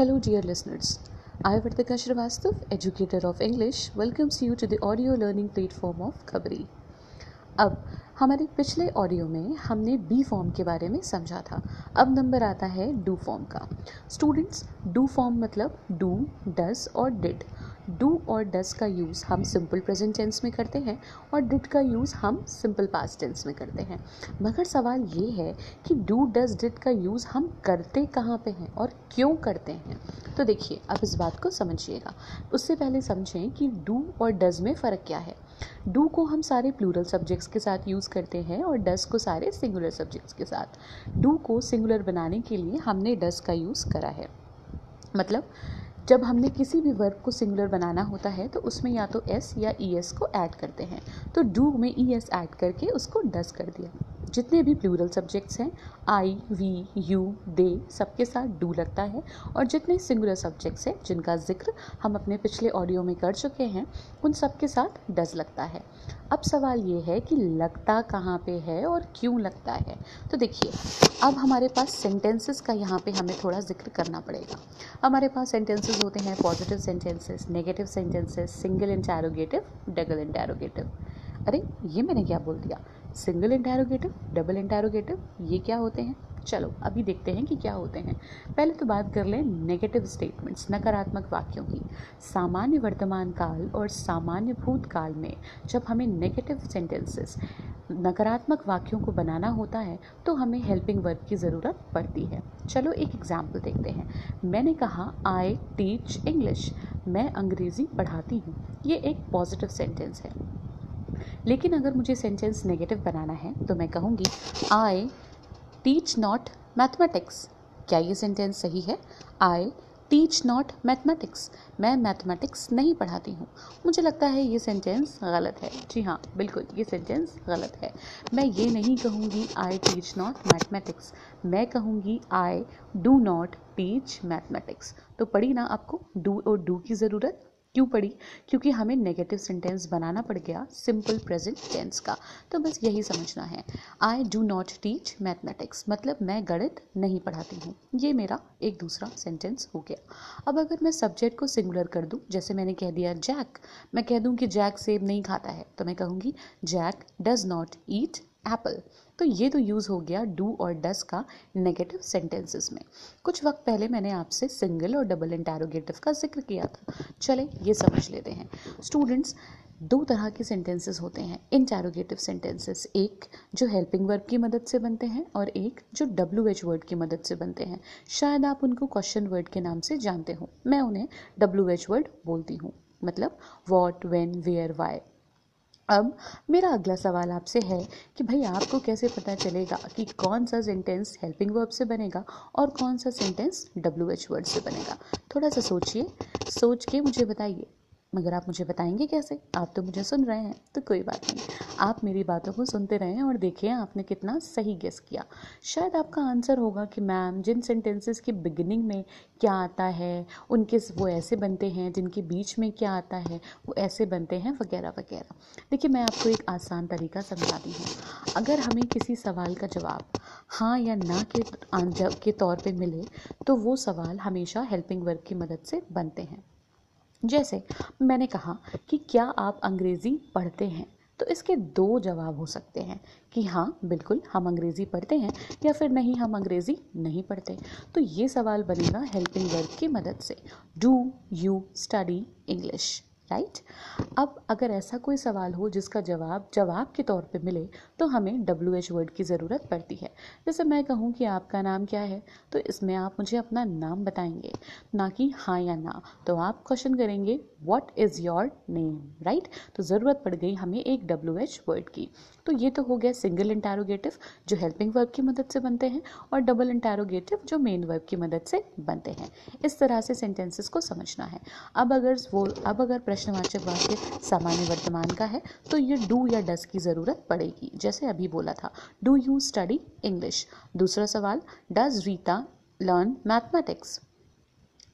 Hello, dear listeners. I, Vartika Srivastav, educator of English, welcomes you to the audio learning platform of Khabri. अब हमारे पिछले audio में हमने B form के बारे में समझा था अब नंबर आता है डू फॉर्म का स्टूडेंट्स डू फॉर्म मतलब डू डस और डिड डू और डस का यूज़ हम सिंपल प्रेजेंट टेंस में करते हैं और डिड का यूज़ हम सिंपल पास्ट टेंस में करते हैं। मगर सवाल ये है कि डू, डस, डिड का यूज़ हम करते कहाँ पे हैं और क्यों करते हैं? तो देखिए, अब इस बात को समझिएगा। उससे पहले समझें कि डू और डज में फ़र्क क्या है। डू को हम सारे प्लूरल सब्जेक्ट्स के साथ यूज़ करते हैं और डस को सारे सिंगुलर सब्जेक्ट्स के साथ। डू को सिंगुलर बनाने के लिए हमने डस का यूज़ करा है। मतलब जब हमने किसी भी वर्ब को सिंगुलर बनाना होता है तो उसमें या तो एस या ई एस को ऐड करते हैं। तो डू में ई एस ऐड करके उसको डस कर दिया। जितने भी प्लूरल सब्जेक्ट्स हैं आई वी यू दे सबके साथ डू लगता है और जितने सिंगुलर सब्जेक्ट्स हैं, जिनका ज़िक्र हम अपने पिछले ऑडियो में कर चुके हैं, उन सब के साथ डज लगता है। अब सवाल ये है कि लगता कहाँ पे है और क्यों लगता है? तो देखिए, अब हमारे पास सेंटेंसेस का यहाँ पे हमें थोड़ा ज़िक्र करना पड़ेगा। हमारे पास सेंटेंसेस होते हैं positive sentences negative sentences single interrogative double interrogative अरे, ये मैंने क्या बोल दिया? सिंगल इंटेरोगेटिव, डबल इंटेरोगेटिव, ये क्या होते हैं? चलो, अभी देखते हैं कि क्या होते हैं। पहले तो बात कर लें नेगेटिव स्टेटमेंट्स नकारात्मक वाक्यों की। सामान्य वर्तमान काल और सामान्य भूतकाल में जब हमें नेगेटिव सेंटेंसेस नकारात्मक वाक्यों को बनाना होता है तो हमें हेल्पिंग वर्ब की ज़रूरत पड़ती है। चलो एक एग्ज़ाम्पल देखते हैं। मैंने कहा आई टीच इंग्लिश मैं अंग्रेज़ी पढ़ाती हूँ। ये एक पॉजिटिव सेंटेंस है। लेकिन अगर मुझे सेंटेंस नेगेटिव बनाना है तो मैं कहूँगी आई टीच नॉट मैथमेटिक्स क्या ये सेंटेंस सही है? आई टीच नॉट मैथमेटिक्स मैं मैथमेटिक्स नहीं पढ़ाती हूँ। मुझे लगता है ये सेंटेंस गलत है। जी हाँ बिल्कुल, ये सेंटेंस गलत है। मैं ये नहीं कहूँगी आई टीच नॉट मैथमेटिक्स मैं कहूँगी I do not teach mathematics तो पढ़ी ना आपको डू और डू की ज़रूरत? क्यों पड़ी? क्योंकि हमें नेगेटिव सेंटेंस बनाना पड़ गया सिंपल प्रेजेंट टेंस का। तो बस यही समझना है। I do not teach mathematics मतलब मैं गणित नहीं पढ़ाती हूँ। ये मेरा एक दूसरा सेंटेंस हो गया। अब अगर मैं सब्जेक्ट को सिंगुलर कर दूँ, जैसे मैंने कह दिया जैक मैं कह दूँ कि जैक सेब नहीं खाता है तो मैं कहूँगी Jack does not eat apple तो ये तो यूज़ हो गया डू और डस का नेगेटिव सेंटेंसेस में। कुछ वक्त पहले मैंने आपसे सिंगल और डबल इंटैरोगेटिव का ज़िक्र किया था। चले, ये समझ लेते हैं। स्टूडेंट्स दो तरह के सेंटेंसेस होते हैं। इंटैरोगेटिव सेंटेंसेस एक जो हेल्पिंग वर्ब की मदद से बनते हैं और एक जो डब्ल्यू एच वर्ड की मदद से बनते हैं। शायद आप उनको क्वेश्चन वर्ड के नाम से जानते हो। मैं उन्हें डब्ल्यू एच वर्ड बोलती हूँ। मतलब वॉट वेन वेयर वाई अब मेरा अगला सवाल आपसे है कि भाई, आपको कैसे पता चलेगा कि कौन सा सेंटेंस हेल्पिंग वर्ब से बनेगा और कौन सा सेंटेंस डब्ल्यू एच वर्ड से बनेगा? थोड़ा सा सोचिए। सोच के मुझे बताइए। मगर आप मुझे बताएँगे कैसे? आप तो मुझे सुन रहे हैं तो कोई बात नहीं। आप मेरी बातों को सुनते रहें और देखिए आपने कितना सही गेस किया। शायद आपका आंसर होगा कि मैम जिन सेंटेंसेस की बिगिनिंग में क्या आता है, उनके वो ऐसे बनते हैं, जिनके बीच में क्या आता है, वो ऐसे बनते हैं, वगैरह वगैरह। देखिए, मैं आपको एक आसान तरीका समझाती हूँ। अगर हमें किसी सवाल का जवाब हाँ या ना के के तौर पे मिले तो वो सवाल हमेशा हेल्पिंग वर्क की मदद से बनते हैं। जैसे मैंने कहा कि क्या आप अंग्रेज़ी पढ़ते हैं? तो इसके दो जवाब हो सकते हैं कि हाँ बिल्कुल हम अंग्रेज़ी पढ़ते हैं या फिर नहीं, हम अंग्रेज़ी नहीं पढ़ते। तो ये सवाल बनेगा हेल्पिंग वर्क की मदद से। Do you study English? Right? अब अगर ऐसा कोई सवाल हो जिसका जवाब जवाब के तौर पे मिले तो हमें डब्ल्यू एच वर्ड की ज़रूरत पड़ती है। जैसे मैं कहूँ कि आपका नाम क्या है तो इसमें आप मुझे अपना नाम बताएँगे, ना कि हाँ या ना। तो आप क्वेश्चन करेंगे what is your name right? तो ज़रूरत पड़ गई हमें एक डब्ल्यू एच वर्ड की। तो ये तो हो गया सिंगल इंटैरोगेटिव जो हेल्पिंग वर्ब की मदद से बनते हैं, और डबल इंटैरोगेटिव जो मेन वर्ब की मदद से बनते हैं। इस तरह से सेंटेंसेस को समझना है। अब अगर वो, अब अगर प्रश्नवाचक वाक्य सामान्य वर्तमान का है तो ये डू या डस की ज़रूरत पड़ेगी, जैसे अभी बोला था। डू यू स्टडी इंग्लिश दूसरा सवाल डज रीता लर्न मैथमेटिक्स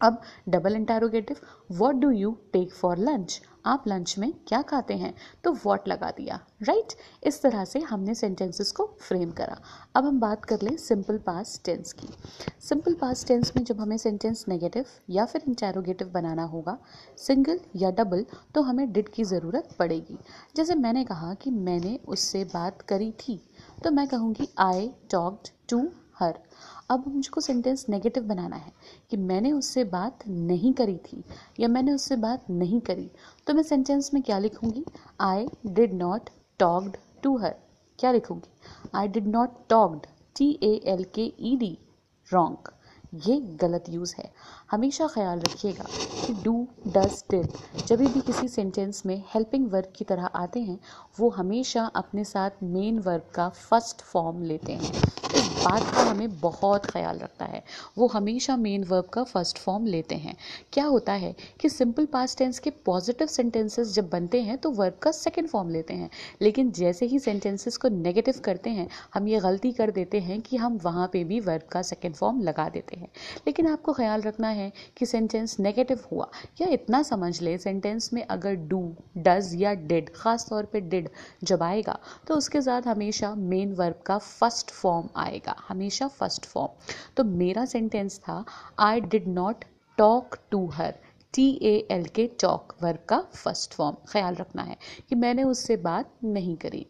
अब double interrogative what do you take for lunch आप लंच में क्या खाते हैं? तो वॉट लगा दिया राइट right? इस तरह से हमने सेंटेंसेस को फ्रेम करा। अब हम बात कर लें सिंपल पास टेंस की। सिंपल पास टेंस में जब हमें सेंटेंस नेगेटिव या फिर इंटेरोगेटिव बनाना होगा सिंगल या डबल तो हमें डिड की ज़रूरत पड़ेगी। जैसे मैंने कहा कि मैंने उससे बात करी थी तो मैं कहूँगी आई टॉक्ड टू हर अब मुझको सेंटेंस नेगेटिव बनाना है कि मैंने उससे बात नहीं करी थी या मैंने उससे बात नहीं करी। तो मैं सेंटेंस में क्या लिखूँगी? I did not talked to her क्या लिखूँगी? I did not talked T A L K E D wrong ये गलत यूज़ है। हमेशा ख्याल रखिएगा कि डू डज डिड जब भी किसी सेंटेंस में हेल्पिंग वर्ब की तरह आते हैं, वो हमेशा अपने साथ मेन वर्ब का फ़र्स्ट फॉर्म लेते हैं। इस बात का हमें बहुत ख्याल रखता है। वो हमेशा मेन वर्ब का फ़र्स्ट फॉर्म लेते हैं। क्या होता है कि सिंपल पास्ट टेंस के पॉजिटिव सेंटेंसेस जब बनते हैं तो वर्ब का सेकेंड फॉर्म लेते हैं। लेकिन जैसे ही सेंटेंसेस को नेगेटिव करते हैं, हम ये गलती कर देते हैं कि हम वहाँ पे भी वर्ब का सेकेंड फॉर्म लगा देते हैं। लेकिन आपको ख्याल रखना है कि सेंटेंस नेगेटिव हुआ, या इतना समझ ले सेंटेंस में अगर डू डज या डिड खास तौर पे डिड जब आएगा तो उसके साथ हमेशा मेन वर्ब का फ़र्स्ट फॉर्म आएगा। हमेशा फ़र्स्ट फॉर्म तो मेरा सेंटेंस था I did not talk to her T A L K talk verb का फ़र्स्ट फॉर्म ख्याल रखना है कि मैंने उससे बात नहीं करी।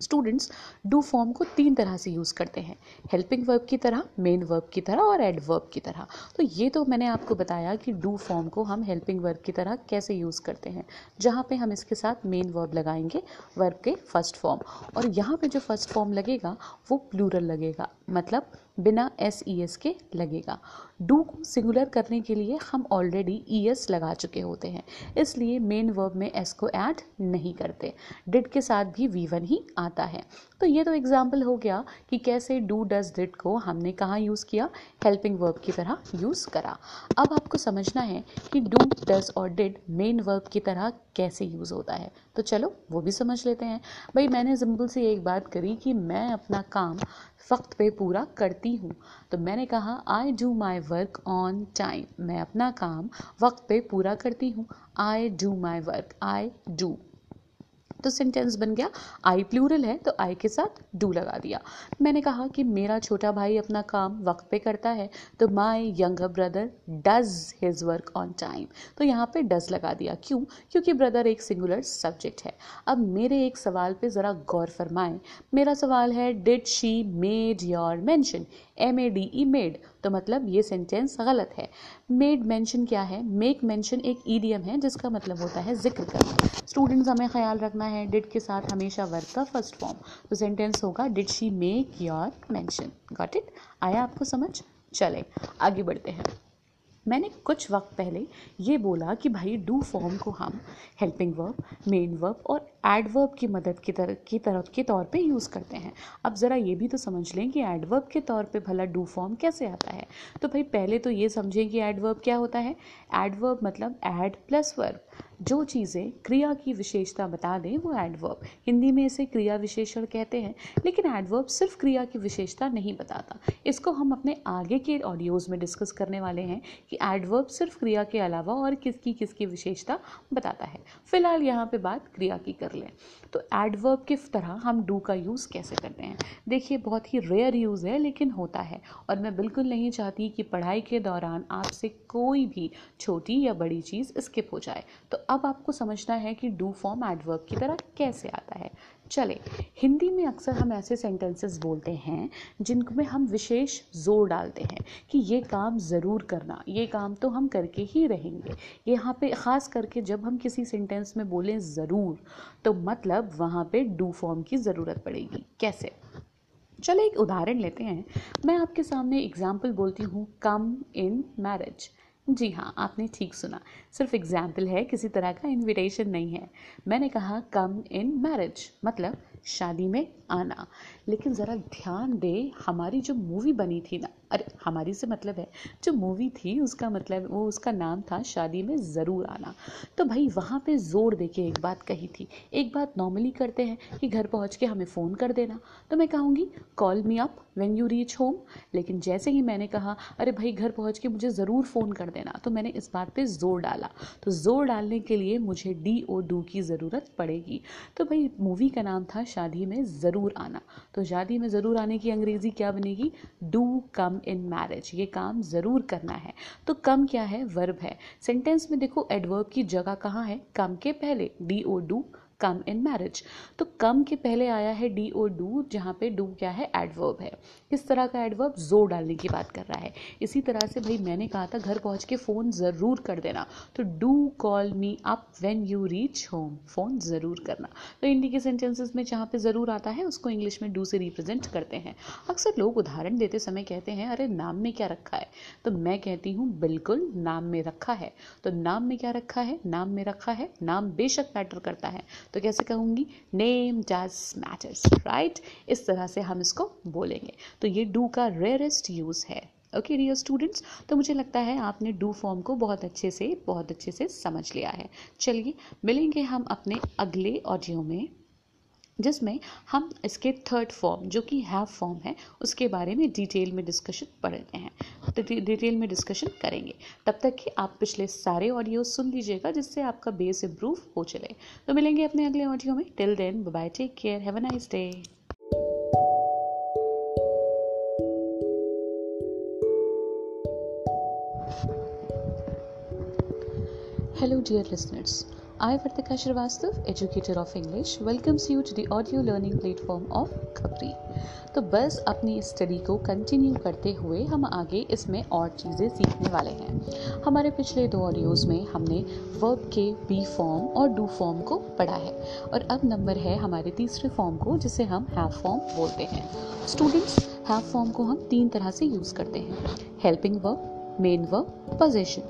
स्टूडेंट्स डू फॉर्म को तीन तरह से यूज़ करते हैं। हेल्पिंग वर्ब की तरह मेन वर्ब की तरह और एड वर्ब की तरह। तो ये तो मैंने आपको बताया कि डू फॉर्म को हम हेल्पिंग वर्ब की तरह कैसे यूज़ करते हैं। जहाँ पे हम इसके साथ मेन वर्ब लगाएँगे वर्ब के फ़र्स्ट फॉर्म और यहाँ पे जो फ़र्स्ट फॉर्म लगेगा, वो प्लूरल लगेगा। मतलब बिना एस ई एस के लगेगा। डू को सिंगुलर करने के लिए हम ऑलरेडी ई एस लगा चुके होते हैं। इसलिए मेन वर्ब में एस को ऐड नहीं करते। डिड के साथ भी वी वन ही आता है। तो ये तो एग्ज़ाम्पल हो गया कि कैसे डू डज डिड को हमने कहाँ यूज़ किया? हेल्पिंग वर्ब की तरह यूज़ करा। अब आपको समझना है कि डू डज और डिड मेन वर्ब की तरह कैसे यूज़ होता है। तो चलो वो भी समझ लेते हैं। भाई मैंने सिंपल से एक बात करी कि मैं अपना काम वक्त पे पूरा करती हूँ। तो मैंने कहा I do my work on time मैं अपना काम वक्त पे पूरा करती हूँ। I do my work I do तो सेंटेंस बन गया। आई प्लूरल है तो आई के साथ डू लगा दिया। मैंने कहा कि मेरा छोटा भाई अपना काम वक्त पे करता है तो my younger brother does his work on time तो यहाँ पे डज लगा दिया। क्यों? क्योंकि ब्रदर एक सिंगुलर सब्जेक्ट है। अब मेरे एक सवाल पे ज़रा गौर फरमाएँ। मेरा सवाल है did she made your mansion M A D E made तो मतलब ये सेंटेंस गलत है। मेड मेंशन क्या है? मेक मेंशन एक ईडियम है, जिसका मतलब होता है ज़िक्र करना। स्टूडेंट्स हमें ख्याल रखना है डिड के साथ हमेशा वर्क का फ़र्स्ट फॉर्म तो सेंटेंस होगा did she make your mansion got it आया आपको समझ? चले, आगे बढ़ते हैं। मैंने कुछ वक्त पहले ये बोला कि भाई डू फॉर्म को हम हेल्पिंग वर्ब मेन वर्ब और एडवर्ब की मदद की तरह, की तरफ़ के तौर पे यूज़ करते हैं। अब ज़रा ये भी तो समझ लें कि एडवर्ब के तौर पे भला डू फॉर्म कैसे आता है। तो भाई, पहले तो ये समझें कि एडवर्ब क्या होता है। एडवर्ब मतलब एड प्लस वर्ब जो चीज़ें क्रिया की विशेषता बता दें, वो एडवर्ब हिंदी में इसे क्रिया विशेषण कहते हैं, लेकिन एडवर्ब सिर्फ़ क्रिया की विशेषता नहीं बताता। इसको हम अपने आगे के ऑडियोज़ में डिस्कस करने वाले हैं कि एडवर्ब सिर्फ़ क्रिया के अलावा और किसकी किसकी विशेषता बताता है। फ़िलहाल यहाँ पे बात क्रिया की कर लें। तो एडवर्ब किस तरह हम डू का यूज़ कैसे करते हैं? देखिए, बहुत ही रेयर यूज़ है, लेकिन होता है। और मैं बिल्कुल नहीं चाहती कि पढ़ाई के दौरान आपसे कोई भी छोटी या बड़ी चीज़ स्किप हो जाए। तो अब आपको समझना है कि डू फॉर्म एडवर्ब की तरह कैसे आता है। चले। हिंदी में अक्सर हम ऐसे सेंटेंसेस बोलते हैं, जिनमें हम विशेष ज़ोर डालते हैं कि ये काम ज़रूर करना, ये काम तो हम करके ही रहेंगे। यहाँ पे ख़ास करके जब हम किसी सेंटेंस में बोलें ज़रूर तो मतलब वहाँ पे डू फॉर्म की ज़रूरत पड़ेगी। कैसे? चलो, एक उदाहरण लेते हैं। मैं आपके सामने एग्ज़ाम्पल बोलती हूँ कम इन मैरिज जी हाँ आपने ठीक सुना। सिर्फ़ एग्ज़ाम्पल है, किसी तरह का इनविटेशन नहीं है। मैंने कहा कम इन मैरिज मतलब शादी में आना। लेकिन ज़रा ध्यान दे, हमारी जो मूवी बनी थी ना, अरे, हमारी से मतलब है, जो मूवी थी, उसका मतलब वो उसका नाम था शादी में ज़रूर आना। तो भाई, वहाँ पे ज़ोर दे के एक बात कही थी। एक बात नॉर्मली करते हैं कि घर पहुँच के हमें फ़ोन कर देना। तो मैं कहूँगी call me up when you reach home लेकिन जैसे ही मैंने कहा, अरे भाई, घर पहुँच के मुझे ज़रूर फ़ोन कर देना। तो मैंने इस बात पर ज़ोर डाला। तो ज़ोर डालने के लिए मुझे डी ओ डू की ज़रूरत पड़ेगी। तो भाई मूवी का नाम था शादी में ज़रूर आना। तो शादी में ज़रूर आने की अंग्रेज़ी क्या बनेगी? डू कम इन मैरिज ये काम ज़रूर करना है। तो कम क्या है? वर्ब है। सेंटेंस में देखो एडवर्ब की जगह कहाँ है? कम के पहले। D O do come in marriage. तो कम के पहले आया है डी ओ डू, जहाँ पे डू क्या है? एडवर्ब है। किस तरह का एडवर्ब? ज़ोर डालने की बात कर रहा है। इसी तरह से भाई मैंने कहा था, घर पहुँच के फ़ोन ज़रूर कर देना। तो do call me up when you reach home, phone ज़रूर करना। तो हिंदी के सेंटेंसेस में जहाँ पे ज़रूर आता है, उसको इंग्लिश में डू से रिप्रेजेंट करते हैं। अक्सर लोग उदाहरण देते समय कहते हैं, अरे, नाम में क्या रखा है? तो मैं कहती हूँ, बिल्कुल, नाम में रखा है। तो नाम में क्या रखा है? नाम में रखा है। नाम बेशक मैटर करता है। तो कैसे कहूँगी? नेम डज मैटर्स राइट इस तरह से हम इसको बोलेंगे। तो ये डू का रेयरेस्ट यूज़ है। ओके डियर स्टूडेंट्स तो मुझे लगता है आपने डू फॉर्म को बहुत अच्छे से, बहुत अच्छे से समझ लिया है। चलिए, मिलेंगे हम अपने अगले ऑडियो में। जिसमें हम इसके थर्ड फॉर्म जो कि हैव फॉर्म है उसके बारे में डिटेल में डिस्कशन पढ़ते हैं। तो डिटेल में डिस्कशन करेंगे। तब तक कि आप पिछले सारे ऑडियो सुन लीजिएगा जिससे आपका बेस इम्प्रूव हो चले। तो मिलेंगे अपने अगले ऑडियो में। Till then bye take care have a nice day Hello, dear listeners. I, Vartika Shrivastava, educator of English, welcomes you to the audio learning platform of खबरी तो बस अपनी स्टडी को कंटिन्यू करते हुए हम आगे इसमें और चीज़ें सीखने वाले हैं। हमारे पिछले दो ऑडियोज़ में हमने वर्ब के बी फॉर्म और डू फॉर्म को पढ़ा है और अब नंबर है हमारे तीसरे फॉर्म को जिसे हम हैव फॉर्म बोलते हैं। स्टूडेंट्स हैव फॉर्म को हम तीन तरह से यूज़ करते हैं। Helping verb main verb possession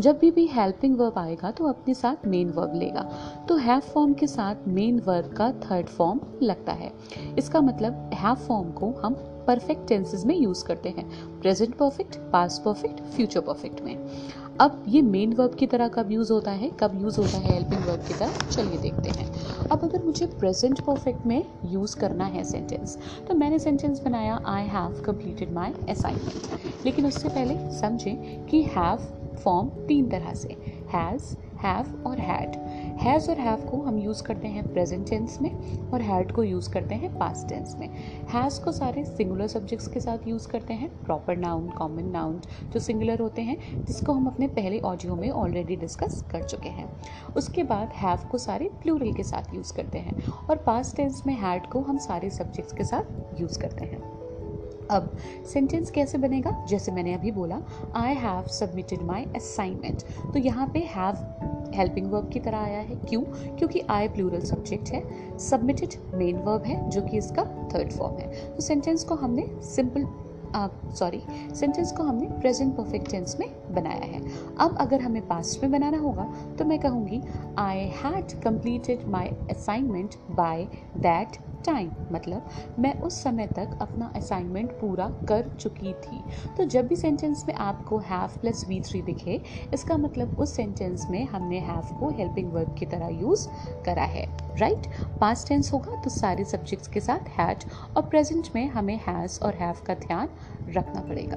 जब भी भी हेल्पिंग वर्ब आएगा तो अपने साथ मेन वर्ब लेगा। तो हैव फॉर्म के साथ मेन वर्ब का थर्ड फॉर्म लगता है। इसका मतलब हैव फॉर्म को हम परफेक्ट टेंसेस में यूज़ करते हैं। Present perfect past perfect future perfect में। अब ये मेन वर्ब की तरह कब यूज़ होता है, कब यूज़ होता है हेल्पिंग वर्ब की तरह, चलिए देखते हैं। अब अगर मुझे प्रेजेंट परफेक्ट में यूज़ करना है सेंटेंस तो मैंने सेंटेंस बनाया I have completed my assignment लेकिन उससे पहले समझें कि हैव फॉर्म तीन तरह से हैज़ हैव और हैड हैज़ और हैव को हम यूज़ करते हैं प्रेजेंट टेंस में और हैड को यूज़ करते हैं पास्ट टेंस में। हैज़ को सारे सिंगुलर सब्जेक्ट्स के साथ यूज़ करते हैं प्रॉपर नाउन कॉमन नाउन जो सिंगुलर होते हैं, जिसको हम अपने पहले ऑडियो में ऑलरेडी डिस्कस कर चुके हैं। उसके बाद हैव को सारे प्लूरल के साथ यूज़ करते हैं और पास्ट टेंस में हैड को हम सारे सब्जेक्ट्स के साथ यूज़ करते हैं। अब सेंटेंस कैसे बनेगा? जैसे मैंने अभी बोला I have submitted my assignment तो यहाँ पे हैव हेल्पिंग वर्ब की तरह आया है। क्यों? क्योंकि आई प्लूरल सब्जेक्ट है। सबमिटेड मेन वर्ब है, जो कि इसका थर्ड फॉर्म है। तो सेंटेंस को हमने सिंपल सॉरी सेंटेंस को हमने प्रेजेंट परफेक्ट टेंस में बनाया है। अब अगर हमें पास्ट में बनाना होगा तो मैं कहूँगी I had completed my assignment by that time मतलब मैं उस समय तक अपना असाइनमेंट पूरा कर चुकी थी। तो जब भी सेंटेंस में आपको हैव प्लस वी थ्री दिखे, इसका मतलब उस सेंटेंस में हमने हैव को हेल्पिंग वर्ब की तरह यूज़ करा है। राइट पास्ट टेंस होगा तो सारे सब्जेक्ट्स के साथ हैड और प्रेजेंट में हमें हैज़ और हैव का ध्यान रखना पड़ेगा।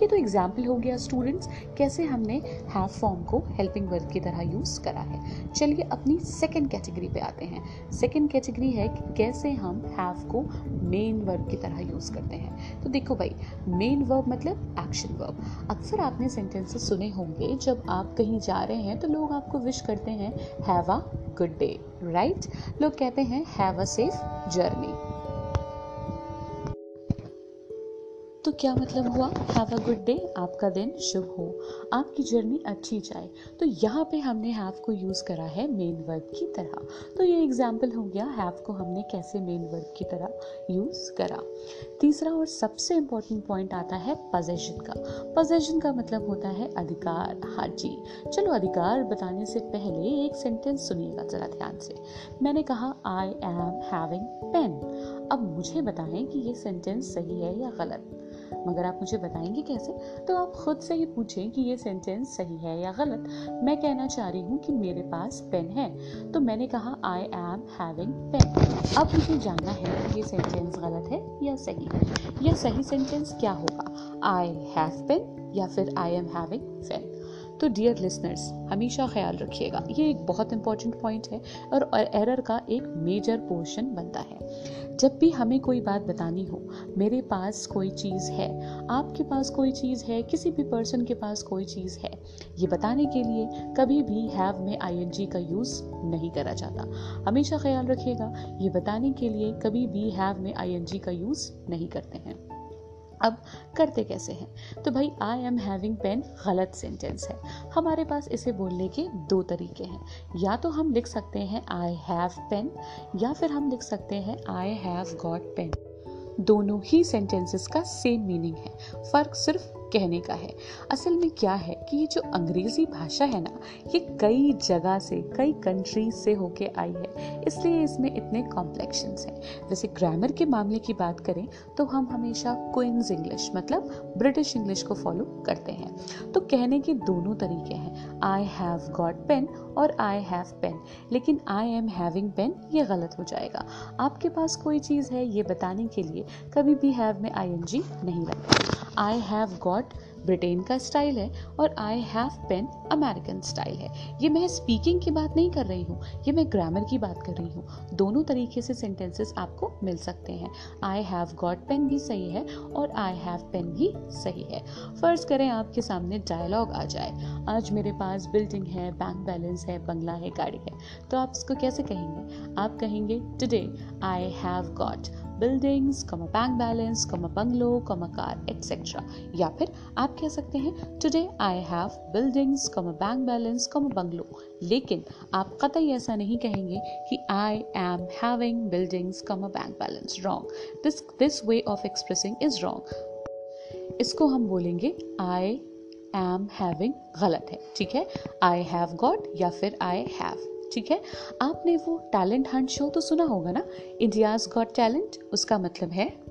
ये तो एग्ज़ाम्पल हो गया स्टूडेंट्स कैसे हमने हैव फॉर्म को हेल्पिंग वर्ब की तरह यूज़ करा है। चलिए अपनी सेकेंड कैटेगरी पे आते हैं। सेकेंड कैटेगरी है कि कैसे हम हैव को मेन वर्ब की तरह यूज़ करते हैं। तो देखो भाई मेन वर्ब मतलब एक्शन वर्ब अक्सर आपने सेंटेंसेस सुने होंगे, जब आप कहीं जा रहे हैं तो लोग आपको विश करते हैं have a good day right? लोग कहते हैं हैव अ सेफ़ जर्नी। तो क्या मतलब हुआ? हैव अ गुड डे आपका दिन शुभ हो। आपकी जर्नी अच्छी जाए। तो यहाँ पे हमने हैव को यूज़ करा है मेन वर्ब की तरह। तो ये एग्ज़ाम्पल हो गया हैव को हमने कैसे मेन वर्ब की तरह यूज़ करा। तीसरा और सबसे इम्पोर्टेंट पॉइंट आता है पजेशन का। पजेशन का मतलब होता है अधिकार। हाँ जी। चलो अधिकार बताने से पहले एक सेंटेंस सुनिएगा ज़रा ध्यान से। मैंने कहा आई एम हैविंग पेन अब मुझे बताएँ कि ये सेंटेंस सही है या गलत। मगर आप मुझे बताएँगे कैसे? तो आप खुद से ही पूछें कि ये सेंटेंस सही है या गलत। मैं कहना चाह रही हूँ कि मेरे पास पेन है। तो मैंने कहा आई एम हैविंग पेन अब मुझे जानना है कि ये सेंटेंस गलत है या सही है। या सही सेंटेंस क्या होगा? आई हैव पेन या फिर आई एम हैविंग पेन तो डियर लिसनर्स हमेशा ख्याल रखिएगा, ये एक बहुत इंपॉर्टेंट पॉइंट है और एरर का एक मेजर पोर्शन बनता है। जब भी हमें कोई बात बतानी हो, मेरे पास कोई चीज़ है, आपके पास कोई चीज़ है, किसी भी पर्सन के पास कोई चीज़ है, ये बताने के लिए कभी भी हैव में आईएनजी का यूज़ नहीं करा जाता। हमेशा ख्याल रखिएगा, ये बताने के लिए कभी भी हैव में आईएनजी का यूज़ नहीं करते हैं। अब करते कैसे हैं? तो भाई आई एम हैविंग पेन गलत सेंटेंस है। हमारे पास इसे बोलने के दो तरीके हैं। या तो हम लिख सकते हैं आई हैव पेन या फिर हम लिख सकते हैं आई हैव गॉट पेन दोनों ही सेंटेंसेस का सेम मीनिंग है। फ़र्क सिर्फ़ कहने का है। असल में क्या है कि ये जो अंग्रेज़ी भाषा है ना, ये कई जगह से, कई कंट्री से होके आई है। इसलिए इसमें इतने कॉम्प्लेक्शन हैं। जैसे ग्रामर के मामले की बात करें तो हम हमेशा क्वींस इंग्लिश मतलब ब्रिटिश इंग्लिश को फॉलो करते हैं। तो कहने के दोनों तरीके हैं। आई हैव गॉट पेन और आई हैव पेन लेकिन आई एम हैविंग पेन ये गलत हो जाएगा। आपके पास कोई चीज़ है ये बताने के लिए कभी भी हैव में आई एन जी नहीं लगता आई हैव गॉट ब्रिटेन का स्टाइल है और I have pain American style है। ये मैं स्पीकिंग की बात नहीं कर रही हूँ, ये मैं ग्रामर की बात कर रही हूँ। दोनों तरीके से सेंटेंसेस आपको मिल सकते हैं। आई हैव गॉट पेन भी सही है और आई हैव पेन भी सही है। फ़र्ज़ करें आपके सामने डायलॉग आ जाए। आज मेरे पास बिल्डिंग है बैंक बैलेंस है बंगला है, गाड़ी है। तो आप इसको कैसे कहेंगे? आप कहेंगे today I have got buildings comma bank balance comma bungalow comma car etcetera या फिर आप कह सकते हैं today I have buildings comma bank balance comma bungalow लेकिन आप कतई ऐसा नहीं कहेंगे कि I am having buildings comma bank balance wrong this this way of expressing is wrong इसको हम बोलेंगे आई एम हैविंग गलत है, ठीक है? आई हैव गॉट या फिर आई हैव ठीक है? आपने वो टैलेंट हंट शो तो सुना होगा ना? इंडियाज गॉट टैलेंट उसका मतलब है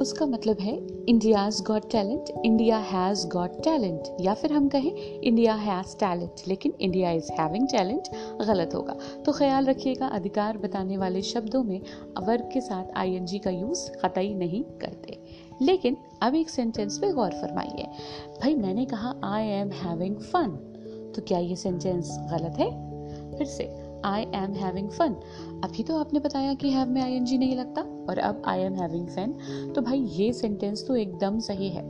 उसका मतलब है India's got talent India has got talent या फिर हम कहें इंडिया हैज़ टैलेंट लेकिन इंडिया इज़ हैविंग टैलेंट गलत होगा। तो ख्याल रखिएगा, अधिकार बताने वाले शब्दों में वर्ग के साथ आईएनजी का यूज़ कतई नहीं करते। लेकिन अब एक सेंटेंस पे गौर फरमाइए। भाई, मैंने कहा आई एम हैविंग फन तो क्या ये सेंटेंस गलत है? फिर से आई एम हैविंग फन अभी तो आपने बताया कि हैव में आईएनजी नहीं लगता, और अब आई एम हैविंग फन तो भाई, ये सेंटेंस तो एकदम सही है।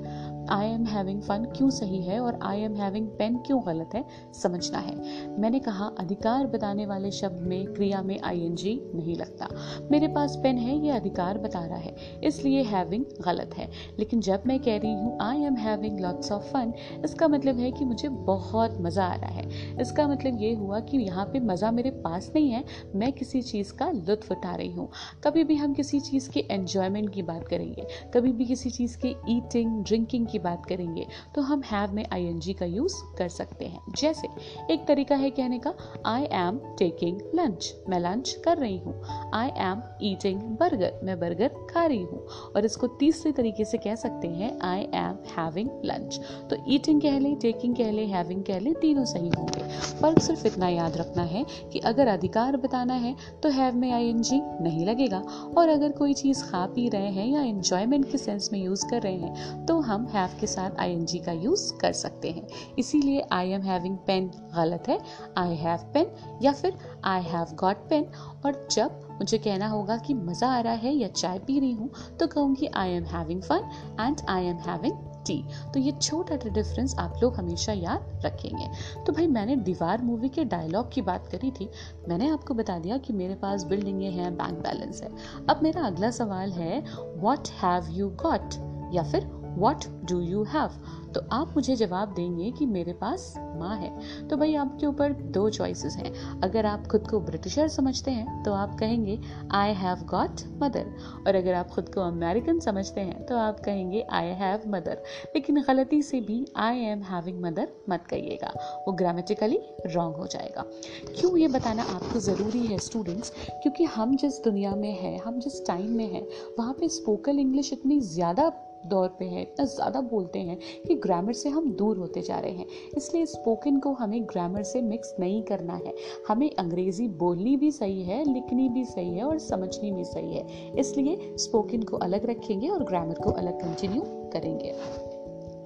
आई एम हैविंग फन क्यों सही है और आई एम हैविंग पेन क्यों गलत है, समझना है। मैंने कहा, अधिकार बताने वाले शब्द में, क्रिया में आई एन जी नहीं लगता। मेरे पास पेन है, ये अधिकार बता रहा है, इसलिए हैविंग गलत है। लेकिन जब मैं कह रही हूँ I am having lots of fun इसका मतलब है कि मुझे बहुत मज़ा आ रहा है। इसका मतलब ये हुआ कि यहाँ पे मज़ा मेरे पास नहीं है, मैं किसी चीज़ का लुत्फ उठा रही हूँ। कभी भी हम किसी चीज़ के एन्जॉयमेंट की बात करेंगे, कभी भी किसी चीज़ के ईटिंग ड्रिंकिंग की बात करेंगे तो हम हैव में आई का यूज़ कर सकते हैं। जैसे, एक तरीका है कहने का आई एम टेकिंग लंच मैं लंच कर रही हूँ। आई एम ईटिंग बर्गर मैं बर्गर खा रही हूँ। और इसको तीसरे तरीके से कह सकते हैं आई एम हैविंग लंच तो ईटिंग कह लें टेकिंग कह लें हैविंग कह लें, तीनों सही होंगे। फ़र्क सिर्फ़ इतना याद रखना है कि अगर अधिकार बताना है तो हैव में आई नहीं लगेगा। और अगर कोई चीज़ खा पी रहे हैं या इंजॉयमेंट के सेंस में यूज़ कर रहे हैं तो हम हैव के साथ आई एन जी का यूज़ कर सकते हैं। इसीलिए आई एम हैविंग पेन गलत है। आई हैव पेन या फिर आई हैव गॉट पेन और जब मुझे कहना होगा कि मज़ा आ रहा है या चाय पी रही हूँ तो कहूँगी I am having fun and I am having tea तो ये छोटा सा डिफरेंस आप लोग हमेशा याद रखेंगे। तो भाई मैंने दीवार मूवी के डायलॉग की बात करी थी। मैंने आपको बता दिया कि मेरे पास बिल्डिंगें हैं बैंक बैलेंस है। अब मेरा अगला सवाल है वॉट हैव यू गॉट या फिर वॉट डू यू हैव तो आप मुझे जवाब देंगे कि मेरे पास माँ है। तो भाई आपके ऊपर दो चॉइसेस हैं। अगर आप खुद को ब्रिटिशर समझते हैं तो आप कहेंगे आई हैव गॉट मदर और अगर आप खुद को अमेरिकन समझते हैं तो आप कहेंगे आई हैव मदर लेकिन गलती से भी आई एम हैविंग मदर मत कहिएगा। वो ग्रामेटिकली रॉन्ग हो जाएगा। क्यों ये बताना आपको ज़रूरी है स्टूडेंट्स क्योंकि हम जिस दुनिया में हैं, हम जिस टाइम में हैं, वहाँ पे स्पोकन इंग्लिश इतनी ज़्यादा दौर पे है, इतना ज़्यादा बोलते हैं कि ग्रामर से हम दूर होते जा रहे हैं। इसलिए स्पोकन को हमें ग्रामर से मिक्स नहीं करना है। हमें अंग्रेज़ी बोलनी भी सही है, लिखनी भी सही है और समझनी भी सही है। इसलिए स्पोकन को अलग रखेंगे और ग्रामर को अलग कंटिन्यू करेंगे।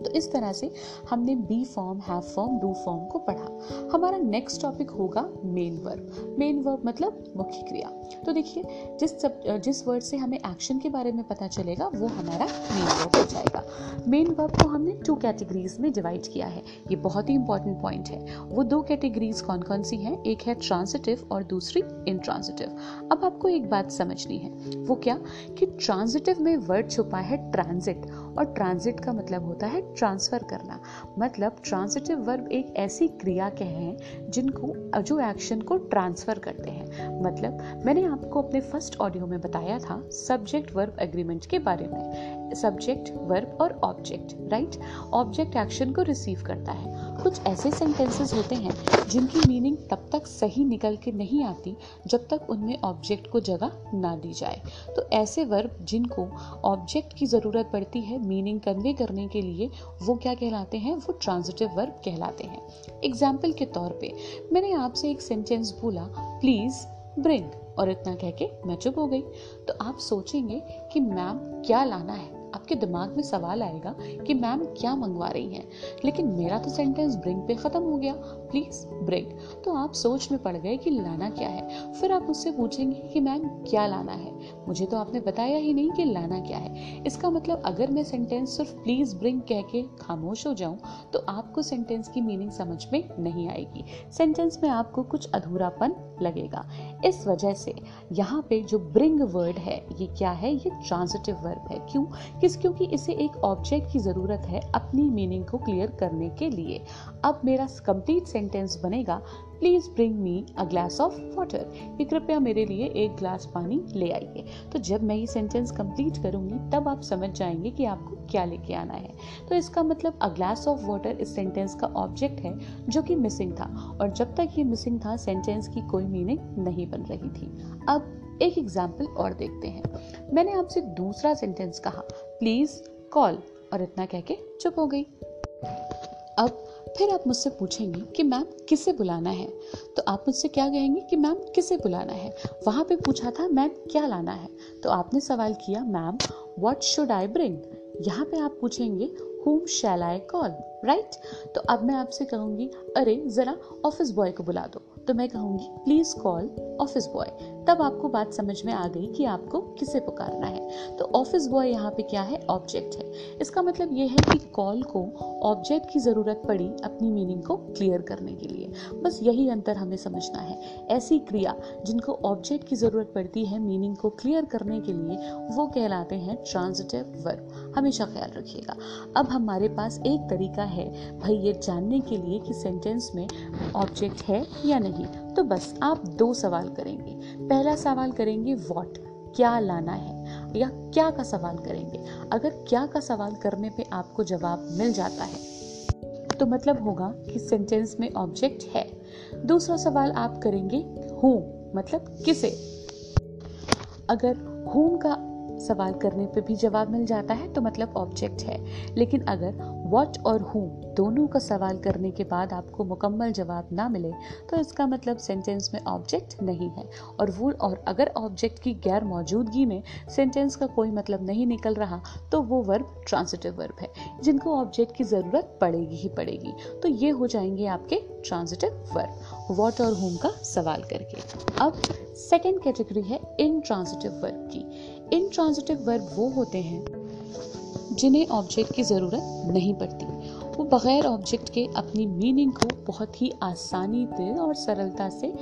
तो इस तरह से हमने B form have form do form को पढ़ा। हमारा नेक्स्ट टॉपिक होगा मेन वर्ब मेन वर्ब मतलब मुख्य क्रिया। तो देखिए, जिस सब जिस वर्ड से हमें एक्शन के बारे में पता चलेगा, वो हमारा मेन वर्ब हो जाएगा। मेन वर्ब को हमने टू कैटेगरीज में डिवाइड किया है। ये बहुत ही इंपॉर्टेंट पॉइंट है। वो दो कैटेगरीज कौन कौन सी हैं? एक है ट्रांसिटिव और दूसरी इंट्रांसिटिव अब आपको एक बात समझनी है। वो क्या? कि ट्रांसिटिव में वर्ड छुपा है ट्रांजिट और ट्रांजिट का मतलब होता है ट्रांसफ़र करना। मतलब ट्रांसिटिव वर्ब एक ऐसी क्रिया के हैं जिनको, जो एक्शन को ट्रांसफ़र करते हैं। मतलब मैंने आपको अपने फ़र्स्ट ऑडियो में बताया था सब्जेक्ट वर्ब एग्रीमेंट के बारे में। सब्जेक्ट वर्ब और ऑब्जेक्ट राइट ऑब्जेक्ट एक्शन को रिसीव करता है। कुछ ऐसे सेंटेंसेस होते हैं जिनकी मीनिंग तब तक सही निकल के नहीं आती जब तक उनमें ऑब्जेक्ट को जगह ना दी जाए। तो ऐसे वर्ब जिनको ऑब्जेक्ट की ज़रूरत पड़ती है मीनिंग कन्वे करने के लिए वो क्या कहलाते हैं? वो ट्रांजिटिव वर्ब कहलाते हैं। एग्ज़ाम्पल के तौर पे, मैंने आपसे एक सेंटेंस बोला प्लीज़ ब्रिंग और इतना कह के मैं चुप हो गई। तो आप सोचेंगे कि मैम क्या लाना है? आपके दिमाग में सवाल आएगा कि मैम क्या मंगवा रही हैं? लेकिन मेरा तो सेंटेंस ब्रिंग पे ख़त्म हो गया। Please bring. तो आप सोच में पड़ गए कि लाना क्या है। फिर आप मुझसे पूछेंगे कि मैम, क्या लाना है? मुझे तो आपने बताया ही नहीं कि लाना क्या है। इसका मतलब अगर मैं सेंटेंस सिर्फ़ प्लीज़ ब्रिंग कह के खामोश हो जाऊँ तो आपको सेंटेंस की मीनिंग समझ में नहीं आएगी। सेंटेंस में आपको कुछ अधूरापन लगेगा। इस वजह से यहाँ पे जो ब्रिंग वर्ड है, ये क्या है? ये ट्रांजिटिव वर्ब है। क्यों? किस क्योंकि इसे एक ऑब्जेक्ट की ज़रूरत है अपनी मीनिंग को क्लियर करने के लिए। अब मेरा कंप्लीट सेंटेंस बनेगा please bring me a glass of water कि कृपया मेरे लिए एक ग्लास पानी ले आइए। तो जब मैं ये सेंटेंस कंप्लीट करूँगी, तब आप समझ जाएँगे कि आपको क्या लेके आना है। तो इसका मतलब अ ग्लास ऑफ़ वाटर इस सेंटेंस का ऑब्जेक्ट है, जो कि मिसिंग था। और जब तक ये मिसिंग था सेंटेंस की कोई मीनिंग नहीं बन रही थी। अब एक एग्ज़ाम्पल और देखते हैं। मैंने आपसे दूसरा सेंटेंस कहा। Please call. और इतना कह के चुप हो गई। अब फिर आप मुझसे पूछेंगे कि मैम किसे बुलाना है? तो आप मुझसे क्या कहेंगे कि मैम किसे बुलाना है? वहाँ पे पूछा था, मैम, क्या लाना है? तो आपने सवाल किया, ma'am what should I bring यहाँ पे आप पूछेंगे हुम शैल आई कॉल राइट तो अब मैं आपसे कहूँगी, अरे, ज़रा ऑफ़िस बॉय को बुला दो। तो मैं कहूँगी प्लीज़ कॉल ऑफ़िस बॉय तब आपको बात समझ में आ गई कि आपको किसे पुकारना है। तो ऑफ़िस बॉय यहाँ पे क्या है? ऑब्जेक्ट है। इसका मतलब ये है कि कॉल को ऑब्जेक्ट की ज़रूरत पड़ी अपनी मीनिंग को क्लियर करने के लिए। बस यही अंतर हमें समझना है। ऐसी क्रिया जिनको ऑब्जेक्ट की ज़रूरत पड़ती है मीनिंग को क्लियर करने के लिए, वो कहलाते हैं ट्रांजिटिव वर्ब हमेशा ख्याल रखिएगा। अब हमारे पास एक तरीका है भाई ये जानने के लिए कि सेंटेंस में ऑब्जेक्ट है या नहीं। तो बस आप दो सवाल करेंगे। पहला सवाल करेंगे वॉट क्या लाना है, या क्या का सवाल करेंगे। अगर क्या का सवाल करने पे आपको जवाब मिल जाता है तो मतलब होगा कि सेंटेंस में ऑब्जेक्ट है। दूसरा सवाल आप करेंगे हूँ मतलब किसे। अगर हूम का सवाल करने पे भी जवाब मिल जाता है तो मतलब ऑब्जेक्ट है। लेकिन अगर वॉट और हु दोनों का सवाल करने के बाद आपको मुकम्मल जवाब ना मिले तो इसका मतलब सेंटेंस में ऑब्जेक्ट नहीं है। और वो, और अगर ऑब्जेक्ट की गैर मौजूदगी में सेंटेंस का कोई मतलब नहीं निकल रहा तो वो वर्ब ट्रांसिटिव वर्ब है, जिनको ऑब्जेक्ट की ज़रूरत पड़ेगी ही पड़ेगी। तो ये हो जाएँगे आपके ट्रांजिटिव वर्ब वॉट और होम का सवाल करके। अब सेकेंड कैटेगरी है इन ट्रांसिटिव वर्ब की। इन ट्रांजिटिव वर्ब वो होते हैं जिन्हें ऑब्जेक्ट की ज़रूरत नहीं पड़ती। वो बग़ैर ऑब्जेक्ट के अपनी मीनिंग को बहुत ही आसानी से और सरलता से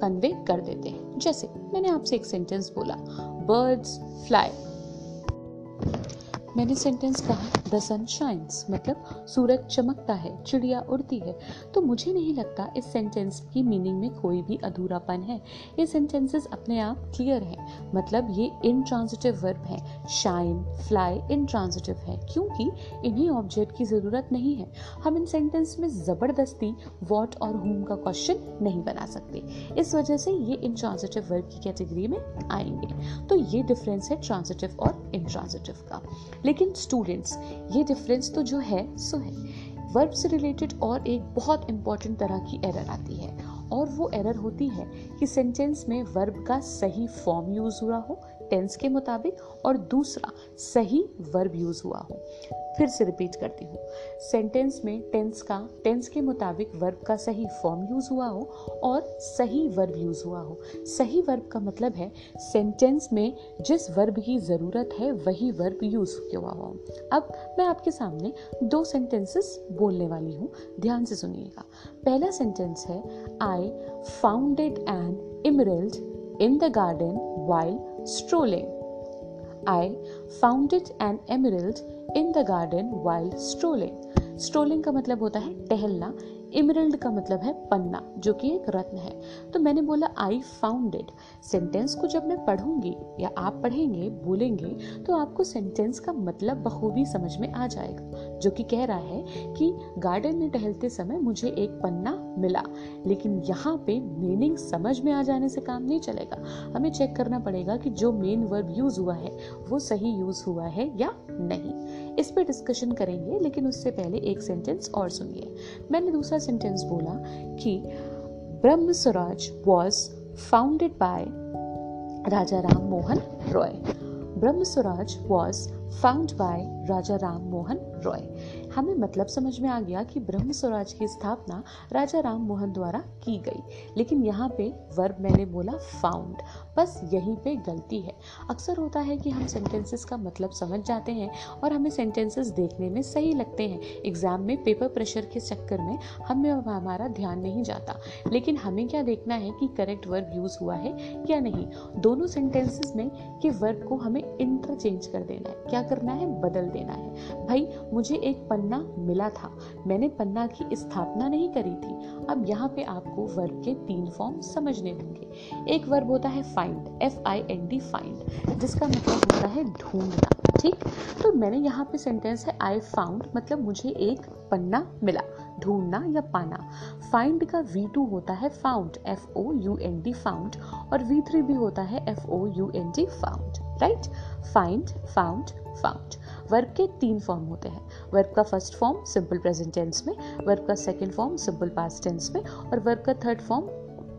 कन्वे कर देते हैं। जैसे मैंने आपसे एक सेंटेंस बोला बर्ड्स फ्लाई मैंने सेंटेंस कहा द सन शाइन्स मतलब सूरज चमकता है, चिड़िया उड़ती है। तो मुझे नहीं लगता इस सेंटेंस की मीनिंग में कोई भी अधूरापन है। ये सेंटेंसेस अपने आप क्लियर हैं। मतलब ये इन ट्रांजिटिव वर्ब हैं। शाइन फ्लाई इन ट्रांजिटिव है। क्योंकि इन्हें ऑब्जेक्ट की ज़रूरत नहीं है। हम इन सेंटेंस में ज़बरदस्ती वॉट और होम का क्वेश्चन नहीं बना सकते। इस वजह से ये इन ट्रांजिटिव वर्ब की कैटेगरी में आएँगे। तो ये डिफरेंस है ट्रांजिटिव और इन ट्रांजिटिव का। लेकिन स्टूडेंट्स ये डिफरेंस तो जो है, सो है। वर्ब से रिलेटेड और एक बहुत इंपॉर्टेंट तरह की एरर आती है। और वो एरर होती है कि सेंटेंस में वर्ब का सही फॉर्म यूज़ हुआ हो टेंस के मुताबिक, और दूसरा सही वर्ब यूज़ हुआ हो। फिर से रिपीट करती हूँ। सेंटेंस में टेंस का टेंस के मुताबिक वर्ब का सही फॉर्म यूज़ हुआ हो और सही वर्ब यूज़ हुआ हो। सही वर्ब का मतलब है सेंटेंस में जिस वर्ब की ज़रूरत है, वही वर्ब यूज़ हुआ हो। अब मैं आपके सामने दो सेंटेंसेस बोलने वाली हूँ। ध्यान से सुनिएगा। पहला सेंटेंस है I founded an emerald in the garden while strolling I founded an emerald in the garden while strolling strolling का मतलब होता है टहलना। इमरल्ड का मतलब है पन्ना, जो कि एक रत्न है। तो मैंने बोला आई फाउंडेड सेंटेंस को जब मैं पढ़ूँगी या आप पढ़ेंगे, बोलेंगे तो आपको सेंटेंस का मतलब बखूबी समझ में आ जाएगा। जो कि कह रहा है कि गार्डन में टहलते समय मुझे एक पन्ना मिला, लेकिन यहाँ पे मीनिंग समझ में आ जाने से काम नहीं चलेगा। हमें चेक करना पड़ेगा कि जो मेन वर्ब यूज़ हुआ है, वो सही यूज़ हुआ है या नहीं। इस पर डिस्कशन करेंगे, लेकिन उससे पहले एक सेंटेंस और सुनिए। मैंने दूसरा सेंटेंस बोला कि Brahma Swaraj was founded by Raja Ram Mohan Roy. Brahma Swaraj was found by Raja Ram Mohan Roy हमें मतलब समझ में आ गया कि ब्रह्म स्वराज की स्थापना राजा राम मोहन द्वारा की गई। लेकिन यहाँ पे वर्ब मैंने बोला फाउंड बस यहीं पे गलती है। अक्सर होता है कि हम सेंटेंसेस का मतलब समझ जाते हैं और हमें सेंटेंसेस देखने में सही लगते हैं। एग्ज़ाम में पेपर प्रेशर के चक्कर में हमें हमारा ध्यान नहीं जाता। लेकिन हमें क्या देखना है कि करेक्ट वर्ब यूज़ हुआ है या नहीं? दोनों सेंटेंसेस में कि वर्ब को हमें इंटरचेंज कर देना है। क्या करना है? बदल देना है। भाई, मुझे एक पन्ना मिला था। मैंने पन्ना की स्थापना नहीं करी थी। अब यहाँ पे आपको वर्ब के तीन फॉर्म समझने होंगे। एक वर्ब होता है find F I N D find जिसका मतलब होता है ढूंढना, ठीक? तो मैंने यहाँ पे सेंटेंस है आई फाउंड मतलब मुझे एक पन्ना मिला, ढूंढना या पाना। फाइंड का वी टू होता है found F O U N D found और वी थ्री भी होता है F O U N D found right find found found verb के तीन फॉर्म होते हैं। वर्ब का first form simple present tense में, वर्ब का second form simple past tense में और वर्ब का थर्ड फॉर्म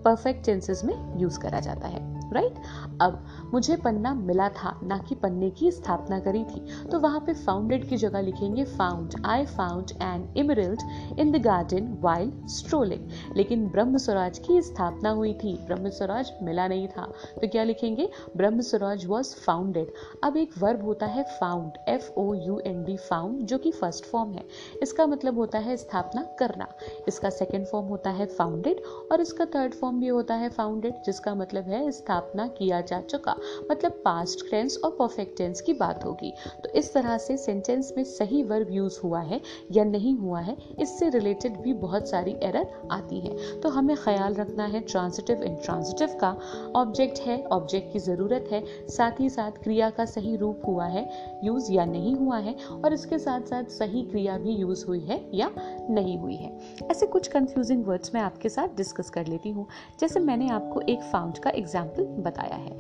परफेक्ट टेंसेज में यूज़ करा जाता है राइट right? अब मुझे पन्ना मिला था, ना कि पन्ने की स्थापना करी थी। तो वहाँ पे फाउंडेड की जगह लिखेंगे found I found an emerald in the garden while strolling लेकिन ब्रह्म स्वराज की स्थापना हुई थी, ब्रह्म स्वराज मिला नहीं था। तो क्या लिखेंगे? ब्रह्म स्वराज वॉज़ फाउंडेड अब एक वर्ब होता है found F O U N D found जो कि फ़र्स्ट फॉर्म है। इसका मतलब होता है स्थापना करना। इसका सेकेंड फॉर्म होता है फाउंडेड और इसका थर्ड फॉर्म भी होता है फाउंडेड जिसका मतलब है स्थापना किया जा चुका। मतलब पास्ट टेंस और परफेक्ट टेंस की बात होगी। तो इस तरह से सेंटेंस में सही वर्ब यूज़ हुआ है या नहीं हुआ है, इससे रिलेटेड भी बहुत सारी एरर आती हैं। तो हमें ख्याल रखना है ट्रांसिटिव इन ट्रांसिटिव का। ऑब्जेक्ट है ऑब्जेक्ट की ज़रूरत है। साथ ही साथ क्रिया का सही रूप हुआ है यूज़ या नहीं हुआ है, और इसके साथ साथ सही क्रिया भी यूज़ हुई है या नहीं हुई है। ऐसे कुछ कंफ्यूजिंग वर्ड्स मैं आपके साथ डिस्कस कर लेती हूँ। जैसे मैंने आपको एक फाउंड का एग्ज़ाम्पल बताया है।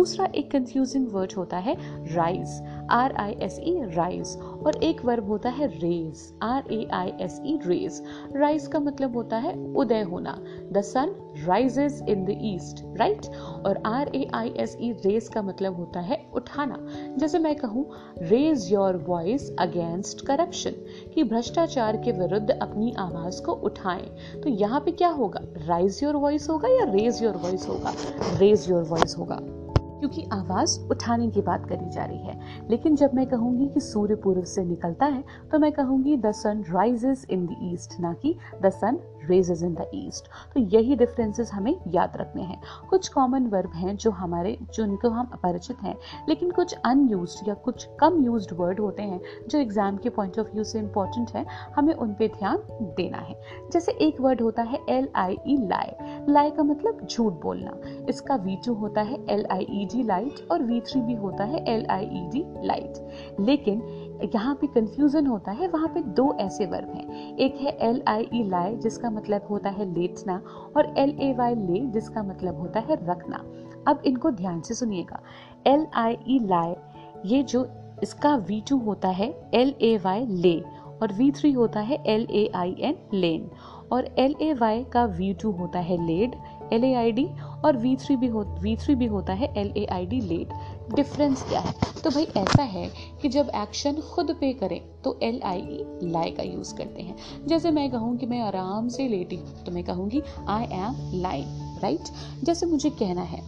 दूसरा एक कंफ्यूजिंग वर्ड होता है rise R I S E rise और एक वर्ब होता है raise R A I S E raise rise का मतलब होता है उदय होना. The sun rises in the east right और R A I S E raise का मतलब होता है उठाना. जैसे मैं कहूँ raise your voice against corruption कि भ्रष्टाचार के विरुद्ध अपनी आवाज़ को उठाएँ. तो यहाँ पे क्या होगा? राइज योर वॉइस होगा या रेज योर वॉइस होगा? रेज योर वॉइस होगा. क्योंकि आवाज़ उठाने की बात करी जा रही है। लेकिन जब मैं कहूँगी कि सूर्य पूर्व से निकलता है तो मैं कहूँगी the sun rises in the east ना कि the sun raises in the east तो यही डिफरेंसेस हमें याद रखने हैं। कुछ कॉमन वर्ब हैं जो हमारे, जो उनको हम अपरिचित हैं, लेकिन कुछ अनयूज या कुछ कम यूज़ वर्ड होते हैं, जो एग्ज़ाम के पॉइंट ऑफ़ व्यू से इंपॉर्टेंट है, हमें उन पर ध्यान देना है। जैसे एक वर्ड होता है एल आई ई लाई लाई का मतलब झूठ बोलना। इसका वी टू होता है L I E D lied और वी थ्री भी होता है L I E D lied लेकिन यहाँ पे कंफ्यूजन होता है, वहाँ पे दो ऐसे वर्ब हैं। एक है एल आई ई लाई जिसका मतलब होता है लेटना, और एल ए वाई ले जिसका मतलब होता है रखना। अब इनको ध्यान से सुनिएगा। एल आई ई लाई ये जो इसका वी टू होता है एल ए वाई ले और वी थ्री होता है L A I N lain और एल ए वाई का वी टू होता है laid L A I D और वी थ्री भी हो वी थ्री भी होता है L A I D laid difference क्या है? तो भाई ऐसा है कि जब एक्शन खुद पे करें तो एल आई ई लाई का यूज़ करते हैं। जैसे मैं कहूँ कि मैं आराम से लेटी हूँ तो मैं कहूँगी आई एम लाई राइट जैसे मुझे कहना है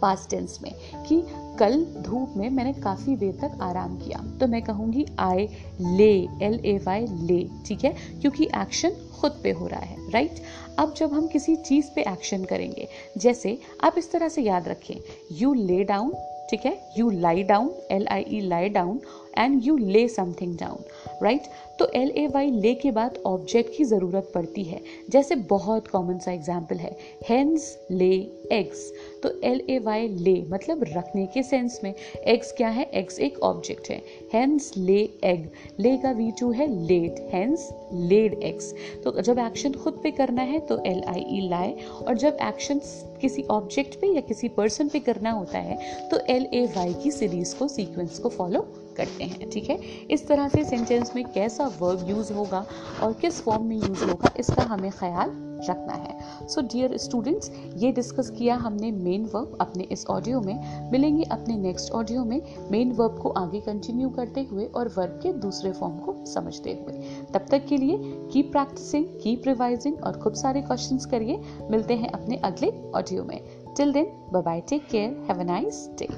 पास्ट टेंस में कि कल धूप में मैंने काफ़ी देर तक आराम किया। तो मैं कहूँगी आई ले एल ए वाई ले ठीक है? क्योंकि एक्शन खुद पे हो रहा है राइट अब जब हम किसी चीज़ पे एक्शन करेंगे, जैसे आप इस तरह से याद रखें यू ले डाउन ठीक है? You lie down L I E lie down and you lay something down right तो एल ए वाई ले के बाद ऑब्जेक्ट की ज़रूरत पड़ती है। जैसे बहुत कॉमन सा एग्ज़ाम्पल है। हैंस ले एग्स तो एल ए वाई ले मतलब रखने के सेंस में। एग्स क्या है? एग्स एक ऑब्जेक्ट है। हेंस ले एग ले का वी टू है लेट हैंस लेड एग्स तो जब एक्शन खुद पे करना है तो एल आई ई लाए. और जब एक्शन किसी ऑब्जेक्ट पे या किसी पर्सन पे करना होता है तो एल ए वाई की सीरीज़ को सीक्वेंस को फॉलो करते हैं, ठीक है? इस तरह से सेंटेंस में कैसा वर्ब यूज़ होगा और किस फॉर्म में यूज़ होगा, इसका हमें ख्याल रखना है। सो डियर स्टूडेंट्स ये डिस्कस किया हमने मेन वर्ब अपने इस ऑडियो में। मिलेंगे अपने नेक्स्ट ऑडियो में मेन वर्ब को आगे कंटिन्यू करते हुए और वर्ब के दूसरे फॉर्म को समझते हुए। तब तक के लिए कीप प्रैक्टिसिंग कीप रिवाइजिंग और खूब सारे क्वेश्चन करिए। मिलते हैं अपने अगले ऑडियो में। Till then bye take care have a nice day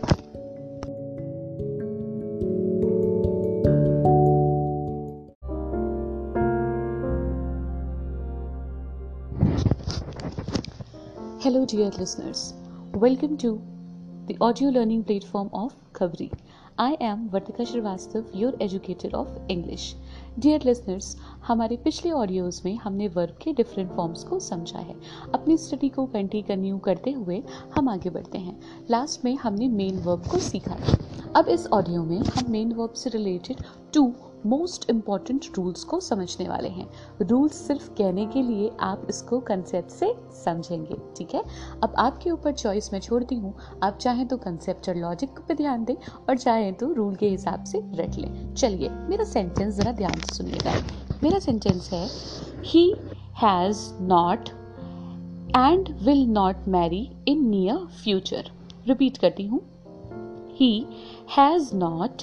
Hello, dear listeners. Welcome to the audio learning platform of Khabri. I am Vartika Srivastav, your educator of English. Dear listeners हमारे पिछले audios में हमने verb के different forms को समझा है अपनी study को कंटिन्यू करते हुए हम आगे बढ़ते हैं लास्ट में हमने मेन वर्ब को सीखा था अब इस ऑडियो में हम मेन वर्ब से related to most important rules को समझने वाले हैं। रूल्स सिर्फ़ कहने के लिए आप इसको कंसेप्ट से समझेंगे, ठीक है? अब आपके ऊपर चॉइस मैं छोड़ती हूँ। आप चाहें तो कंसेप्ट और लॉजिक पे ध्यान दें और चाहें तो रूल के हिसाब से रख लें। चलिए, मेरा सेंटेंस ज़रा ध्यान से सुनिएगा। मेरा सेंटेंस है he has not and will not marry in near future repeat करती हूँ। He has not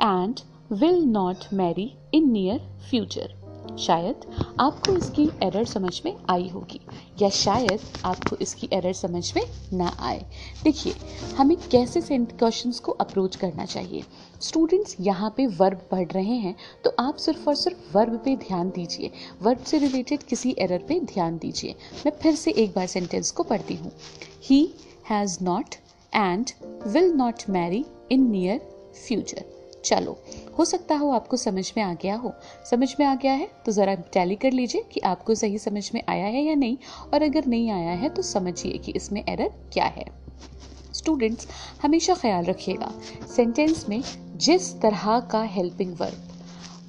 and will not marry in near future शायद आपको इसकी एरर समझ में आई होगी, या शायद आपको इसकी एरर समझ में ना आए। देखिए, हमें कैसे क्वेश्चंस को अप्रोच करना चाहिए? स्टूडेंट्स यहाँ पे वर्ब पढ़ रहे हैं तो आप सिर्फ़ और सिर्फ़ वर्ब पे ध्यान दीजिए। वर्ब से रिलेटेड किसी एरर पे ध्यान दीजिए। मैं फिर से एक बार सेंटेंस को पढ़ती हूँ। He has not and will not marry in near future चलो, हो सकता हो आपको समझ में आ गया हो। समझ में आ गया है? तो ज़रा टैली कर लीजिए कि आपको सही समझ में आया है या नहीं। और अगर नहीं आया है तो समझिए कि इसमें एरर क्या है। स्टूडेंट्स हमेशा ख्याल रखिएगा। सेंटेंस में जिस तरह का हेल्पिंग वर्ब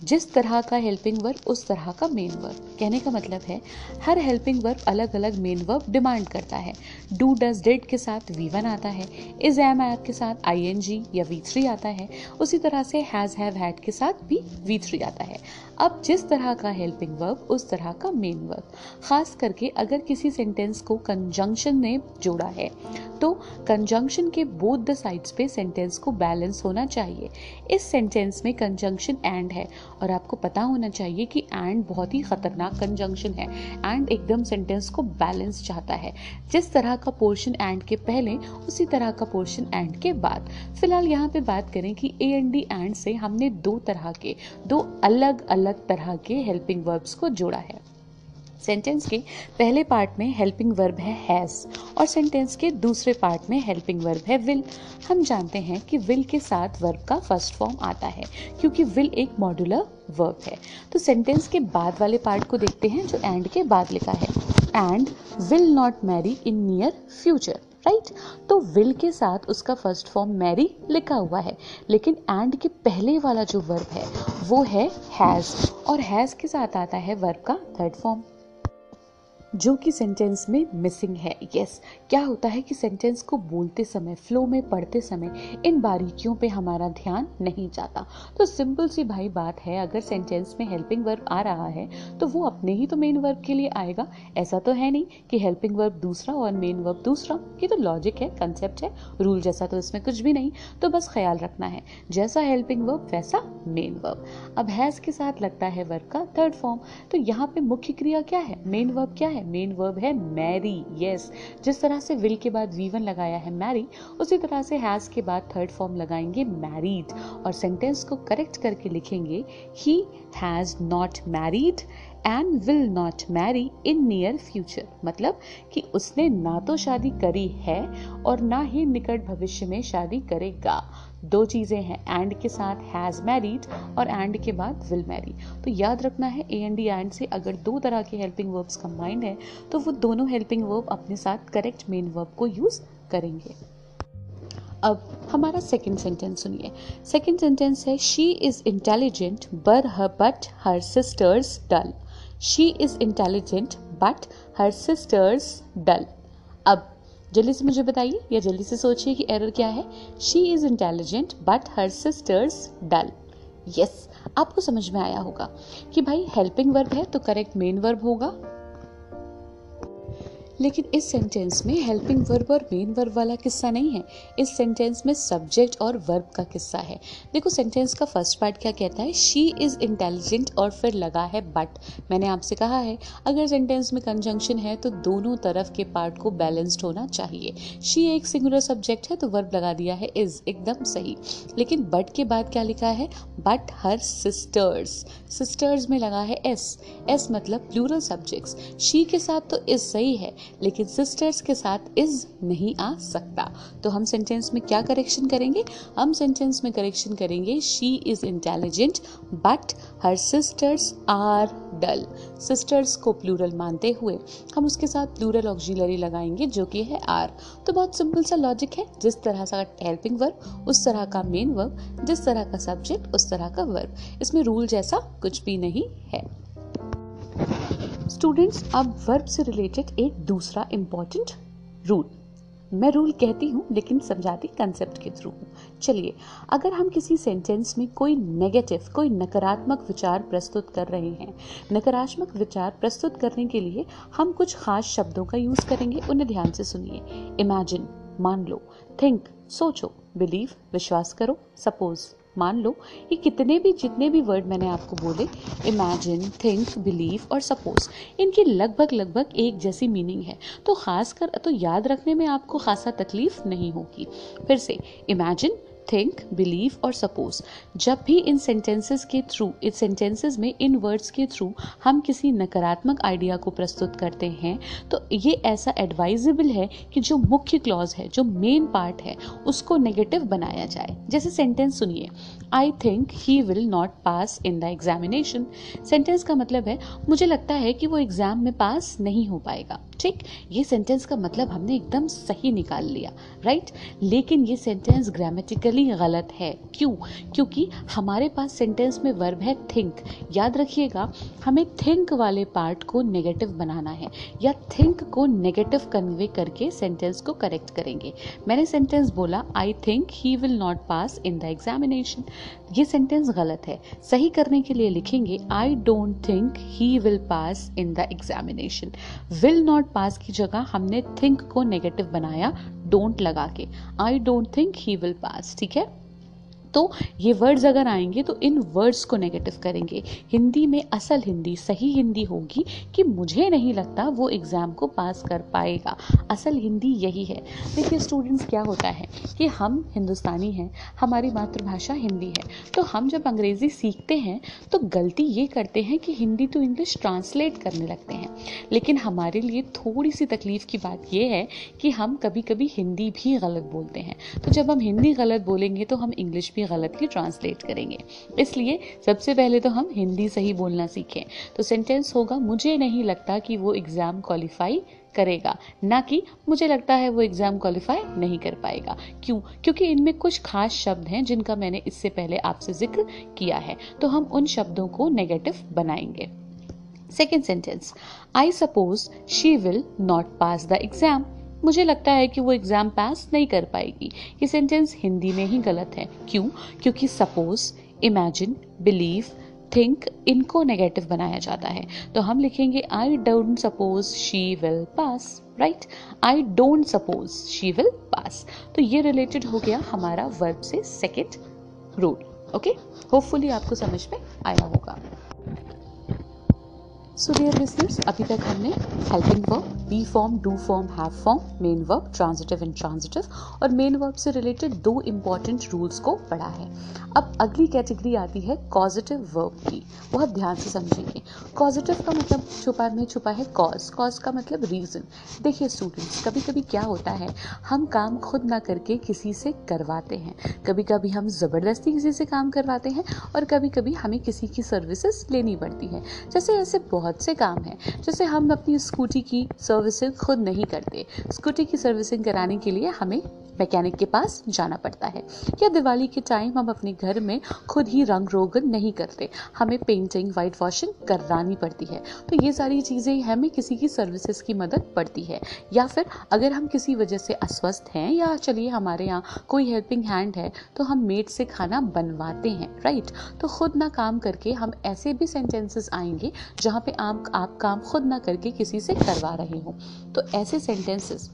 जिस तरह का हेल्पिंग वर्ब उस तरह का मेन वर्ब कहने का मतलब है, हर हेल्पिंग वर्ब अलग अलग मेन वर्ब डिमांड करता है. डू डज डेड के साथ वी वन आता है. इज़ एम आर के साथ आई एन जी या वी थ्री आता है. उसी तरह से हैज़ हैव हैड के साथ भी वी थ्री आता है. अब जिस तरह का हेल्पिंग वर्ब उस तरह का मेन वर्ब खास करके अगर किसी सेंटेंस को कंजंक्शन ने जोड़ा है तो कंजंक्शन के बोथ द साइड्स पे सेंटेंस को बैलेंस होना चाहिए. इस सेंटेंस में कंजंक्शन एंड है, और आपको पता होना चाहिए कि एंड बहुत ही खतरनाक कंजंक्शन है. एंड एकदम सेंटेंस को बैलेंस चाहता है. जिस तरह का पोर्शन एंड के पहले, उसी तरह का पोर्शन एंड के बाद. फ़िलहाल यहाँ पे बात करें कि ए एन डी एंड से हमने दो तरह के, दो अलग अलग तरह के हेल्पिंग वर्ब्स को जोड़ा है। सेंटेंस के पहले पार्ट में हेल्पिंग वर्ब है हैज़ और सेंटेंस के दूसरे पार्ट में हेल्पिंग वर्ब है विल हम जानते हैं कि विल के साथ वर्ब का फ़र्स्ट फॉर्म आता है, क्योंकि विल एक मॉड्यूलर वर्ब है। तो सेंटेंस के बाद वाले पार्ट को देखते हैं, जो एंड के बाद लिखा है। And will not marry in near future right तो विल के साथ उसका फ़र्स्ट फॉर्म मैरी लिखा हुआ है। लेकिन एंड के पहले वाला जो वर्ब है, वो है हैज़ और हैज़ के साथ आता है वर्ब का थर्ड फॉर्म जो कि सेंटेंस में मिसिंग है। यस yes, क्या होता है कि सेंटेंस को बोलते समय फ्लो में पढ़ते समय इन बारीकियों पे हमारा ध्यान नहीं जाता। तो सिंपल सी भाई बात है अगर सेंटेंस में हेल्पिंग वर्ब आ रहा है तो वो अपने ही तो मेन वर्ब के लिए आएगा। ऐसा तो है नहीं कि हेल्पिंग वर्ब दूसरा और मेन वर्ब दूसरा ये तो लॉजिक है कंसेप्ट है रूल जैसा तो इसमें कुछ भी नहीं। तो बस ख्याल रखना है जैसा हेल्पिंग वर्ब वैसा मेन वर्ब अब हैज़ के साथ लगता है वर्ब का थर्ड फॉर्म तो यहाँ पे मुख्य क्रिया क्या है? मेन वर्ब क्या है? मेन वर्ब है मैरी यस जिस तरह से विल के बाद वी वन लगाया है मैरी उसी तरह से हैज़ के बाद थर्ड फॉर्म लगाएँगे मैरिड और सेंटेंस को करेक्ट करके लिखेंगे he has not married and will not marry in near future मतलब कि उसने ना तो शादी करी है और ना ही निकट भविष्य में शादी करेगा। दो चीज़ें हैं एंड के साथ हैज़ मैरिड और एंड के बाद विल मैरी तो याद रखना है ए एंड डी एंड से अगर दो तरह के हेल्पिंग वर्ब्स कंबाइंड है तो वो दोनों हेल्पिंग वर्ब अपने साथ करेक्ट मेन वर्ब को यूज़ करेंगे. अब हमारा सेकंड सेंटेंस सुनिए. सेकंड सेंटेंस है she is intelligent but her but her sisters dull she is intelligent but her sisters dull अब जल्दी से मुझे बताइए, या जल्दी से सोचिए कि एरर क्या है? She is intelligent but her sisters dull yes आपको समझ में आया होगा कि भाई हेल्पिंग वर्ब है तो करेक्ट मेन वर्ब होगा। लेकिन इस सेंटेंस में हेल्पिंग वर्ब और मेन वर्ब वाला किस्सा नहीं है। इस सेंटेंस में सब्जेक्ट और वर्ब का किस्सा है। देखो सेंटेंस का फ़र्स्ट पार्ट क्या कहता है? शी इज़ इंटेलिजेंट और फिर लगा है बट मैंने आपसे कहा है, अगर सेंटेंस में कंजंक्शन है तो दोनों तरफ़ के पार्ट को बैलेंस्ड होना चाहिए। शी एक सिंगुलर सब्जेक्ट है तो वर्ब लगा दिया है इज़ एकदम सही। लेकिन बट के बाद क्या लिखा है? बट हर सिस्टर्स सिस्टर्स में लगा है एस एस मतलब प्लूरल सब्जेक्ट्स शी के साथ तो इज़ सही है। लेकिन सिस्टर्स के साथ इज़ नहीं आ सकता। तो हम सेंटेंस में क्या करेक्शन करेंगे? हम सेंटेंस में करेक्शन करेंगे she is intelligent but her sisters are dull sisters को प्लूरल मानते हुए हम उसके साथ प्लूरल ऑक्जिलरी लगाएँगे, जो कि है आर तो बहुत सिंपल सा लॉजिक है। जिस तरह का हेल्पिंग वर्ब उस तरह का मेन वर्ब जिस तरह का सब्जेक्ट उस तरह का वर्ब इसमें रूल जैसा कुछ भी नहीं है। स्टूडेंट्स अब वर्ब से रिलेटेड एक दूसरा इंपॉर्टेंट रूल मैं रूल कहती हूँ, लेकिन समझाती कंसेप्ट के थ्रू चलिए, अगर हम किसी सेंटेंस में कोई नेगेटिव कोई नकारात्मक विचार प्रस्तुत कर रहे हैं, नकारात्मक विचार प्रस्तुत करने के लिए हम कुछ खास शब्दों का यूज़ करेंगे, उन्हें ध्यान से सुनिए. इमेजिन मान लो थिंक सोचो बिलीव विश्वास करो सपोज़ मान लो, ये कितने भी, जितने भी वर्ड मैंने आपको बोले इमेजिन थिंक बिलीव और सपोज़ इनकी लगभग लगभग एक जैसी मीनिंग है। तो खास कर तो याद रखने में आपको खासा तकलीफ़ नहीं होगी। फिर से इमेजिन थिंक बिलीव और सपोज़ जब भी इन सेंटेंसेस के थ्रू इन सेंटेंसेस में, इन वर्ड्स के थ्रू हम किसी नकारात्मक आइडिया को प्रस्तुत करते हैं तो ये ऐसा एडवाइजेबल है कि जो मुख्य क्लॉज है, जो मेन पार्ट है, उसको नेगेटिव बनाया जाए. जैसे सेंटेंस सुनिए. I think he will not pass in the examination sentence का मतलब है, मुझे लगता है कि वो एग्ज़ाम में पास नहीं हो पाएगा. ठीक? ये सेंटेंस का मतलब हमने एकदम सही निकाल लिया राइट लेकिन ये सेंटेंस ग्रामेटिकली गलत है। क्यों? क्योंकि हमारे पास सेंटेंस में वर्ब है थिंक याद रखिएगा, हमें थिंक वाले पार्ट को नेगेटिव बनाना है, या थिंक को नेगेटिव कन्वे करके सेंटेंस को करेक्ट करेंगे। मैंने सेंटेंस बोला I think he will not pass in the examination ये सेंटेंस गलत है। सही करने के लिए लिखेंगे I don't think he will pass in the examination will not pass की जगह हमने थिंक को नेगेटिव बनाया डोंट लगा के। I don't think he will pass ठीक है? तो ये वर्ड्स अगर आएँगे तो इन वर्ड्स को नेगेटिव करेंगे। हिंदी में असल हिंदी, सही हिंदी होगी कि मुझे नहीं लगता वो एग्ज़ाम को पास कर पाएगा। असल हिंदी यही है। देखिए स्टूडेंट्स क्या होता है कि हम हिंदुस्तानी हैं, हमारी मातृभाषा हिंदी है। तो हम जब अंग्रेज़ी सीखते हैं तो गलती ये करते हैं कि हिंदी टू इंग्लिश ट्रांसलेट करने लगते हैं। लेकिन हमारे लिए थोड़ी सी तकलीफ़ की बात यह है कि हम कभी कभी हिंदी भी गलत बोलते हैं। तो जब हम हिंदी गलत बोलेंगे तो हम इंग्लिश भी गलत ही ट्रांसलेट करेंगे। इसलिए सबसे पहले तो हम हिंदी सही बोलना सीखें। तो सेंटेंस होगा, मुझे नहीं लगता कि वो एग्ज़ाम क्वालिफाई करेगा। ना कि मुझे लगता है वो एग्ज़ाम क्वालिफाई नहीं कर पाएगा। क्यों? क्योंकि इनमें कुछ खास शब्द हैं जिनका मैंने इससे पहले आपसे ज़िक्र किया है। तो हम उन शब्दों को नेगेटिव बनाएँगे। Second sentence I suppose she will not pass the exam मुझे लगता है कि वो एग्ज़ाम पास नहीं कर पाएगी। ये सेंटेंस हिंदी में ही गलत है। क्यों? क्योंकि सपोज़ इमेजिन बिलीव थिंक इनको नेगेटिव बनाया जाता है। तो हम लिखेंगे I don't suppose she will pass right I don't suppose she will pass तो ये रिलेटेड हो गया हमारा वर्ब से सेकेंड रूल ओके होपफुली आपको समझ में आया होगा। सो डियर लिसनर्स अभी तक हमने helping verb be form do form have form main verb transitive and transitive और मेन वर्ब से रिलेटेड दो इंपॉर्टेंट रूल्स को पढ़ा है। अब अगली कैटेगरी आती है कॉजिटिव वर्ब की। बहुत ध्यान से समझेंगे। कॉजिटिव का मतलब छुपा, में छुपा है कॉज कॉज का मतलब रीज़न देखिए स्टूडेंट्स कभी कभी क्या होता है? हम काम खुद ना करके किसी से करवाते हैं। कभी कभी हम ज़बरदस्ती किसी से काम करवाते हैं और कभी कभी हमें किसी की सर्विसेज़ लेनी पड़ती है। जैसे ऐसे बहुत से काम हैं, जैसे हम अपनी स्कूटी की सर्विसिंग खुद नहीं करते। स्कूटी की सर्विसिंग कराने के लिए हमें मैकेनिक के पास जाना पड़ता है। या दिवाली के टाइम हम अपने घर में खुद ही रंग रोगन नहीं करते। हमें पेंटिंग वाइट वॉशिंग करानी पड़ती है। तो ये सारी चीज़ें हमें किसी की सर्विसेज़ की मदद पड़ती है। या फिर अगर हम किसी वजह से अस्वस्थ हैं या चलिए हमारे यहाँ कोई हेल्पिंग हैंड है तो हम मेड से खाना बनवाते हैं राइट तो खुद ना काम करके हम ऐसे भी सेंटेंसेस आएँगे जहाँ पे आप आप काम खुद ना करके किसी से करवा रहे हो। तो ऐसे सेंटेंसेस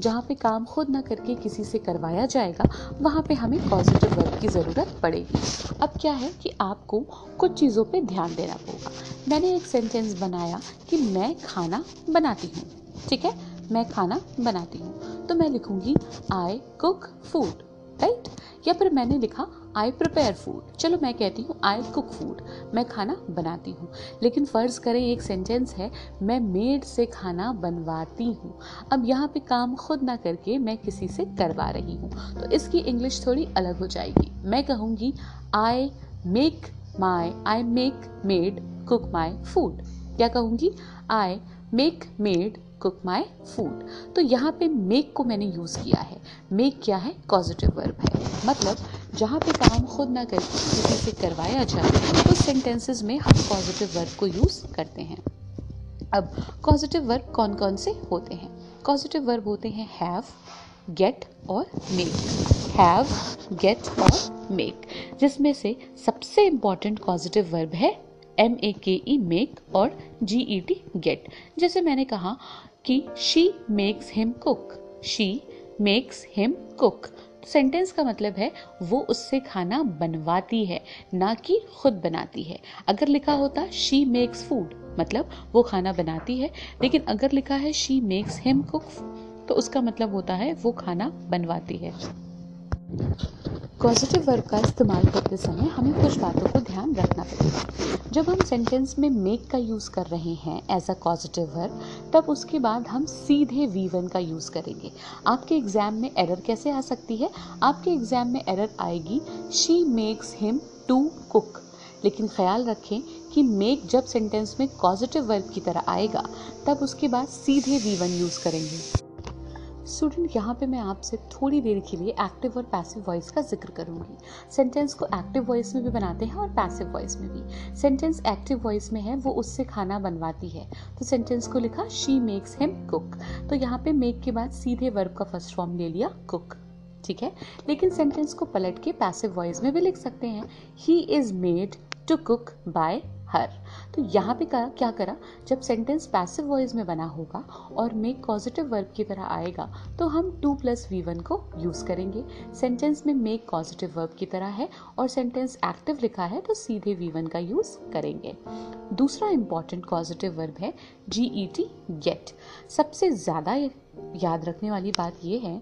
जहाँ पे काम खुद ना करके किसी से करवाया जाएगा, वहाँ पे हमें पॉजिटिव वर्क की ज़रूरत पड़ेगी। अब क्या है कि आपको कुछ चीज़ों पे ध्यान देना होगा। मैंने एक सेंटेंस बनाया कि मैं खाना बनाती हूँ, ठीक है? मैं खाना बनाती हूँ। तो मैं लिखूँगी आई कुक फ़ूड राइट या फिर मैंने लिखा आई प्रिपेयर फ़ूड चलो मैं कहती हूँ आई कुक फ़ूड मैं खाना बनाती हूँ। लेकिन फ़र्ज़ करें, एक सेंटेंस है, मैं मेड से खाना बनवाती हूँ। अब यहाँ पे काम खुद ना करके मैं किसी से करवा रही हूँ। तो इसकी इंग्लिश थोड़ी अलग हो जाएगी। मैं कहूँगी I make my I make made cook my food क्या कहूँगी? I make made cook my food तो यहाँ पे मेक को मैंने यूज़ किया है। मेक क्या है? पॉजिटिव वर्ब है। मतलब जहाँ पे काम खुद ना करके किसी से करवाया जाए तो सेंटेंसेस में हम पॉजिटिव वर्ब को यूज़ करते हैं। अब पॉजिटिव वर्ब कौन कौन से होते हैं? पॉजिटिव वर्ब होते हैं हैव गेट और मेक हैव गेट और मेक जिसमें से सबसे इंपॉर्टेंट पॉजिटिव वर्ब है M A K E make और जी ई टी गेट जैसे मैंने कहा कि she makes him cook she makes him cook sentence का मतलब है, वो उससे खाना बनवाती है, ना कि खुद बनाती है। अगर लिखा होता शी मेक्स फ़ूड मतलब वो खाना बनाती है, लेकिन अगर लिखा है शी मेक्स हिम कुक तो उसका मतलब होता है, वो खाना बनवाती है। पॉजिटिव वर्ब का इस्तेमाल करते समय हमें कुछ बातों को ध्यान रखना पड़ेगा। जब हम सेंटेंस में मेक का यूज़ कर रहे हैं एज अ पॉजिटिव वर्ब तब उसके बाद हम सीधे वी वन का यूज़ करेंगे। आपके एग्ज़ाम में एरर कैसे आ सकती है? आपके एग्ज़ाम में एरर आएगी she makes him to cook लेकिन ख्याल रखें कि मेक जब सेंटेंस में पॉजिटिव वर्ब की तरह आएगा, तब उसके बाद सीधे वी वन यूज़ करेंगे। स्टूडेंट यहाँ पे मैं आपसे थोड़ी देर के लिए एक्टिव और पैसिव वॉइस का ज़िक्र करूँगी। सेंटेंस को एक्टिव वॉइस में भी बनाते हैं और पैसिव वॉइस में भी। सेंटेंस एक्टिव वॉइस में है, वो उससे खाना बनवाती है। तो सेंटेंस को लिखा शी मेक्स हिम कुक तो यहाँ पे मेक के बाद सीधे वर्ब का फ़र्स्ट फॉर्म ले लिया कुक ठीक है? लेकिन सेंटेंस को पलट के पैसिव वॉइस में भी लिख सकते हैं। He is made to cook by her तो यहाँ पे क्या क्या करा? जब सेंटेंस पैसिव वॉइस में बना होगा और मेक पॉजिटिव वर्ब की तरह आएगा तो हम टू प्लस वी वन को यूज़ करेंगे। सेंटेंस में मेक पॉजिटिव वर्ब की तरह है और सेंटेंस एक्टिव लिखा है तो सीधे वी वन का यूज़ करेंगे। दूसरा इंपॉर्टेंट पॉजिटिव वर्ब है जी ई टी गेट सबसे ज़्यादा याद रखने वाली बात यह है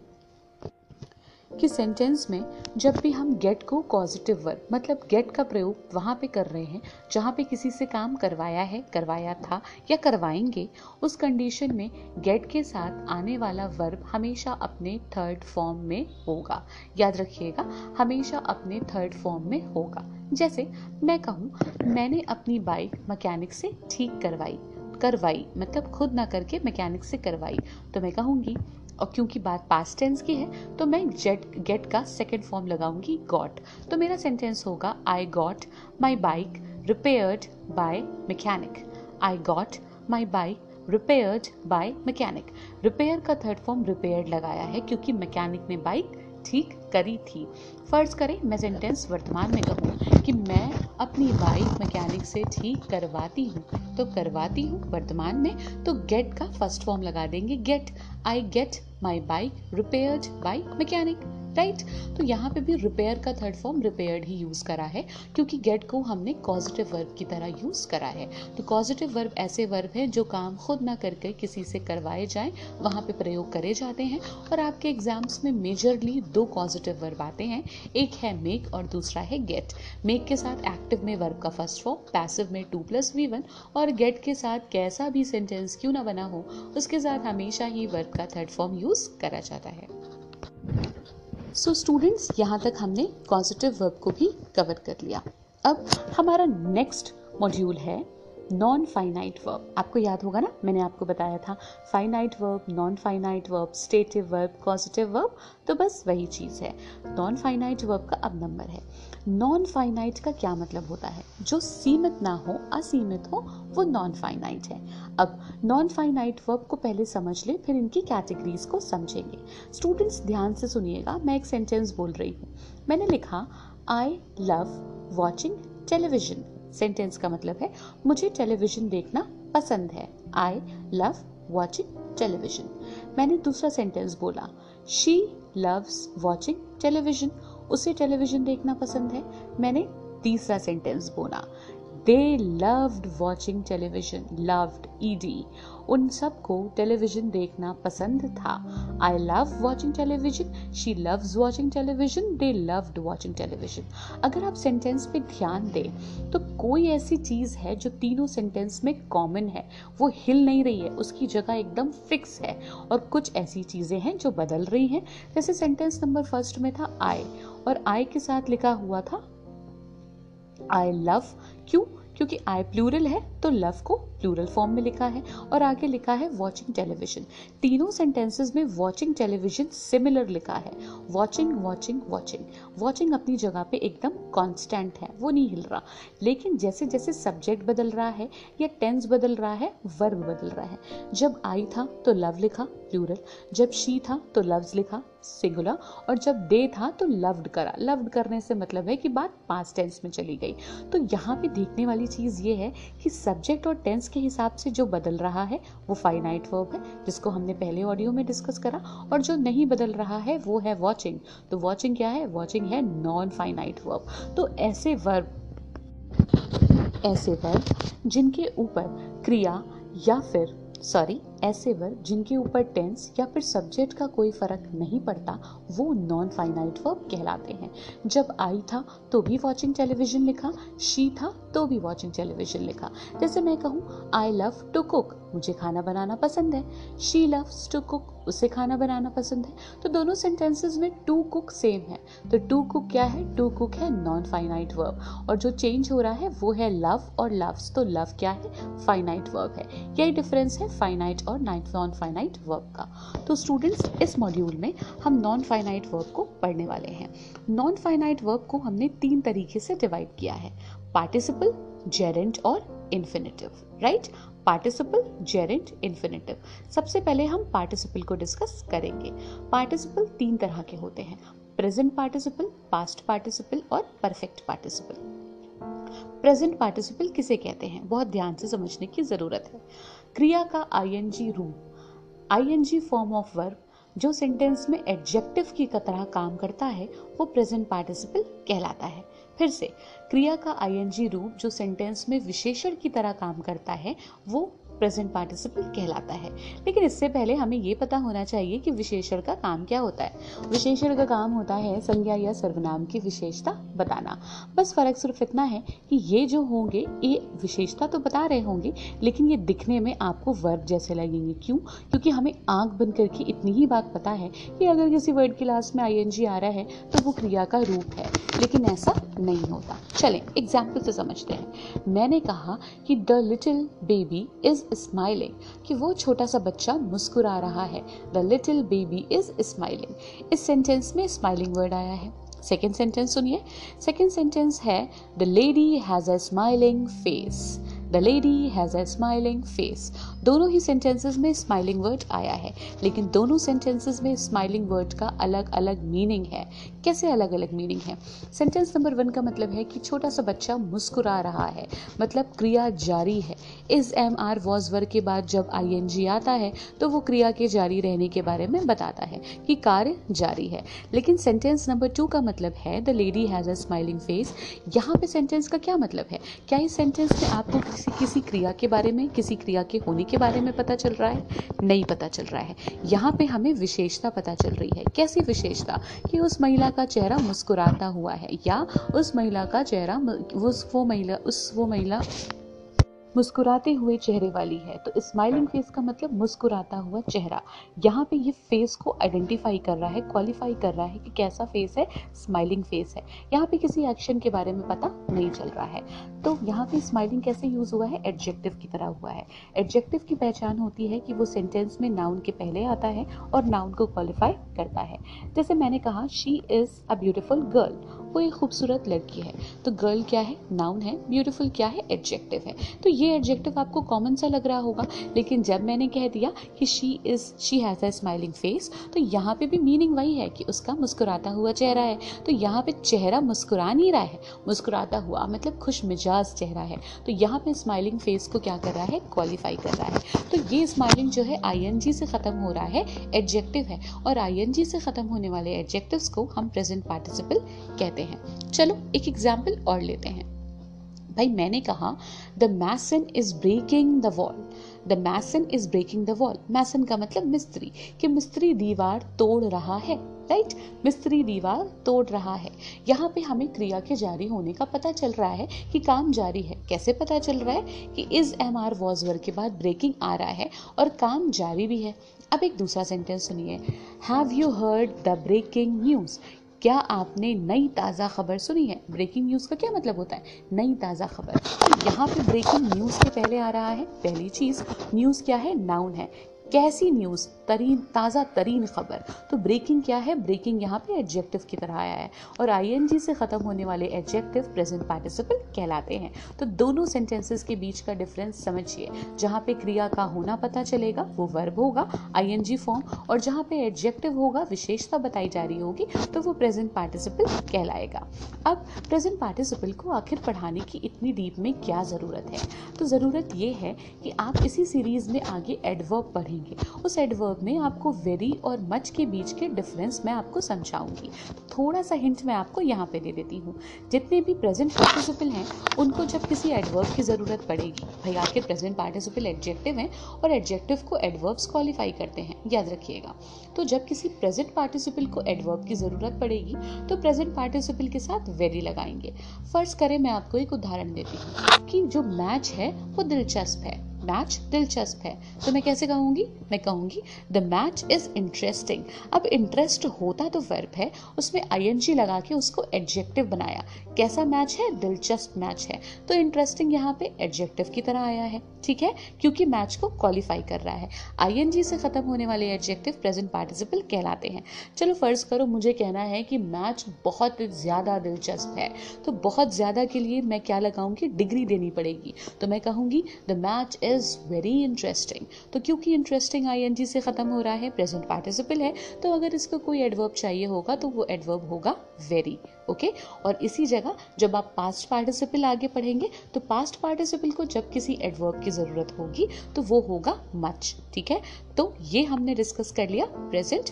कि सेंटेंस में जब भी हम गेट को पॉजिटिव वर्ब मतलब गेट का प्रयोग वहाँ पे कर रहे हैं, जहाँ पे किसी से काम करवाया है, करवाया था या करवाएँगे, उस कंडीशन में गेट के साथ आने वाला वर्ब हमेशा अपने थर्ड फॉर्म में होगा। याद रखिएगा, हमेशा अपने थर्ड फॉर्म में होगा। जैसे मैं कहूँ, मैंने अपनी बाइक मैकेनिक से ठीक करवाई करवाई मतलब खुद ना करके मैकेनिक से करवाई तो मैं कहूँगी और क्योंकि बात पास्ट टेंस की है तो मैं जेट गेट का सेकेंड फॉर्म लगाऊँगी गॉट तो मेरा सेंटेंस होगा I got my bike repaired by mechanic I got my bike repaired by mechanic repair का थर्ड फॉर्म रिपेयर्ड लगाया है, क्योंकि मैकेनिक ने बाइक ठीक करी थी। फ़र्ज़ करें, मैं सेंटेंस वर्तमान में कहूँ कि मैं अपनी बाइक मैकेनिक से ठीक करवाती हूँ। तो करवाती हूँ वर्तमान में तो गेट का फ़र्स्ट फॉर्म लगा देंगे। Get I get my bike repaired bike mechanic right तो यहाँ पे भी रिपेयर का थर्ड फॉर्म रिपेयर्ड ही यूज़ करा है, क्योंकि गेट को हमने पॉजिटिव वर्ब की तरह यूज़ करा है। तो पॉजिटिव वर्ब ऐसे वर्ब है जो काम खुद ना करके किसी से करवाए जाए, वहाँ पे प्रयोग करे जाते हैं। और आपके एग्ज़ाम्स में मेजरली दो पॉजिटिव वर्ब आते हैं, एक है मेक और दूसरा है गेट मेक के साथ एक्टिव में वर्ब का फ़र्स्ट फॉर्म पैसिव में टू प्लस वी वन और गेट के साथ कैसा भी सेंटेंस क्यों ना बना हो, उसके साथ हमेशा ही वर्ब का थर्ड फॉर्म यूज़ करा जाता है। सो स्टूडेंट्स यहाँ तक हमने पॉजिटिव वर्ब को भी कवर कर लिया। अब हमारा नेक्स्ट मॉड्यूल है नॉन फाइनाइट वर्ब आपको याद होगा ना? मैंने आपको बताया था finite verb non finite verb stative verb positive verb तो बस वही चीज़ है। नॉन फाइनाइट वर्ब का अब नंबर है। नॉन फाइनाइट का क्या मतलब होता है? जो सीमित ना हो, असीमित हो, वो नॉन फाइनाइट है। अब नॉन फाइनाइट वर्ब को पहले समझ ले, फिर इनकी कैटेगरीज को समझेंगे। स्टूडेंट्स ध्यान से सुनिएगा, मैं एक सेंटेंस बोल रही हूँ। मैंने लिखा I love watching television sentence का मतलब है, मुझे टेलीविज़न देखना पसंद है। आई लव वॉचिंग टेलीविज़न मैंने दूसरा सेंटेंस बोला शी लव्स वॉचिंग टेलीविज़न उसे टेलीविज़न देखना पसंद है। मैंने तीसरा सेंटेंस बोला। They loved watching television loved ED उन सबको टेलीविज़न देखना पसंद था। I love watching television she loves watching television they loved watching television अगर आप सेंटेंस पे ध्यान दें तो कोई ऐसी चीज़ है जो तीनों सेंटेंस में कॉमन है। वो हिल नहीं रही है, उसकी जगह एकदम फिक्स है। और कुछ ऐसी चीज़ें हैं जो बदल रही हैं। जैसे सेंटेंस नंबर फ़र्स्ट में था आई और आई के साथ लिखा हुआ था आई लव क्यों? क्योंकि आई प्लूरल है तो लव को प्लूरल फॉर्म में लिखा है और आगे लिखा है वॉचिंग टेलीविज़न तीनों सेंटेंसेस में वॉचिंग टेलीविज़न सिमिलर लिखा है. वॉचिंग वॉचिंग वॉचिंग वॉचिंग अपनी जगह पे एकदम कांस्टेंट है. वो नहीं हिल रहा. लेकिन जैसे जैसे सब्जेक्ट बदल रहा है या टेंस बदल रहा है वर्ब बदल रहा है. जब आई था तो लव लिखा प्लूरल जब शी था तो लव्स लिखा सिंगुलर और जब दे था तो लव्ड करा. लव्ड करने से मतलब है कि बात पास्ट टेंस में चली गई. तो यहाँ पे देखने वाली चीज़ ये है कि सब्जेक्ट और टेंस के हिसाब से जो बदल रहा है, वो फाइनाइट वर्ब है, जिसको हमने पहले ऑडियो में डिस्कस करा, और जो नहीं बदल रहा है, वो है वॉचिंग तो वॉचिंग क्या है? वॉचिंग है नॉन फाइनाइट वर्ब तो ऐसे वर्ब ऐसे वर्ब जिनके ऊपर क्रिया या फिर सॉरी ऐसे वर्ब जिनके ऊपर टेंस या फिर सब्जेक्ट का कोई फ़र्क नहीं पड़ता, वो नॉन फाइनाइट वर्ब कहलाते हैं। जब आई था तो भी वॉचिंग टेलीविज़न लिखा शी था तो भी वॉचिंग टेलीविज़न लिखा। जैसे मैं कहूँ आई लव टू कुक मुझे खाना बनाना पसंद है। शी लव्स टू कुक उसे खाना बनाना पसंद है। तो दोनों सेंटेंसेस में टू कुक सेम है। तो टू कुक क्या है? टू कुक है नॉन फाइनाइट वर्ब और जो चेंज हो रहा है, वो है लव और लव्स तो लव क्या है? फाइनाइट वर्ब है। यही डिफरेंस है फाइनाइट और नॉन फाइनाइट वर्ब का। तो स्टूडेंट्स इस मॉड्यूल में हम नॉन फाइनाइट वर्ब को पढ़ने वाले हैं। नॉन फाइनाइट वर्ब को हमने तीन तरीके से डिवाइड किया है। पार्टिसिपल जेरेंट और infinitive right participle gerund infinitive सबसे पहले हम पार्टिसिपल को डिस्कस करेंगे। पार्टिसिपल तीन तरह के होते हैं। प्रेजेंट पार्टिसिपल, पास्ट पार्टिसिपल और परफेक्ट पार्टिसिपल। प्रेजेंट पार्टिसिपल किसे कहते हैं? बहुत ध्यान से समझने की ज़रूरत है। क्रिया का आईएनजी रूप आईएनजी फॉर्म ऑफ़ वर्ब जो सेंटेंस में एडजेक्टिव की तरह काम करता है, वो प्रेजेंट पार्टिसिपल कहलाता है। फिर से क्रिया का आईएनजी रूप जो सेंटेंस में विशेषण की तरह काम करता है वो प्रेजेंट पार्टिसिपल कहलाता है। लेकिन इससे पहले हमें ये पता होना चाहिए कि विशेषण का काम क्या होता है। विशेषण का काम होता है संज्ञा या सर्वनाम की विशेषता बताना। बस फ़र्क सिर्फ़ इतना है कि ये जो होंगे, ये विशेषता तो बता रहे होंगे, लेकिन ये दिखने में आपको वर्ब जैसे लगेंगे। क्यों? क्योंकि हमें आँख बंद करके इतनी ही बात पता है कि अगर किसी वर्ड की लास्ट में आईएनजी आ रहा है तो वो क्रिया का रूप है। लेकिन ऐसा नहीं होता। चलें एग्ज़ाम्पल से समझते हैं। मैंने कहा कि the little baby is smiling कि वो छोटा सा बच्चा मुस्कुरा रहा है। The little baby is smiling इस सेंटेंस में स्माइलिंग वर्ड आया है। सेकेंड सेंटेंस सुनिए। सेकेंड सेंटेंस है the lady has a smiling face the lady has a smiling face दोनों ही सेंटेंसेस में स्माइलिंग वर्ड आया है, लेकिन दोनों सेंटेंसेस में स्माइलिंग वर्ड का अलग अलग मीनिंग है। कैसे अलग अलग मीनिंग है? सेंटेंस नंबर वन का मतलब है कि छोटा सा बच्चा मुस्कुरा रहा है मतलब क्रिया जारी है। इस एम आर वॉज़ वर्ग के बाद जब आई एन जी आता है तो वो क्रिया के जारी रहने के बारे में बताता है कि कार्य जारी है। लेकिन सेंटेंस नंबर टू का मतलब है the lady has a smiling face यहाँ पे सेंटेंस का क्या मतलब है? क्या इस सेंटेंस में आपको किसी किसी क्रिया के बारे में, किसी क्रिया के होने के बारे में पता चल रहा है? नहीं पता चल रहा है। यहाँ पे हमें विशेषता पता चल रही है। कैसी विशेषता? कि उस महिला का चेहरा मुस्कुराता हुआ है या उस महिला का चेहरा उस वो महिला, उस वो महिला मुस्कुराते हुए चेहरे वाली है। तो स्माइलिंग फेस का मतलब मुस्कुराता हुआ चेहरा। यहाँ पे ये फेस को आइडेंटिफाई कर रहा है क्वालिफाई कर रहा है कि कैसा फेस है स्माइलिंग फेस है। यहाँ पे किसी एक्शन के बारे में पता नहीं चल रहा है। तो यहाँ पे स्माइलिंग कैसे यूज़ हुआ है? एडजेक्टिव की तरह हुआ है। एडजेक्टिव की पहचान होती है कि वो सेंटेंस में नाउन के पहले आता है और नाउन को क्वालिफाई करता है। जैसे मैंने कहा she is a beautiful girl वो एक खूबसूरत लड़की है। तो गर्ल क्या है? नाउन है। ब्यूटीफुल क्या है? एडजेक्टिव है। तो ये एडजेक्टिव आपको कॉमन सा लग रहा होगा, लेकिन जब मैंने कह दिया कि she is she has a smiling face तो यहाँ पे भी मीनिंग वही है कि उसका मुस्कुराता हुआ चेहरा है। तो यहाँ पे चेहरा मुस्कुरा नहीं रहा है। मुस्कुराता हुआ मतलब खुश मिजाज चेहरा है। तो यहाँ पे स्माइलिंग फेस को क्या कर रहा है? क्वालिफाई कर रहा है। तो ये स्माइलिंग जो है आईएनजी से ख़त्म हो रहा है एडजेक्टिव है। और आईएनजी से ख़त्म होने वाले एडजेक्टिव्स को हम प्रेजेंट पार्टिसिपल कहते हैं। हैं। चलो, एक एग्ज़ाम्पल और लेते हैं। भाई, मैंने कहा the mason is breaking the wall the mason is breaking the wall mason का मतलब मिस्त्री, कि मिस्त्री दीवार तोड़ रहा है राइट मिस्त्री दीवार तोड़ रहा है। यहाँ पे हमें क्रिया के जारी होने का पता चल रहा है कि काम जारी है। कैसे पता चल रहा है? कि इज़ एम आर वॉज़ वर्ग के बाद ब्रेकिंग आ रहा है और काम जारी भी है। अब एक दूसरा सेंटेंस सुनिए। Have you heard the breaking news क्या आपने नई ताज़ा खबर सुनी है? ब्रेकिंग न्यूज़ का क्या मतलब होता है? नई ताज़ा खबर। तो यहाँ पे ब्रेकिंग न्यूज़ के पहले आ रहा है। पहली चीज़ न्यूज़ क्या है? नाउन है। कैसी न्यूज़ तरीन, ताज़ा तरीन खबर। तो ब्रेकिंग क्या है? ब्रेकिंग यहाँ पे एडजेक्टिव की तरह आया है। और आईएनजी से ख़त्म होने वाले एडजेक्टिव प्रेजेंट पार्टिसिपल कहलाते हैं। तो दोनों सेंटेंसेस के बीच का डिफरेंस समझिए। जहाँ पे क्रिया का होना पता चलेगा, वो वर्ब होगा आईएनजी फॉर्म और जहाँ पे एडजेक्टिव होगा, विशेषता बताई जा रही होगी तो वो प्रेजेंट पार्टिसिपल कहलाएगा। अब प्रेजेंट पार्टिसिपल को आखिर पढ़ाने की इतनी डीप में क्या ज़रूरत है? तो ज़रूरत ये है कि आप इसी सीरीज़ में आगे एडवर्ब पढ़ेंगे। पढ़ेंगे उस एडवर्ब में आपको वेरी और मच के बीच के डिफरेंस मैं आपको समझाऊँगी। थोड़ा सा हिंट मैं आपको यहाँ पे दे देती हूँ। जितने भी प्रेजेंट पार्टिसिपल हैं, उनको जब किसी एडवर्ब की ज़रूरत पड़ेगी, भाई आखिर प्रेजेंट पार्टिसिपल एडजेक्टिव हैं और एडजेक्टिव को एडवर्ब्स क्वालिफाई करते हैं, याद रखिएगा। तो जब किसी प्रेजेंट पार्टिसिपल को एडवर्ब की ज़रूरत पड़ेगी तो प्रेजेंट पार्टिसिपल के साथ वेरी लगाएँगे। फ़र्स्ट करें, मैं आपको एक उदाहरण देती हूँ कि जो मैच है, वो दिलचस्प है। मैच दिलचस्प है। तो मैं कैसे कहूँगी? मैं कहूँगी द मैच इज़ इंटरेस्टिंग अब इंटरेस्ट होता तो वर्ब है, उसमें आई एन जी लगा के उसको एडजेक्टिव बनाया। कैसा मैच है? दिलचस्प मैच है। तो इंटरेस्टिंग यहाँ पे एडजेक्टिव की तरह आया है, ठीक है? क्योंकि मैच को क्वालिफाई कर रहा है। आई एन जी से ख़त्म होने वाले एडजेक्टिव प्रेजेंट पार्टिसिपल कहलाते हैं। चलो फ़र्ज़ करो, मुझे कहना है कि मैच बहुत ज़्यादा दिलचस्प है। तो बहुत ज़्यादा के लिए मैं क्या लगाऊँगी? डिग्री देनी पड़ेगी। तो मैं कहूँगी the match is very interesting तो क्योंकि इंटरेस्टिंग आई से ख़त्म हो रहा है प्रेजेंट पार्टिसिपल है तो अगर इसको कोई एडवर्ब चाहिए होगा तो वो एडवर्ब होगा वेरी ओके okay? और इसी जगह जब आप पास्ट पार्टिसिपल आगे पढ़ेंगे तो पास्ट पार्टिसिपल को जब किसी एडवर्ब की ज़रूरत होगी तो वो होगा मच ठीक है? तो ये हमने डिस्कस कर लिया प्रेजेंट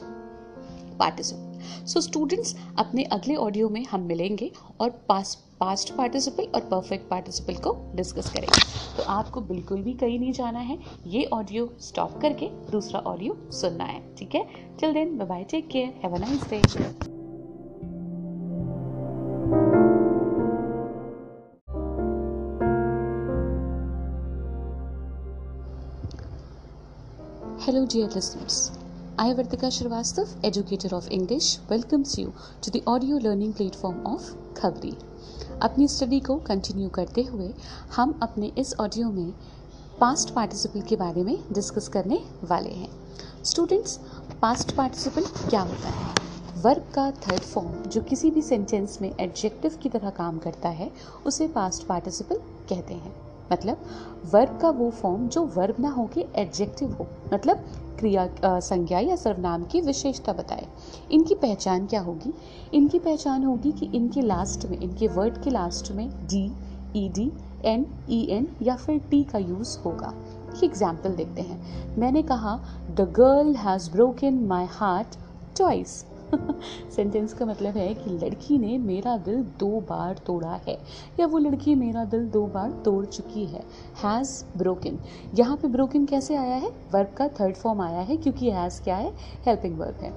पार्टिसिपल सो स्टूडेंट्स अपने अगले ऑडियो में हम मिलेंगे और पास पास्ट पार्टिसिपल और परफेक्ट पार्टिसिपल को डिस्कस करेंगे। तो आपको बिल्कुल भी कहीं नहीं जाना है। ये ऑडियो स्टॉप करके दूसरा ऑडियो सुनना है। ठीक है? Till then bye take care have a nice day Hello, dear listeners. I, Vartika Srivastav, educator of English, welcomes you to the audio learning platform of खबरी अपनी स्टडी को कंटिन्यू करते हुए हम अपने इस ऑडियो में पास्ट पार्टिसिपल के बारे में डिस्कस करने वाले हैं। स्टूडेंट्स पास्ट पार्टिसिपल क्या होता है? वर्ब का थर्ड फॉर्म जो किसी भी सेंटेंस में एडजेक्टिव की तरह काम करता है, उसे पास्ट पार्टिसिपल कहते हैं। मतलब वर्ब का वो फॉर्म जो वर्ब ना हो के एडजेक्टिव हो। मतलब क्रिया संज्ञा या सर्वनाम की विशेषता बताए। इनकी पहचान क्या होगी? इनकी पहचान होगी कि इनके लास्ट में, इनके वर्ड के लास्ट में D E D N E N या फिर टी का यूज़ होगा। एक एग्ज़ाम्पल देखते हैं। मैंने कहा the girl has broken my heart twice sentence का मतलब है कि लड़की ने मेरा दिल दो बार तोड़ा है, या वो लड़की मेरा दिल दो बार तोड़ चुकी है। हैज़ ब्रोकन यहाँ पे ब्रोकन कैसे आया है? वर्ब का थर्ड फॉर्म आया है, क्योंकि हैज़ क्या है? हेल्पिंग वर्ब है।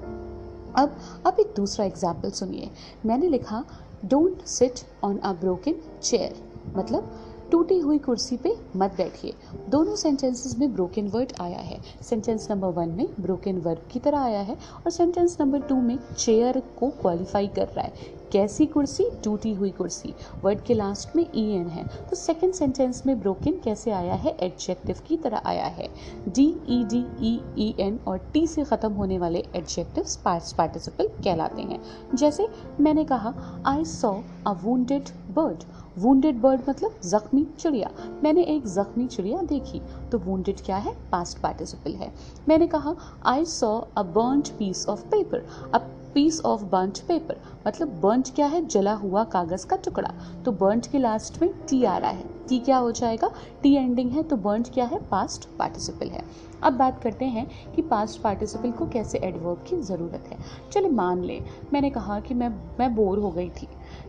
अब अब एक दूसरा एग्ज़ाम्पल सुनिए। मैंने लिखा don't sit on a broken chair मतलब टूटी हुई कुर्सी पे मत बैठिए। दोनों सेंटेंसेस में ब्रोकन वर्ड आया है। सेंटेंस नंबर वन में ब्रोकन वर्ड की तरह आया है और सेंटेंस नंबर टू में चेयर को क्वालिफाई कर रहा है। कैसी कुर्सी? टूटी हुई कुर्सी। वर्ड के लास्ट में ई e एन है। तो सेकेंड सेंटेंस में ब्रोकन कैसे आया है? एडजेक्टिव की तरह आया है। D E D E E N और टी से ख़त्म होने वाले एडजेक्टिव पार्टिसिपल कहलाते हैं। जैसे मैंने कहा I saw a wounded bird wounded bird मतलब जख्मी चिड़िया। मैंने एक जख्मी चिड़िया देखी। तो वुंडेड क्या है? पास्ट पार्टिसिपल है। मैंने कहा I saw a burned piece of paper अब पीस ऑफ़ बंच पेपर मतलब बंच क्या है? जला हुआ कागज़ का टुकड़ा। तो बंच के लास्ट में टी आ रहा है। टी क्या हो जाएगा? टी एंडिंग है तो बर्ंट क्या है? पास्ट पार्टिसिपल है। अब बात करते हैं कि पास्ट पार्टिसिपल को कैसे एडवर्ब की ज़रूरत है। चलिए मान लें। मैंने कहा कि मैं मैं बोर हो गई थी।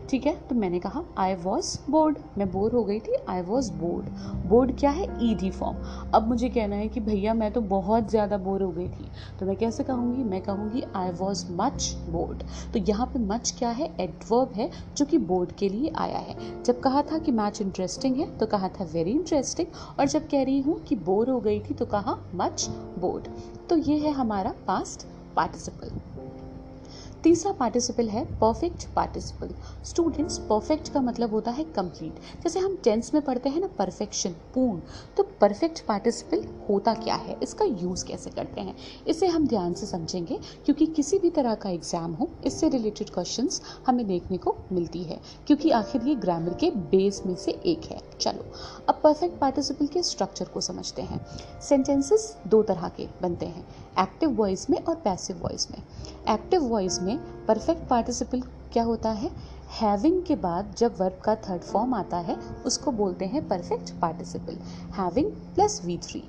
ठीक है? तो मैंने कहा आई वॉज़ बोर्ड मैं बोर हो गई थी आई वॉज़ बोर्ड बोर्ड क्या है? ई डी फॉर्म अब मुझे कहना है कि भैया, मैं तो बहुत ज़्यादा बोर हो गई थी। तो मैं कैसे कहूँगी? मैं कहूँगी आई वॉज़ मच बोर्ड तो यहाँ पे मच क्या है? एडवर्ब है, जो कि बोर्ड के लिए आया है। जब कहा था कि मैच इंटरेस्टिंग है तो कहा था वेरी इंटरेस्टिंग और जब कह रही हूँ कि बोर हो गई थी तो कहा मच बोर्ड तो ये है हमारा पास्ट पार्टिसिपल तीसरा पार्टिसिपल है परफेक्ट पार्टिसिपल स्टूडेंट्स परफेक्ट का मतलब होता है कंप्लीट जैसे हम टेंस में पढ़ते हैं ना परफेक्शन पूर्ण तो परफेक्ट पार्टिसिपल होता क्या है? इसका यूज़ कैसे करते हैं? इसे हम ध्यान से समझेंगे, क्योंकि किसी भी तरह का एग्ज़ाम हो, इससे रिलेटेड क्वेश्चन हमें देखने को मिलती है, क्योंकि आखिर ये ग्रामर के बेस में से एक है। चलो, अब परफेक्ट पार्टिसिपल के स्ट्रक्चर को समझते हैं। सेंटेंसेस दो तरह के बनते हैं। एक्टिव वॉइस में और पैसिव वॉइस में। एक्टिव वॉइस में परफेक्ट पार्टिसिपल क्या होता है? हैविंग के बाद जब वर्ब का थर्ड फॉर्म आता है, उसको बोलते हैं perfect participle having plus V three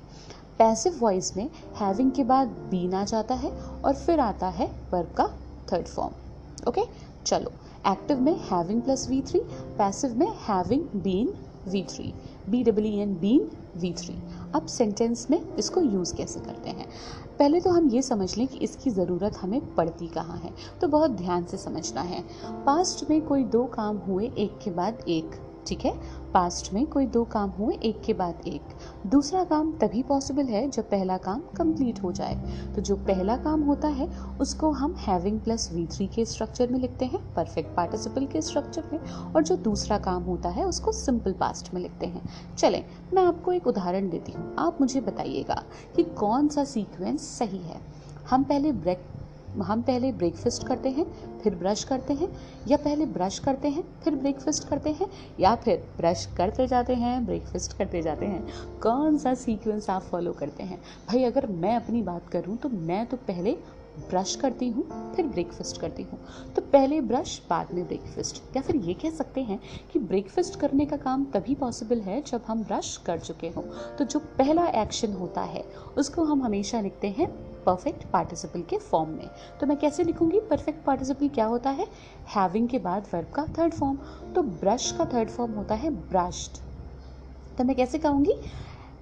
passive voice में हैविंग के बाद बीन आ जाता है और फिर आता है वर्ब का थर्ड फॉर्म ओके चलो। एक्टिव में having plus V three passive में having been V three B W N been V three अब सेंटेंस में इसको यूज़ कैसे करते हैं? पहले तो हम ये समझ लें कि इसकी ज़रूरत हमें पड़ती कहाँ है। तो बहुत ध्यान से समझना है। पास्ट में कोई दो काम हुए, एक के बाद एक। ठीक है? पास्ट में कोई दो काम हुए, एक के बाद एक। दूसरा काम तभी पॉसिबल है जब पहला काम कंप्लीट हो जाए। तो जो पहला काम होता है, उसको हम हैविंग प्लस वी थ्री के स्ट्रक्चर में लिखते हैं परफेक्ट पार्टिसिपल के स्ट्रक्चर में, और जो दूसरा काम होता है, उसको सिंपल पास्ट में लिखते हैं। चलें, मैं आपको एक उदाहरण देती हूँ। आप मुझे बताइएगा कि कौन सा सीक्वेंस सही है। हम पहले ब्रेक हम पहले ब्रेकफास्ट करते हैं, फिर ब्रश करते हैं, या पहले ब्रश करते हैं, फिर ब्रेकफास्ट करते हैं, या फिर ब्रश करते जाते हैं ब्रेकफास्ट करते जाते हैं। कौन सा सीक्वेंस आप फॉलो करते हैं? भाई, अगर मैं अपनी बात करूँ तो मैं तो पहले ब्रश करती हूँ, फिर ब्रेकफास्ट करती हूँ। तो पहले ब्रश बाद में ब्रेकफास्ट या फिर ये कह सकते हैं कि ब्रेकफास्ट करने का काम तभी पॉसिबल है जब हम ब्रश कर चुके हों। तो जो पहला एक्शन होता है, उसको हम हमेशा लिखते हैं परफेक्ट पार्टिसिपल के फॉर्म में। तो मैं कैसे लिखूँगी? परफेक्ट पार्टिसिपल क्या होता है? हैविंग के बाद वर्ब का थर्ड फॉर्म तो ब्रश का थर्ड फॉर्म होता है ब्रश्ड तो मैं कैसे कहूँगी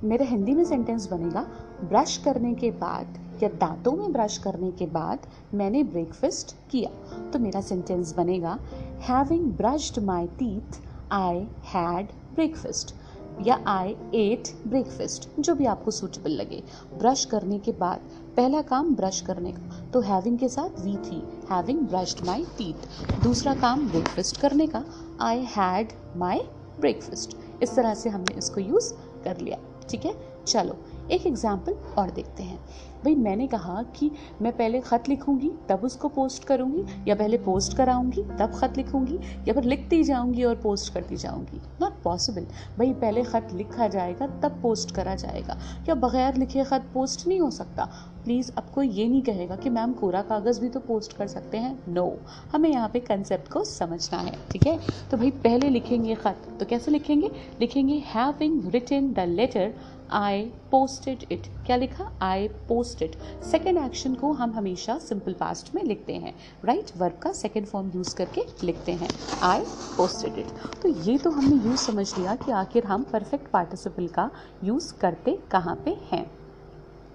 मेरे हिंदी में सेंटेंस बनेगा ब्रश करने के बाद या दांतों में ब्रश करने के बाद मैंने ब्रेकफास्ट किया। तो मेरा सेंटेंस बनेगा having brushed my teeth I had breakfast या आई एट ब्रेकफास्ट जो भी आपको सूटेबल लगे। ब्रश करने के बाद पहला काम ब्रश करने का। तो हैविंग के साथ वी थी। हैविंग ब्रश्ड माई टीथ दूसरा काम ब्रेकफास्ट करने का। आई हैड माई ब्रेकफास्ट इस तरह से हमने इसको यूज़ कर लिया। ठीक है? चलो। एक एग्ज़ाम्पल और देखते हैं। भाई, मैंने कहा कि मैं पहले ख़त लिखूँगी, तब उसको पोस्ट करूँगी, या पहले पोस्ट कराऊँगी, तब ख़त लिखूँगी, या फिर लिखती जाऊँगी और पोस्ट करती जाऊँगी। नॉट पॉसिबल भाई, पहले ख़त लिखा जाएगा, तब पोस्ट करा जाएगा। या बगैर लिखे ख़त पोस्ट नहीं हो सकता। प्लीज़ अब कोई ये नहीं कहेगा कि मैम कोरा कागज़ भी तो पोस्ट कर सकते हैं। No no. हमें यहाँ पे कंसेप्ट को समझना है, ठीक है? तो भाई, पहले लिखेंगे ख़त। तो कैसे लिखेंगे? लिखेंगे having written the letter I posted it क्या लिखा? आई पोस्टेड सेकेंड एक्शन को हम हमेशा सिंपल पास्ट में लिखते हैं राइट right? वर्ब का सेकेंड फॉर्म यूज़ करके लिखते हैं। आई पोस्टेड इट तो ये तो हमने यूज़ समझ लिया कि आखिर हम परफेक्ट पार्टिसिपल का यूज़ करते कहाँ पे हैं।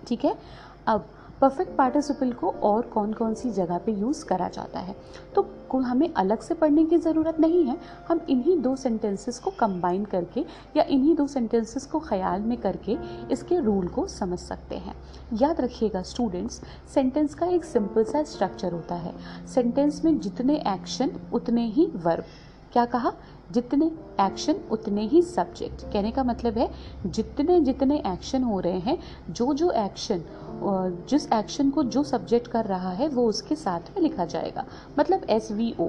ठीक है? अब परफेक्ट पार्टिसिपल को और कौन कौन सी जगह पे यूज़ करा जाता है? तो हमें अलग से पढ़ने की ज़रूरत नहीं है। हम इन्हीं दो सेंटेंसेस को कंबाइन करके या इन्हीं दो सेंटेंसेस को ख्याल में करके इसके रूल को समझ सकते हैं। याद रखिएगा स्टूडेंट्स सेंटेंस का एक सिंपल सा स्ट्रक्चर होता है। सेंटेंस में जितने एक्शन उतने ही वर्ब क्या कहा? जितने एक्शन उतने ही सब्जेक्ट कहने का मतलब है, जितने जितने एक्शन हो रहे हैं जो जो एक्शन जिस एक्शन को जो सब्जेक्ट कर रहा है, वो उसके साथ में लिखा जाएगा। मतलब एस वी ओ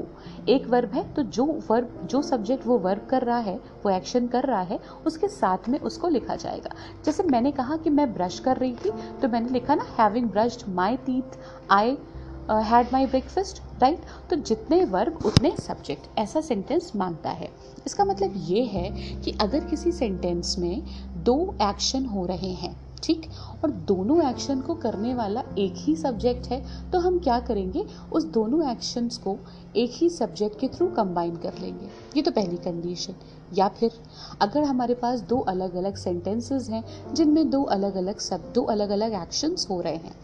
एक वर्ब है तो जो वर्ब जो सब्जेक्ट वो वर्ब कर रहा है, वो एक्शन कर रहा है, उसके साथ में उसको लिखा जाएगा। जैसे मैंने कहा कि मैं ब्रश कर रही थी तो मैंने लिखा ना having brushed my teeth I had my breakfast right तो जितने वर्ब उतने सब्जेक्ट ऐसा सेंटेंस माँगता है। इसका मतलब ये है कि अगर किसी सेंटेंस में दो एक्शन हो रहे हैं, ठीक, और दोनों एक्शन को करने वाला एक ही सब्जेक्ट है तो हम क्या करेंगे? उस दोनों एक्शंस को एक ही सब्जेक्ट के थ्रू कंबाइन कर लेंगे। ये तो पहली कंडीशन या फिर, अगर हमारे पास दो अलग अलग सेंटेंसेस हैं, जिनमें दो अलग अलग सब दो अलग अलग एक्शंस हो रहे हैं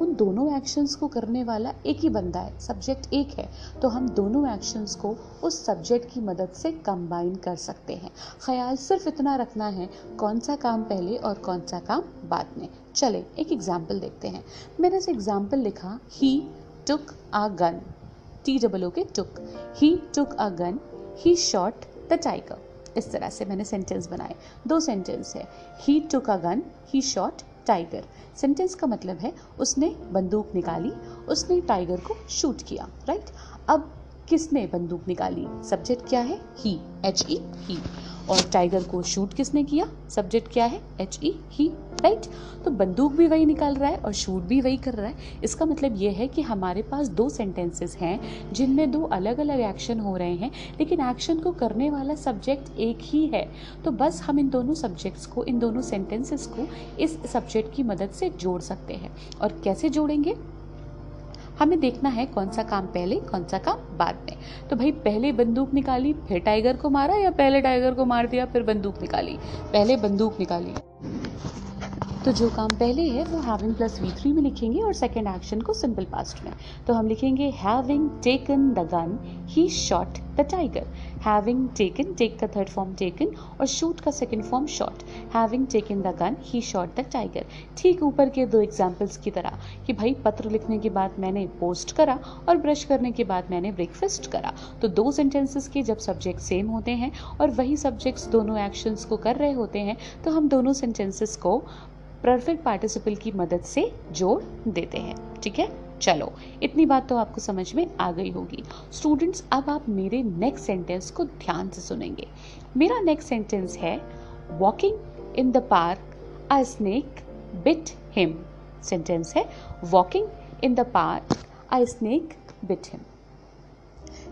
उन दोनों एक्शंस को करने वाला एक ही बंदा है सब्जेक्ट एक है तो हम दोनों एक्शंस को उस सब्जेक्ट की मदद से कंबाइन कर सकते हैं। ख्याल सिर्फ़ इतना रखना है, कौन सा काम पहले और कौन सा काम बाद में। चले, एक एग्ज़ाम्पल देखते हैं। मैंने इस एग्ज़ाम्पल लिखा he took a gun T double O K took he took a gun he shot the tiger इस तरह से मैंने सेंटेंस बनाए। दो सेंटेंस है he took a gun he shot tiger. Sentence का मतलब है, उसने बंदूक निकाली, उसने टाइगर को शूट किया, राइट? अब किसने बंदूक निकाली? सब्जेक्ट क्या है? ही एच ई ही और टाइगर को शूट किसने किया? सब्जेक्ट क्या है? एच ई ही राइट तो बंदूक भी वही निकाल रहा है और शूट भी वही कर रहा है। इसका मतलब ये है कि हमारे पास दो सेंटेंसेस हैं, जिनमें दो अलग अलग एक्शन हो रहे हैं, लेकिन एक्शन को करने वाला सब्जेक्ट एक ही है। तो बस हम इन दोनों सब्जेक्ट्स को, इन दोनों सेंटेंसेस को इस सब्जेक्ट की मदद से जोड़ सकते हैं। और कैसे जोड़ेंगे? हमें देखना है कौन सा काम पहले, कौन सा काम बाद में। तो भाई, पहले बंदूक निकाली, फिर टाइगर को मारा या पहले टाइगर को मार दिया, फिर बंदूक निकाली? पहले बंदूक निकाली। तो जो काम पहले है, वो हैविंग प्लस वी थ्री में लिखेंगे और सेकेंड एक्शन को सिंपल पास्ट में। तो हम लिखेंगे having taken the gun he shot the tiger having taken take का थर्ड फॉर्म टेकन और शूट का second form shot having taken the gun he shot the tiger ठीक ऊपर के दो एग्जाम्पल्स की तरह कि भाई पत्र लिखने के बाद मैंने पोस्ट करा और ब्रश करने के बाद मैंने ब्रेकफास्ट करा. तो दो सेंटेंसेस के जब सब्जेक्ट सेम होते हैं और वही सब्जेक्ट्स दोनों एक्शंस को कर रहे होते हैं तो हम दोनों सेंटेंसेस को परफेक्ट पार्टिसिपल की मदद से जोड़ देते हैं। ठीक है? चलो, इतनी बात तो आपको समझ में आ गई होगी। स्टूडेंट्स अब आप मेरे नेक्स्ट सेंटेंस को ध्यान से सुनेंगे। मेरा नेक्स्ट सेंटेंस है walking in the park a snake bit him sentence है walking in the park a snake bit him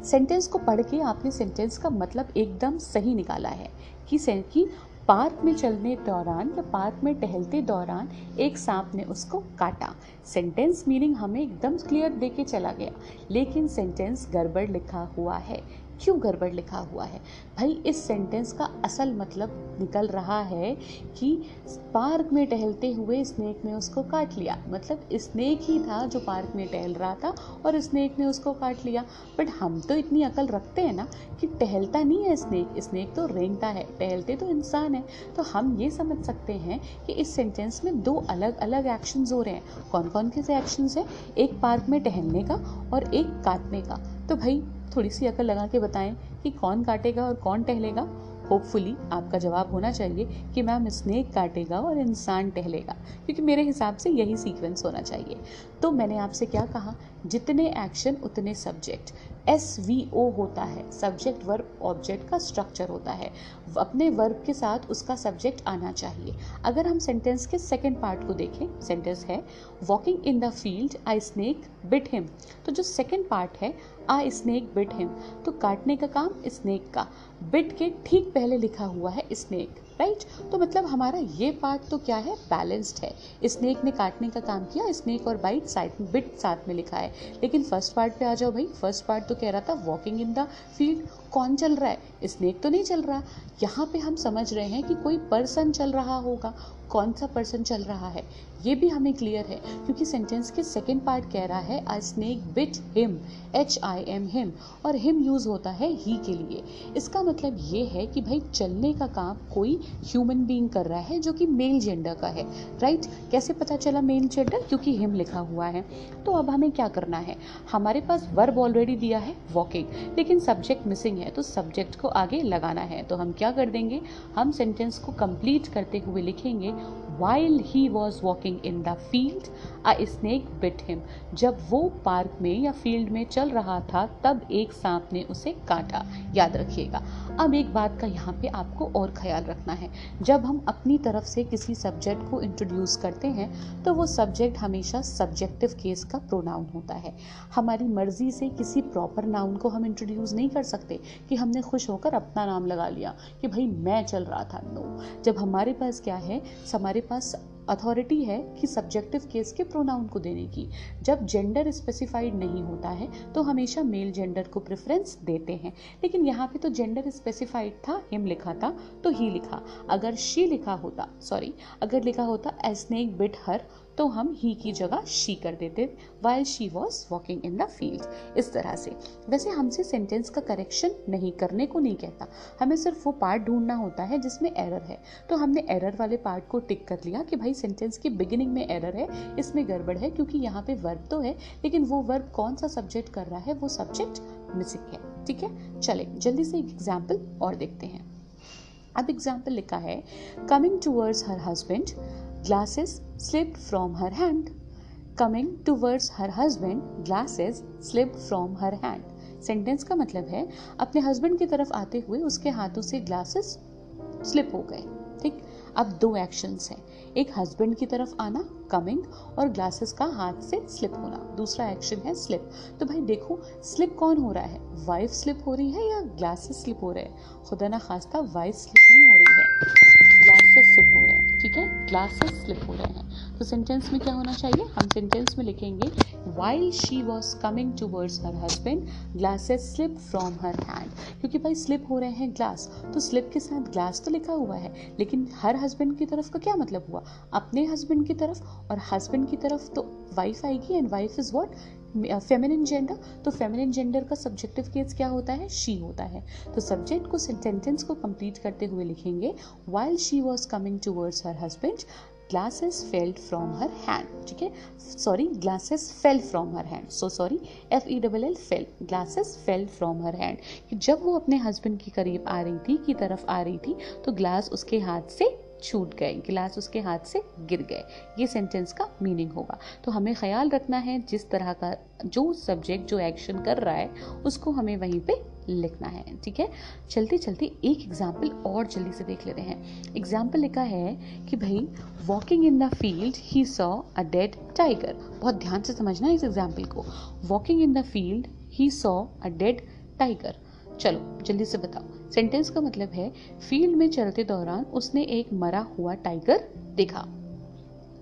sentence को पढ़ के आपने सेंटेंस का मतलब एकदम सही निकाला है कि कि पार्क में चलने दौरान या पार्क में टहलते दौरान एक सांप ने उसको काटा। सेंटेंस मीनिंग हमें एकदम क्लियर दे के चला गया, लेकिन सेंटेंस गड़बड़ लिखा हुआ है। क्यों गड़बड़ लिखा हुआ है? भाई, इस सेंटेंस का असल मतलब निकल रहा है कि पार्क में टहलते हुए स्नेक ने उसको काट लिया। मतलब स्नेक ही था जो पार्क में टहल रहा था और स्नेक ने उसको काट लिया। बट हम तो इतनी अकल रखते हैं ना कि टहलता नहीं है स्नेक स्नेक तो रेंगता है। टहलते तो इंसान है। तो हम ये समझ सकते हैं कि इस सेंटेंस में दो अलग अलग एक्शंस हो रहे हैं। कौन कौन के एक्शंस हैं? एक पार्क में टहलने का और एक काटने का। तो भाई थोड़ी सी अकल लगा के बताएँ कि कौन काटेगा और कौन टहलेगा। होपफुली आपका जवाब होना चाहिए कि मैम स्नेक काटेगा और इंसान टहलेगा, क्योंकि मेरे हिसाब से यही सीक्वेंस होना चाहिए। तो मैंने आपसे क्या कहा? जितने एक्शन उतने सब्जेक्ट एस वी ओ होता है। सब्जेक्ट वर्ब ऑब्जेक्ट का स्ट्रक्चर होता है। अपने वर्ब के साथ उसका सब्जेक्ट आना चाहिए। अगर हम सेंटेंस के सेकेंड पार्ट को देखें सेंटेंस है walking in the field I snake bit him तो जो सेकेंड पार्ट है आ स्नेक बिट हिम तो काटने का काम स्नेक का। बिट के ठीक पहले लिखा हुआ है स्नेक राइट तो मतलब हमारा ये पार्ट तो क्या है? बैलेंस्ड है। स्नेक ने काटने का काम किया स्नेक और बाइट साइड में बिट साथ में लिखा है। लेकिन फ़र्स्ट पार्ट पे आ जाओ भाई। फ़र्स्ट पार्ट तो कह रहा था वॉकिंग इन द फ़ील्ड कौन चल रहा है? स्नेक तो नहीं चल रहा। यहाँ पे हम समझ रहे हैं कि कोई पर्सन चल रहा होगा। कौन सा पर्सन चल रहा है? ये भी हमें क्लियर है, क्योंकि सेंटेंस के सेकेंड पार्ट कह रहा है I snake bit him H I M him और हिम यूज़ होता है ही के लिए। इसका मतलब ये है कि भाई चलने का काम कोई ह्यूमन बींग कर रहा है, जो कि मेल जेंडर का है। राइट कैसे पता चला मेल जेंडर क्योंकि हिम लिखा हुआ है। तो अब हमें क्या करना है? हमारे पास वर्ब ऑलरेडी दिया है वॉकिंग लेकिन सब्जेक्ट मिसिंग है तो सब्जेक्ट को आगे लगाना है। तो हम क्या कर देंगे? हम सेंटेंस को कंप्लीट करते हुए लिखेंगे while he was walking in the field a snake bit him जब वो पार्क में या फ़ील्ड में चल रहा था, तब एक सांप ने उसे काटा। याद रखिएगा, अब एक बात का यहाँ पे आपको और ख्याल रखना है। जब हम अपनी तरफ़ से किसी सब्जेक्ट को इंट्रोड्यूस करते हैं तो वो सब्जेक्ट हमेशा सब्जेक्टिव केस का प्रोनाउन होता है। हमारी मर्ज़ी से किसी प्रॉपर नाउन को हम इंट्रोड्यूस नहीं कर सकते कि हमने खुश होकर अपना नाम लगा लिया कि भाई मैं चल रहा था। नो जब हमारे पास क्या है, हमारे पास अथॉरिटी है कि सब्जेक्टिव केस के प्रोनाउन को देने की। जब जेंडर स्पेसिफाइड नहीं होता है तो हमेशा मेल जेंडर को प्रेफरेंस देते हैं। लेकिन यहाँ पे तो जेंडर स्पेसिफाइड था हिम लिखा था तो ही लिखा। अगर शी लिखा होता सॉरी अगर लिखा होता ए स्नेक बिट हर तो हम ही की जगह शी कर देते while she was walking in the field इस तरह से। वैसे हमसे सेंटेंस का करेक्शन नहीं करने को नहीं कहता। हमें सिर्फ़ वो पार्ट ढूंढना होता है जिसमें एरर है। तो हमने एरर वाले पार्ट को टिक कर लिया कि भाई सेंटेंस की बिगिनिंग में एरर है, इसमें गड़बड़ है क्योंकि यहाँ पे वर्ब तो है, लेकिन वो वर्ब कौन सा सब्जेक्ट कर रहा है, वो सब्जेक्ट मिसिंग है। ठीक है? चले, जल्दी से एक एग्ज़ाम्पल और देखते हैं। अब एग्ज़ाम्पल लिखा है coming towards her husband Glasses slipped from her hand. Coming towards her husband, glasses slipped from her hand. Sentence का मतलब है अपने हस्बैंड की तरफ़ आते हुए उसके हाथों से ग्लासेस स्लिप हो गए। ठीक? अब दो एक्शंस हैं। एक हस्बैंड की तरफ़ आना कमिंग और ग्लासेस का हाथ से स्लिप होना। दूसरा एक्शन है स्लिप तो भाई देखो स्लिप कौन हो रहा है? वाइफ स्लिप हो रही है या ग्लासेस स्लिप हो रहे हैं? खुदा ना खास्ता वाइफ स्लिप नहीं हो रही है। ग्लासेस स्लिप हो रहे हैं। ठीक है? ग्लासेस स्लिप हो रहे हैं। तो सेंटेंस में क्या होना चाहिए? हम सेंटेंस में लिखेंगे while she was coming towards her husband glasses slip from her hand क्योंकि भाई स्लिप हो रहे हैं ग्लास तो स्लिप के साथ ग्लास तो लिखा हुआ है, लेकिन हर हस्बैंड की तरफ़ का क्या मतलब हुआ? अपने हस्बैंड की तरफ़ और हस्बैंड की तरफ़ तो वाइफ आएगी and wife is what feminine gender तो फेमिनिन जेंडर का सब्जेक्टिव केस क्या होता है? शी होता है। तो सब्जेक्ट को सेंटेंस को कंप्लीट करते हुए लिखेंगे while she was coming towards her husband glasses fell from her hand ठीक है? Sorry glasses fell from her hand so sorry F E double L fell glasses fell from her hand जब वो अपने husband के करीब आ रही थी, की तरफ़ आ रही थी तो ग्लास उसके हाथ से छूट गए, गिलास उसके हाथ से गिर गए। ये सेंटेंस का मीनिंग होगा। तो हमें ख्याल रखना है, जिस तरह का जो सब्जेक्ट जो एक्शन कर रहा है, उसको हमें वहीं पे लिखना है, ठीक है? चलते चलते एक एग्ज़ाम्पल और जल्दी से देख लेते हैं। एग्ज़ाम्पल लिखा है कि भाई walking in the field he saw a dead tiger बहुत ध्यान से समझना है इस एग्ज़ाम्पल को। Walking in the field he saw a dead tiger चलो, जल्दी से बताओ। सेंटेंस का मतलब है, फ़ील्ड में चलते दौरान उसने एक मरा हुआ टाइगर देखा।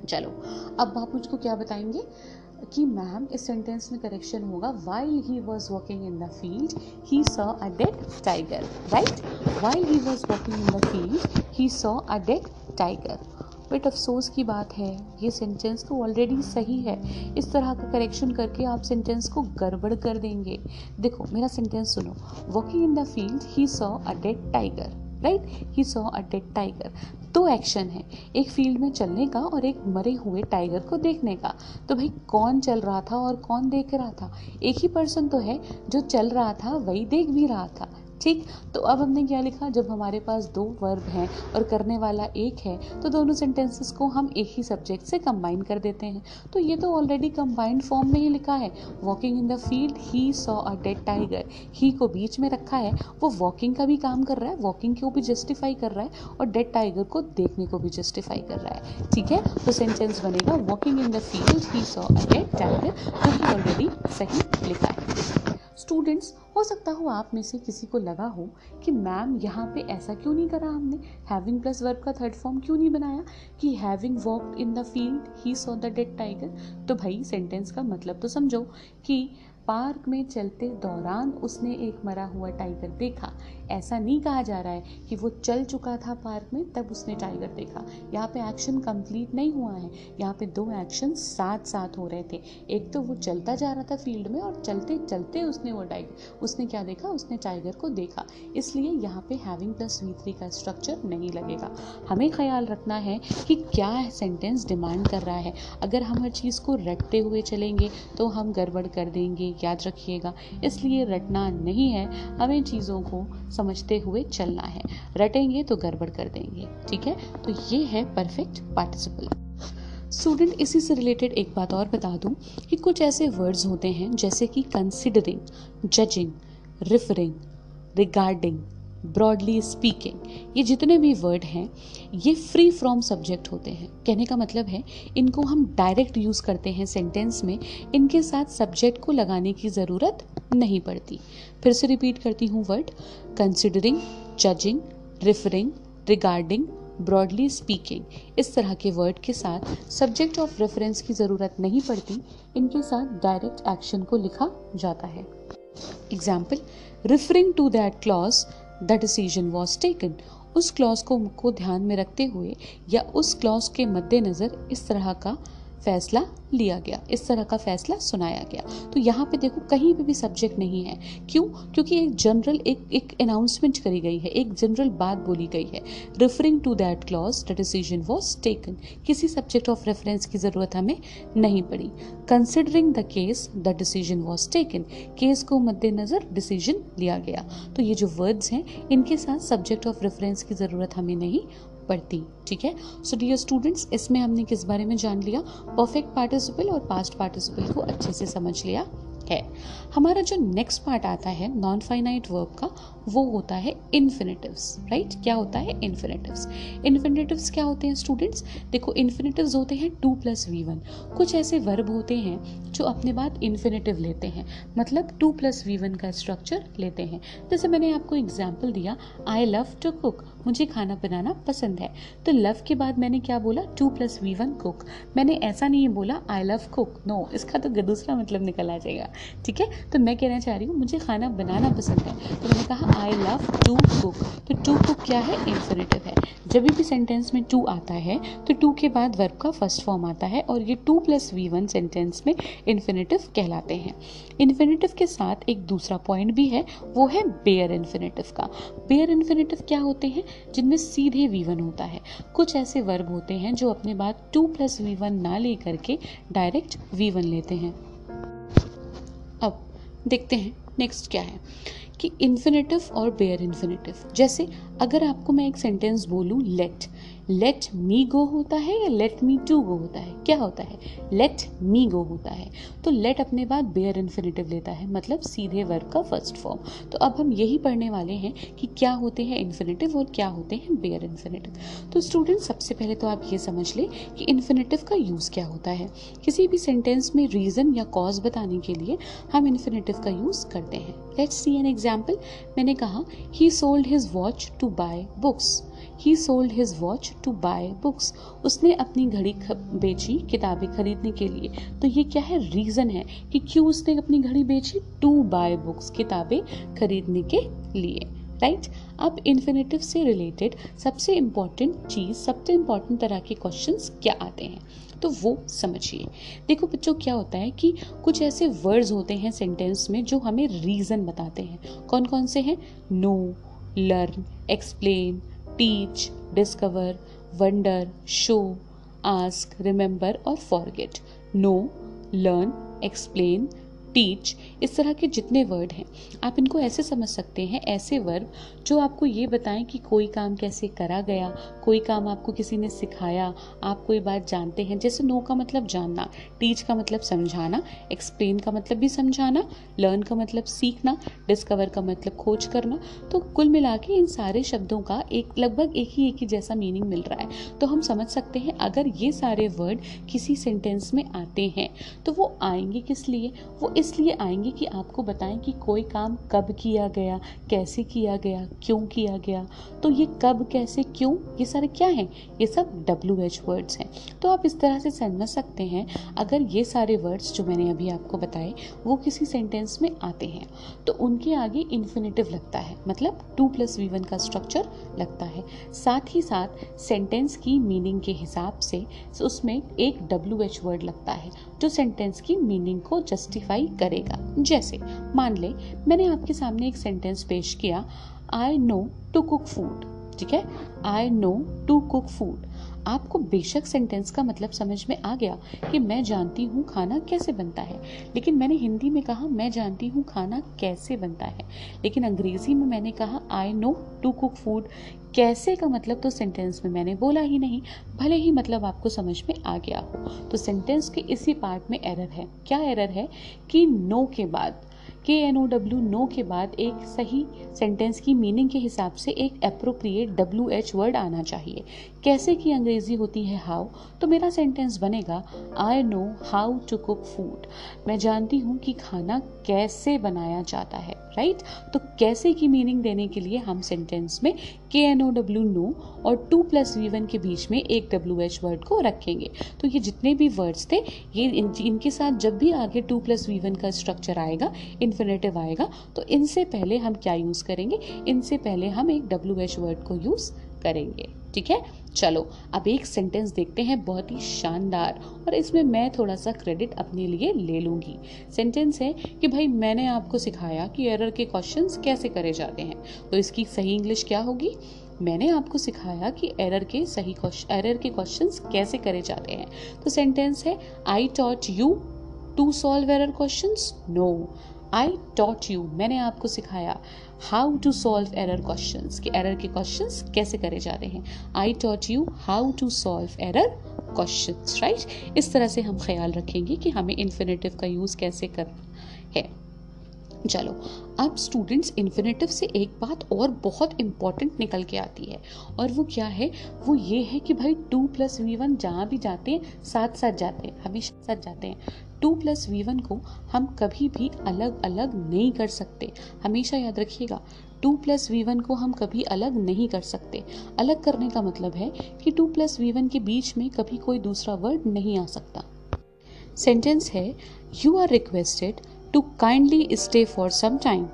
चलो, अब आप मुझको क्या बताएँगे? कि मैम इस सेंटेंस में करेक्शन होगा। While he was walking in the field he saw a dead tiger right while he was walking in the field he saw a dead tiger but अफसोस की बात है, ये सेंटेंस तो ऑलरेडी सही है। इस तरह का करेक्शन करके आप सेंटेंस को गड़बड़ कर देंगे। देखो, मेरा सेंटेंस सुनो। Walking in the field he saw a dead tiger right he saw a dead tiger दो एक्शन है। एक फ़ील्ड में चलने का और एक मरे हुए टाइगर को देखने का। तो भाई, कौन चल रहा था और कौन देख रहा था? एक ही पर्सन तो है जो चल रहा था, वही देख भी रहा था। ठीक? तो अब हमने क्या लिखा? जब हमारे पास दो वर्ब हैं और करने वाला एक है तो दोनों सेंटेंसेस को हम एक ही सब्जेक्ट से कंबाइन कर देते हैं। तो ये तो ऑलरेडी कंबाइंड फॉर्म में ही लिखा है। Walking in the field he saw a dead tiger he को बीच में रखा है। वो वॉकिंग का भी काम कर रहा है वॉकिंग को भी जस्टिफाई कर रहा है और डेड टाइगर को देखने को भी जस्टिफाई कर रहा है। ठीक है? तो सेंटेंस बनेगा walking in the field he saw a dead tiger कि ऑलरेडी सही लिखा है। स्टूडेंट्स हो सकता हो आप में से किसी को लगा हो कि मैम यहाँ पे ऐसा क्यों नहीं करा हमने? हैविंग प्लस वर्ब का थर्ड फॉर्म क्यों नहीं बनाया? कि having walked in the field he saw the dead tiger तो भाई सेंटेंस का मतलब तो समझो कि पार्क में चलते दौरान उसने एक मरा हुआ टाइगर देखा। ऐसा नहीं कहा जा रहा है कि वो चल चुका था पार्क में, तब उसने टाइगर देखा। यहाँ पे एक्शन कंप्लीट नहीं हुआ है। यहाँ पे दो एक्शन साथ साथ हो रहे थे। एक तो वो चलता जा रहा था फ़ील्ड में और चलते चलते उसने वो टाइगर उसने क्या देखा? उसने टाइगर को देखा। इसलिए यहाँ पे हैविंग प्लस वी थ्री का स्ट्रक्चर नहीं लगेगा। हमें ख्याल रखना है कि क्या सेंटेंस डिमांड कर रहा है। अगर हम हर चीज़ को रटते हुए चलेंगे तो हम गड़बड़ कर देंगे। याद रखिएगा। इसलिए रटना नहीं है। हमें चीज़ों को समझते हुए चलना है। रटेंगे तो गड़बड़ कर देंगे, ठीक है? तो ये है परफेक्ट पार्टिसिपल स्टूडेंट इसी से रिलेटेड एक बात और बता दूँ कि कुछ ऐसे वर्ड्स होते हैं जैसे कि considering judging referring regarding broadly speaking ये जितने भी वर्ड हैं, ये फ्री फ्रॉम सब्जेक्ट होते हैं। कहने का मतलब है, इनको हम डायरेक्ट यूज़ करते हैं सेंटेंस में, इनके साथ सब्जेक्ट को लगाने की ज़रूरत नहीं पड़ती। फिर से रिपीट करती हूँ word considering judging referring regarding broadly speaking इस तरह के वर्ड के साथ सब्जेक्ट ऑफ़ रेफरेंस की ज़रूरत नहीं पड़ती, इनके साथ डायरेक्ट एक्शन को लिखा जाता है. Example referring to that clause the decision was taken उस क्लॉज को को ध्यान में रखते हुए या उस क्लॉज के मद्देनज़र इस तरह का फैसला लिया गया, इस तरह का फैसला सुनाया गया। तो यहाँ पे देखो, कहीं पे भी सब्जेक्ट नहीं है। क्यों? क्योंकि एक जनरल एक एक अनाउंसमेंट करी गई है, एक जनरल बात बोली गई है। Referring to that clause the decision was taken किसी सब्जेक्ट ऑफ़ रेफरेंस की ज़रूरत हमें नहीं पड़ी। Considering the case the decision was taken case को मद्देनज़र डिसीज़न लिया गया। तो ये जो वर्ड्स हैं, इनके साथ सब्जेक्ट ऑफ़ रेफरेंस की ज़रूरत हमें नहीं पड़ती ठीक है? सो डियर स्टूडेंट्स इसमें हमने किस बारे में जान लिया? परफेक्ट पार्टिसिपल और पास्ट पार्टिसिपल को अच्छे से समझ लिया है। हमारा जो नेक्स्ट पार्ट आता है नॉन फाइनाइट वर्ब का वो होता है इन्फिनेटिव्स राइट क्या होता है इन्फिनेटिव्स इन्फिनेटिव्स क्या होते हैं स्टूडेंट्स देखो इन्फिनेटिव्स होते हैं टू प्लस वी वन कुछ ऐसे वर्ब होते हैं जो अपने बाद इन्फिनेटिव लेते हैं। मतलब टू प्लस वी वन का स्ट्रक्चर लेते हैं। जैसे मैंने आपको एग्ज़ाम्पल दिया आई लव टू कुक मुझे खाना बनाना पसंद है। तो लव के बाद मैंने क्या बोला? To plus V one cook मैंने ऐसा नहीं बोला आई लव कुक नो इसका तो दूसरा मतलब निकल आ जाएगा। ठीक है? तो मैं कहना चाह रही हूँ, मुझे खाना बनाना पसंद है। तो मैंने कहा आई लव टू कुक तो टू कुक क्या है? इन्फिनेटिव है. जब भी सेंटेंस में टू आता है तो टू के बाद वर्ब का फ़र्स्ट फॉर्म आता है और ये to plus V one sentence में इन्फिनेटिव कहलाते हैं. इन्फिनेटिव के साथ एक दूसरा पॉइंट भी है, वो है बेयर इन्फिनेटिव का. बेयर इन्फिनेटिव क्या होते हैं? जिनमें सीधे वी वन होता है. कुछ ऐसे वर्ब होते हैं जो अपने बाद टू प्लस वी वन ना ले करके डायरेक्ट वी वन लेते हैं. अब देखते हैं नेक्स्ट क्या है. कि इन्फिनेटिव और बेयर इन्फिनेटिव जैसे अगर आपको मैं एक सेंटेंस बोलूँ लेट लेट मी गो होता है या लेट मी टू गो होता है? क्या होता है? लेट मी गो होता है। तो लेट अपने बाद बेयर इन्फिनेटिव लेता है मतलब सीधे वर्ग का फ़र्स्ट फॉर्म तो अब हम यही पढ़ने वाले हैं कि क्या होते हैं इन्फिनेटिव और क्या होते हैं बेयर इन्फिनेटिव तो स्टूडेंट सबसे पहले तो आप ये समझ लें कि इन्फिनेटिव का यूज़ क्या होता है। किसी भी सेंटेंस में रीज़न या कॉज बताने के लिए हम इन्फिनेटिव का यूज़ करते हैं। लेट्स सी एन एग्ज़ाम्पल मैंने कहा he sold his watch to buy books he sold his watch to buy books उसने अपनी घड़ी बेची, किताबें खरीदने के लिए। तो ये क्या है? रीज़न है कि क्यों उसने अपनी घड़ी बेची? टू बाय बुक्स किताबें खरीदने के लिए। Right right? अब इन्फिनेटिव से रिलेटेड सबसे इंपॉर्टेंट चीज़, सबसे इंपॉर्टेंट तरह के क्वेश्चंस क्या आते हैं? तो वो समझिए। देखो बच्चों, क्या होता है कि कुछ ऐसे वर्ड्स होते हैं सेंटेंस में जो हमें रीज़न बताते हैं। कौन कौन से हैं? Know learn explain teach, discover, wonder, show, ask, remember, or forget, know, learn, explain, teach इस तरह के जितने वर्ड हैं, आप इनको ऐसे समझ सकते हैं, ऐसे वर्ब जो आपको ये बताएँ कि कोई काम कैसे करा गया, कोई काम आपको किसी ने सिखाया, आप कोई बात जानते हैं, जैसे नो का मतलब जानना टीच का मतलब समझाना एक्सप्लेन का मतलब भी समझाना लर्न का मतलब सीखना डिस्कवर का मतलब खोज करना तो कुल मिला के इन सारे शब्दों का एक, लगभग एक ही एक ही जैसा मीनिंग मिल रहा है। तो हम समझ सकते हैं, अगर ये सारे वर्ड किसी सेंटेंस में आते हैं तो वो आएँगे किस लिए? वो इसलिए आएँगे कि आपको बताएँ कि कोई काम कब किया गया, कैसे किया गया, क्यों किया गया तो ये कब, कैसे, क्यों, ये सारे क्या हैं? ये सब डब्ल्यू एच वर्ड्स हैं। तो आप इस तरह से समझ सकते हैं, अगर ये सारे वर्ड्स जो मैंने अभी आपको बताए, वो किसी सेंटेंस में आते हैं तो उनके आगे इन्फिनेटिव लगता है मतलब टू प्लस वी वन का स्ट्रक्चर लगता है। साथ ही साथ सेंटेंस की मीनिंग के हिसाब से, उसमें एक डब्ल्यू एच वर्ड लगता है। जो सेंटेंस की मीनिंग को जस्टिफाई करेगा। जैसे, मान ले, मैंने आपके सामने एक सेंटेंस पेश किया I know to cook food ठीक है? I know to cook food आपको बेशक सेंटेंस का मतलब समझ में आ गया कि मैं जानती हूँ खाना कैसे बनता है। लेकिन मैंने हिंदी में कहा, मैं जानती हूँ खाना कैसे बनता है। लेकिन अंग्रेज़ी में मैंने कहा I know to cook food कैसे का मतलब तो सेंटेंस में मैंने बोला ही नहीं, भले ही मतलब आपको समझ में आ गया हो। तो सेंटेंस के इसी पार्ट में एरर है। क्या एरर है? कि नो के बाद। के एन ओ डब्ल्यू नो के बाद एक सही सेंटेंस की मीनिंग के हिसाब से एक अप्रोप्रिएट डब्ल्यू एच वर्ड आना चाहिए। कैसे की अंग्रेज़ी होती है हाउ तो मेरा सेंटेंस बनेगा I know how to cook food मैं जानती हूँ कि खाना कैसे बनाया जाता है राइट right? तो कैसे की मीनिंग देने के लिए हम सेंटेंस में K N O W know और टू प्लस वी वन के बीच में एक डब्ल्यू एच वर्ड को रखेंगे। तो ये जितने भी वर्ड्स थे ये इन, इनके साथ जब भी आगे टू प्लस वी वन का स्ट्रक्चर आएगा इन्फिनेटिव आएगा तो इनसे पहले हम क्या यूज़ करेंगे? इनसे पहले हम एक डब्ल्यू एच वर्ड को यूज़ करेंगे। ठीक है? चलो, अब एक सेंटेंस देखते हैं, बहुत ही शानदार। और इसमें मैं थोड़ा सा क्रेडिट अपने लिए ले लूँगी। सेंटेंस है कि भाई, मैंने आपको सिखाया कि एरर के क्वेश्चंस कैसे करे जाते हैं। तो इसकी सही इंग्लिश क्या होगी? मैंने आपको सिखाया कि एरर के सही एरर के क्वेश्चंस कैसे करे जाते हैं। तो सेंटेंस है I taught you to solve error questions no I taught you मैंने आपको सिखाया how to solve error question कि एरर के क्वेश्चन कैसे करे जाते हैं। I taught you how to solve error question right इस तरह से हम ख्याल रखेंगे कि हमें इन्फिनेटिव का यूज़ कैसे करना है। चलो, अब स्टूडेंट्स इन्फिनेटिव से एक बात और बहुत इंपॉर्टेंट निकल के आती है। और वो क्या है? वो ये है कि भाई टू प्लस वी वन जहाँ भी जाते हैं, साथ साथ जाते हैं, हमेशा साथ जाते हैं। टू प्लस वी वन को हम कभी भी अलग अलग नहीं कर सकते। हमेशा याद रखिएगा, टू प्लस वी वन को हम कभी अलग नहीं कर सकते। अलग करने का मतलब है कि टू प्लस वी वन के बीच में कभी कोई दूसरा वर्ड नहीं आ सकता। सेंटेंस है you are requested to kindly stay for some time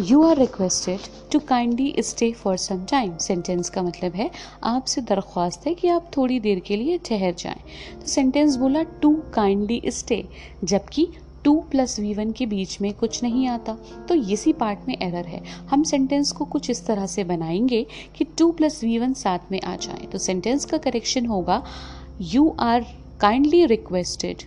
you are requested to kindly stay for some time sentence का मतलब है, आपसे दरख्वास्त है कि आप थोड़ी देर के लिए ठहर जाएँ। तो सेंटेंस बोला टू काइंडली स्टे जबकि टू प्लस वी वन के बीच में कुछ नहीं आता। तो इसी पार्ट में एरर है। हम सेंटेंस को कुछ इस तरह से बनाएँगे कि टू प्लस वी वन साथ में आ जाए। तो सेंटेंस का करेक्शन होगा you are kindly requested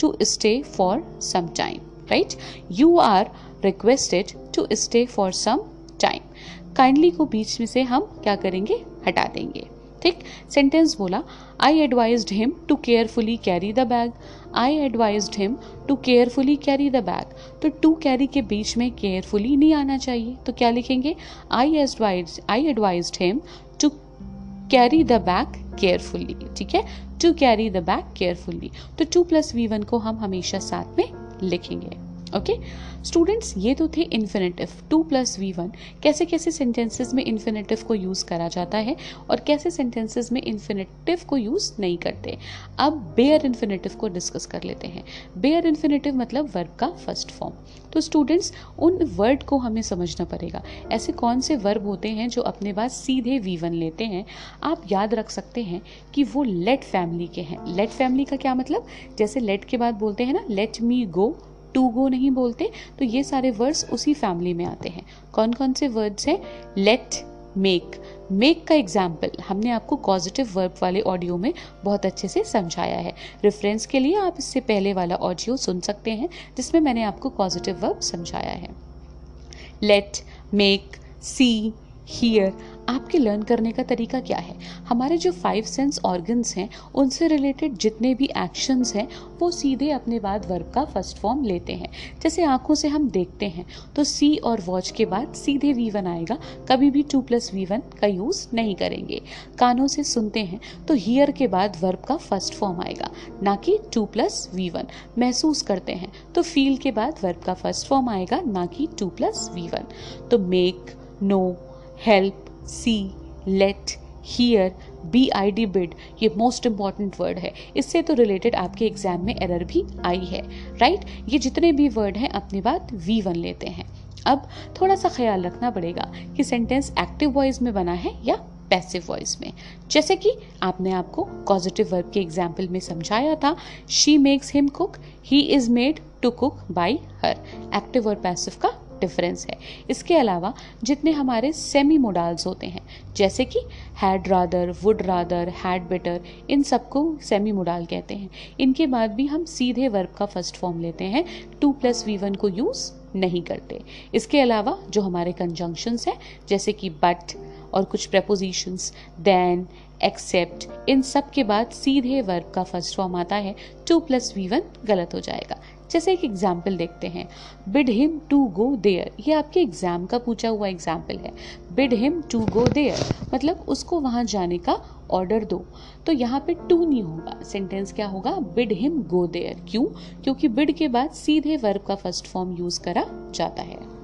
to stay for some time right you are requested to stay for some time kindly को बीच में से हम क्या करेंगे? हटा देंगे। ठीक? सेंटेंस बोला I advise him to carefully carry the bag I advise him to carefully carry the bag तो टू कैरी के बीच में केयरफुली नहीं आना चाहिए। तो क्या लिखेंगे? I advise I advise him to carry the bag carefully ठीक है? To carry the bag carefully तो टू प्लस वी वन को हम हमेशा साथ में लिखेंगे। ओके स्टूडेंट्स ये तो थे infinitive to plus V one कैसे कैसे सेंटेंसेस में इन्फिनेटिव को यूज़ करा जाता है और कैसे सेंटेंसेस में इन्फिनेटिव को यूज़ नहीं करते? अब बेयर इन्फिनेटिव को डिस्कस कर लेते हैं. बेयर इन्फिनेटिव मतलब वर्ब का फ़र्स्ट फॉर्म तो स्टूडेंट्स उन वर्ड को हमें समझना पड़ेगा. ऐसे कौन से वर्ब होते हैं जो अपने बाद सीधे वी वन लेते हैं? आप याद रख सकते हैं कि वो लेट फैमिली के हैं. लेट फैमिली का क्या मतलब? जैसे लेट के बाद बोलते हैं ना let me go to go नहीं बोलते तो ये सारे वर्ड्स उसी फैमिली में आते हैं। कौन कौन से वर्ड्स हैं? लेट मेक मेक का एग्ज़ाम्पल हमने आपको पॉजिटिव वर्ब वाले ऑडियो में बहुत अच्छे से समझाया है। रेफरेंस के लिए आप इससे पहले वाला ऑडियो सुन सकते हैं, जिसमें मैंने आपको पॉजिटिव वर्ब समझाया है। लेट मेक सी हियर आपके लर्न करने का तरीका क्या है? हमारे जो फाइव सेंस ऑर्गन्स हैं, उनसे रिलेटेड जितने भी एक्शंस हैं, वो सीधे अपने बाद वर्ब का फ़र्स्ट फॉर्म लेते हैं। जैसे आँखों से हम देखते हैं तो सी और वॉच के बाद सीधे वी वन आएगा, कभी भी टू प्लस वी वन का यूज़ नहीं करेंगे। कानों से सुनते हैं तो हियर के बाद वर्ब का फ़र्स्ट फॉर्म आएगा, ना कि टू प्लस वी वन महसूस करते हैं तो फील के बाद वर्ब का फ़र्स्ट फॉर्म आएगा, ना कि टू प्लस वी वन तो make know help see let hear B I D bid ये मोस्ट इंपॉर्टेंट वर्ड है। इससे तो रिलेटेड आपके एग्ज़ाम में एरर भी आई है राइट ये जितने भी वर्ड हैं, अपनी बात वी वन लेते हैं। अब थोड़ा सा ख्याल रखना पड़ेगा कि सेंटेंस एक्टिव वॉइस में बना है या पैसिव वॉइस में। जैसे कि आपने आपको पॉजिटिव वर्ब के एग्ज़ाम्पल में समझाया था she makes him cook he is made to cook by her active और पैसिव का डिफरेंस है। इसके अलावा जितने हमारे सेमी मोडाल्स होते हैं, जैसे कि had rather would rather had better इन सबको सेमी मोडाल कहते हैं। इनके बाद भी हम सीधे वर्ब का फ़र्स्ट फॉर्म लेते हैं। टू प्लस वी वन को यूज़ नहीं करते। इसके अलावा जो हमारे कंजंक्शंस हैं, जैसे कि बट और कुछ प्रपोजिशंस देन एक्सेप्ट इन सब के बाद सीधे वर्ब का फ़र्स्ट फॉर्म आता है। टू प्लस वी वन गलत हो जाएगा। जैसे एक एग्ज़ाम्पल देखते हैं। Bid him to go there ये आपके एग्ज़ाम का पूछा हुआ एग्ज़ाम्पल है। Bid him to go there मतलब उसको वहाँ जाने का ऑर्डर दो। तो यहाँ पे टू नहीं होगा। सेंटेंस क्या होगा? बिड हिम गो देयर क्यों? क्योंकि बिड के बाद सीधे वर्ब का फ़र्स्ट फॉर्म यूज़ करा जाता है।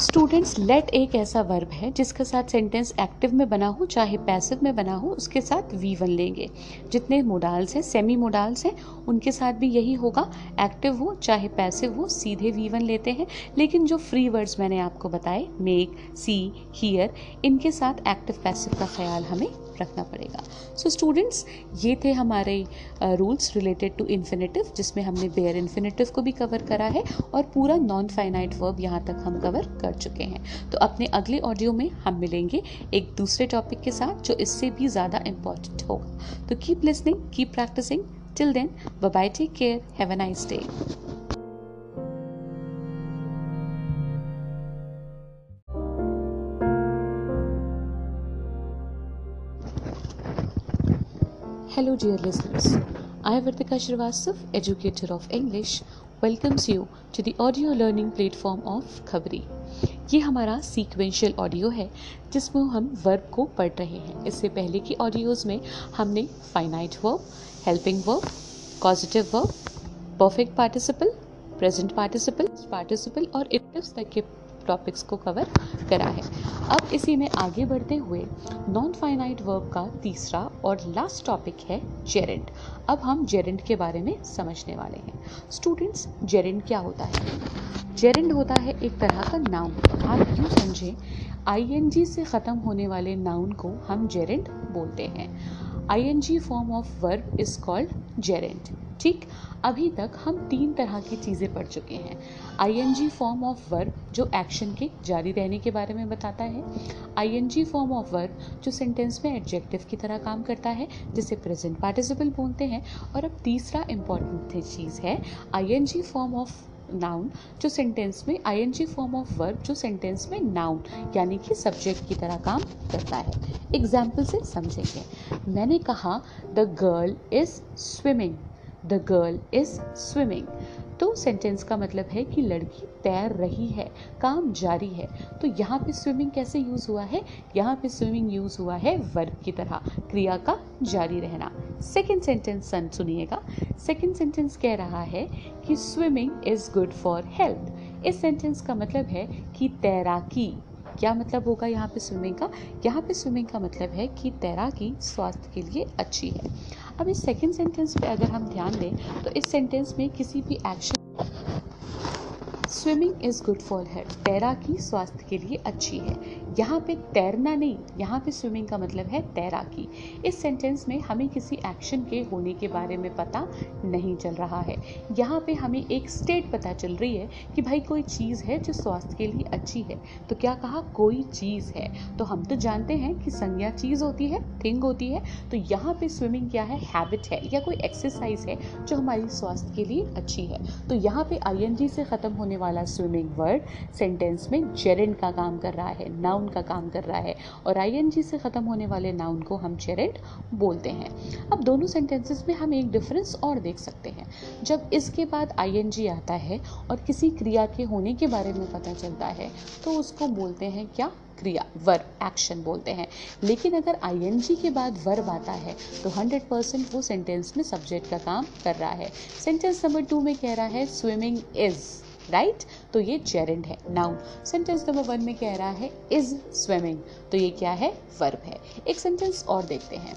स्टूडेंट्स लेट एक ऐसा वर्ब है जिसके साथ सेंटेंस एक्टिव में बना हो, चाहे पैसिव में बना हो, उसके साथ वी वन लेंगे। जितने मोडाल्स हैं सेमी मोडाल्स हैं, उनके साथ भी यही होगा। एक्टिव हो, चाहे पैसिव हो, सीधे वी वन लेते हैं। लेकिन जो फ्री वर्ड्स मैंने आपको बताए मेक सी हियर इनके साथ एक्टिव पैसिव का ख्याल हमें रखना पड़ेगा। सो so, स्टूडेंट्स ये थे हमारे रूल्स रिलेटेड टू इन्फिनेटिव जिसमें हमने बेयर इन्फिनेटिव को भी कवर करा है और पूरा नॉन फाइनाइट वर्ब यहाँ तक हम कवर कर चुके हैं। तो अपने अगले ऑडियो में हम मिलेंगे एक दूसरे टॉपिक के साथ जो इससे भी ज़्यादा इंपॉर्टेंट होगा। तो keep listening keep practising till then bye take care have a nice day Hello, dear listeners. I, Vartika Srivastav, educator of English, welcomes you to the audio learning platform of खबरी ये हमारा sequential audio है जिसमें हम verb को पढ़ रहे हैं। इससे पहले की ऑडियोज़ में हमने finite verb helping verb positive verb perfect participle present participle participle और इक्टिव्स तक के टॉपिक्स को कवर करा है। अब इसी में आगे बढ़ते हुए नॉन फाइनाइट वर्ब का तीसरा और लास्ट टॉपिक है जेरेंट अब हम जेरेंट के बारे में समझने वाले हैं। स्टूडेंट्स जेरेंट क्या होता है? जेरेंट होता है एक तरह का नाउन आप यूँ समझें आईएनजी से ख़त्म होने वाले नाउन को हम जेरेंट बोलते हैं। I ING form of verb is called gerund ठीक? अभी तक हम तीन तरह की चीज़ें पढ़ चुके हैं। आईएनजी फॉर्म ऑफ़ वर्ब जो एक्शन के जारी रहने के बारे में बताता है। आईएनजी फॉर्म ऑफ़ वर्ब जो सेंटेंस में एडजेक्टिव की तरह काम करता है, जिसे प्रेजेंट पार्टिसिपल बोलते हैं। और अब तीसरा इंपॉर्टेंट चीज़ है आईएनजी फॉर्म ऑफ़ नाउन जो सेंटेंस में आईएनजी फॉर्म ऑफ़ वर्ब जो सेंटेंस में नाउन यानी कि सब्जेक्ट की तरह काम करता है। एग्ज़ाम्पल से समझेंगे। मैंने कहा the girl is swimming the girl is swimming. तो सेंटेंस का मतलब है कि लड़की तैर रही है, काम जारी है। तो यहाँ पे स्विमिंग कैसे यूज़ हुआ है? यहाँ पे स्विमिंग यूज़ हुआ है वर्ब की तरह, क्रिया का जारी रहना। सेकेंड सेंटेंस सन सुनिएगा। सेकेंड सेंटेंस कह रहा है कि swimming is good for health इस सेंटेंस का मतलब है कि तैराकी। क्या मतलब होगा यहाँ पे स्विमिंग का? यहाँ पे स्विमिंग का मतलब है कि तैराकी स्वास्थ्य के लिए अच्छी है। अब इस सेकेंड सेंटेंस पे अगर हम ध्यान दें तो इस सेंटेंस में किसी भी action swimming is good for health तैराकी स्वास्थ्य के लिए अच्छी है। यहाँ पे तैरना नहीं, यहाँ पे स्विमिंग का मतलब है तैराकी। इस सेंटेंस में हमें किसी एक्शन के होने के बारे में पता नहीं चल रहा है। यहाँ पे हमें एक स्टेट पता चल रही है कि भाई कोई चीज़ है जो स्वास्थ्य के लिए अच्छी है। तो क्या कहा? कोई चीज़ है। तो हम तो जानते हैं कि संज्ञा चीज़ होती है थिंग होती है। तो यहाँ पे स्विमिंग क्या है? हैबिट है या कोई एक्सरसाइज है जो हमारी स्वास्थ्य के लिए अच्छी है। तो यहाँ पे आई से ख़त्म होने वाला स्विमिंग वर्ड सेंटेंस में जेरेंट का काम कर रहा है। नाउन का काम कर रहा है। और आईएनजी से ख़त्म होने वाले नाउन को हम चेरेट बोलते हैं। अब दोनों सेंटेंसेस में हम एक डिफरेंस और देख सकते हैं। जब इसके बाद आई आता है और किसी क्रिया के होने के बारे में पता चलता है तो उसको बोलते हैं क्या? क्रिया वर्ब एक्शन बोलते हैं। लेकिन अगर आईएनजी के बाद वर्ब आता है तो 100 परसेंट वो सेंटेंस में सब्जेक्ट का काम कर रहा है। सेंटेंस नंबर टू में कह रहा है स्विमिंग इज़ राइट? right? तो ये जेरेंड है। नाउन सेंटेंस नंबर वन में कह रहा है इज़ स्विमिंग तो ये क्या है? वर्ब है। एक सेंटेंस और देखते हैं।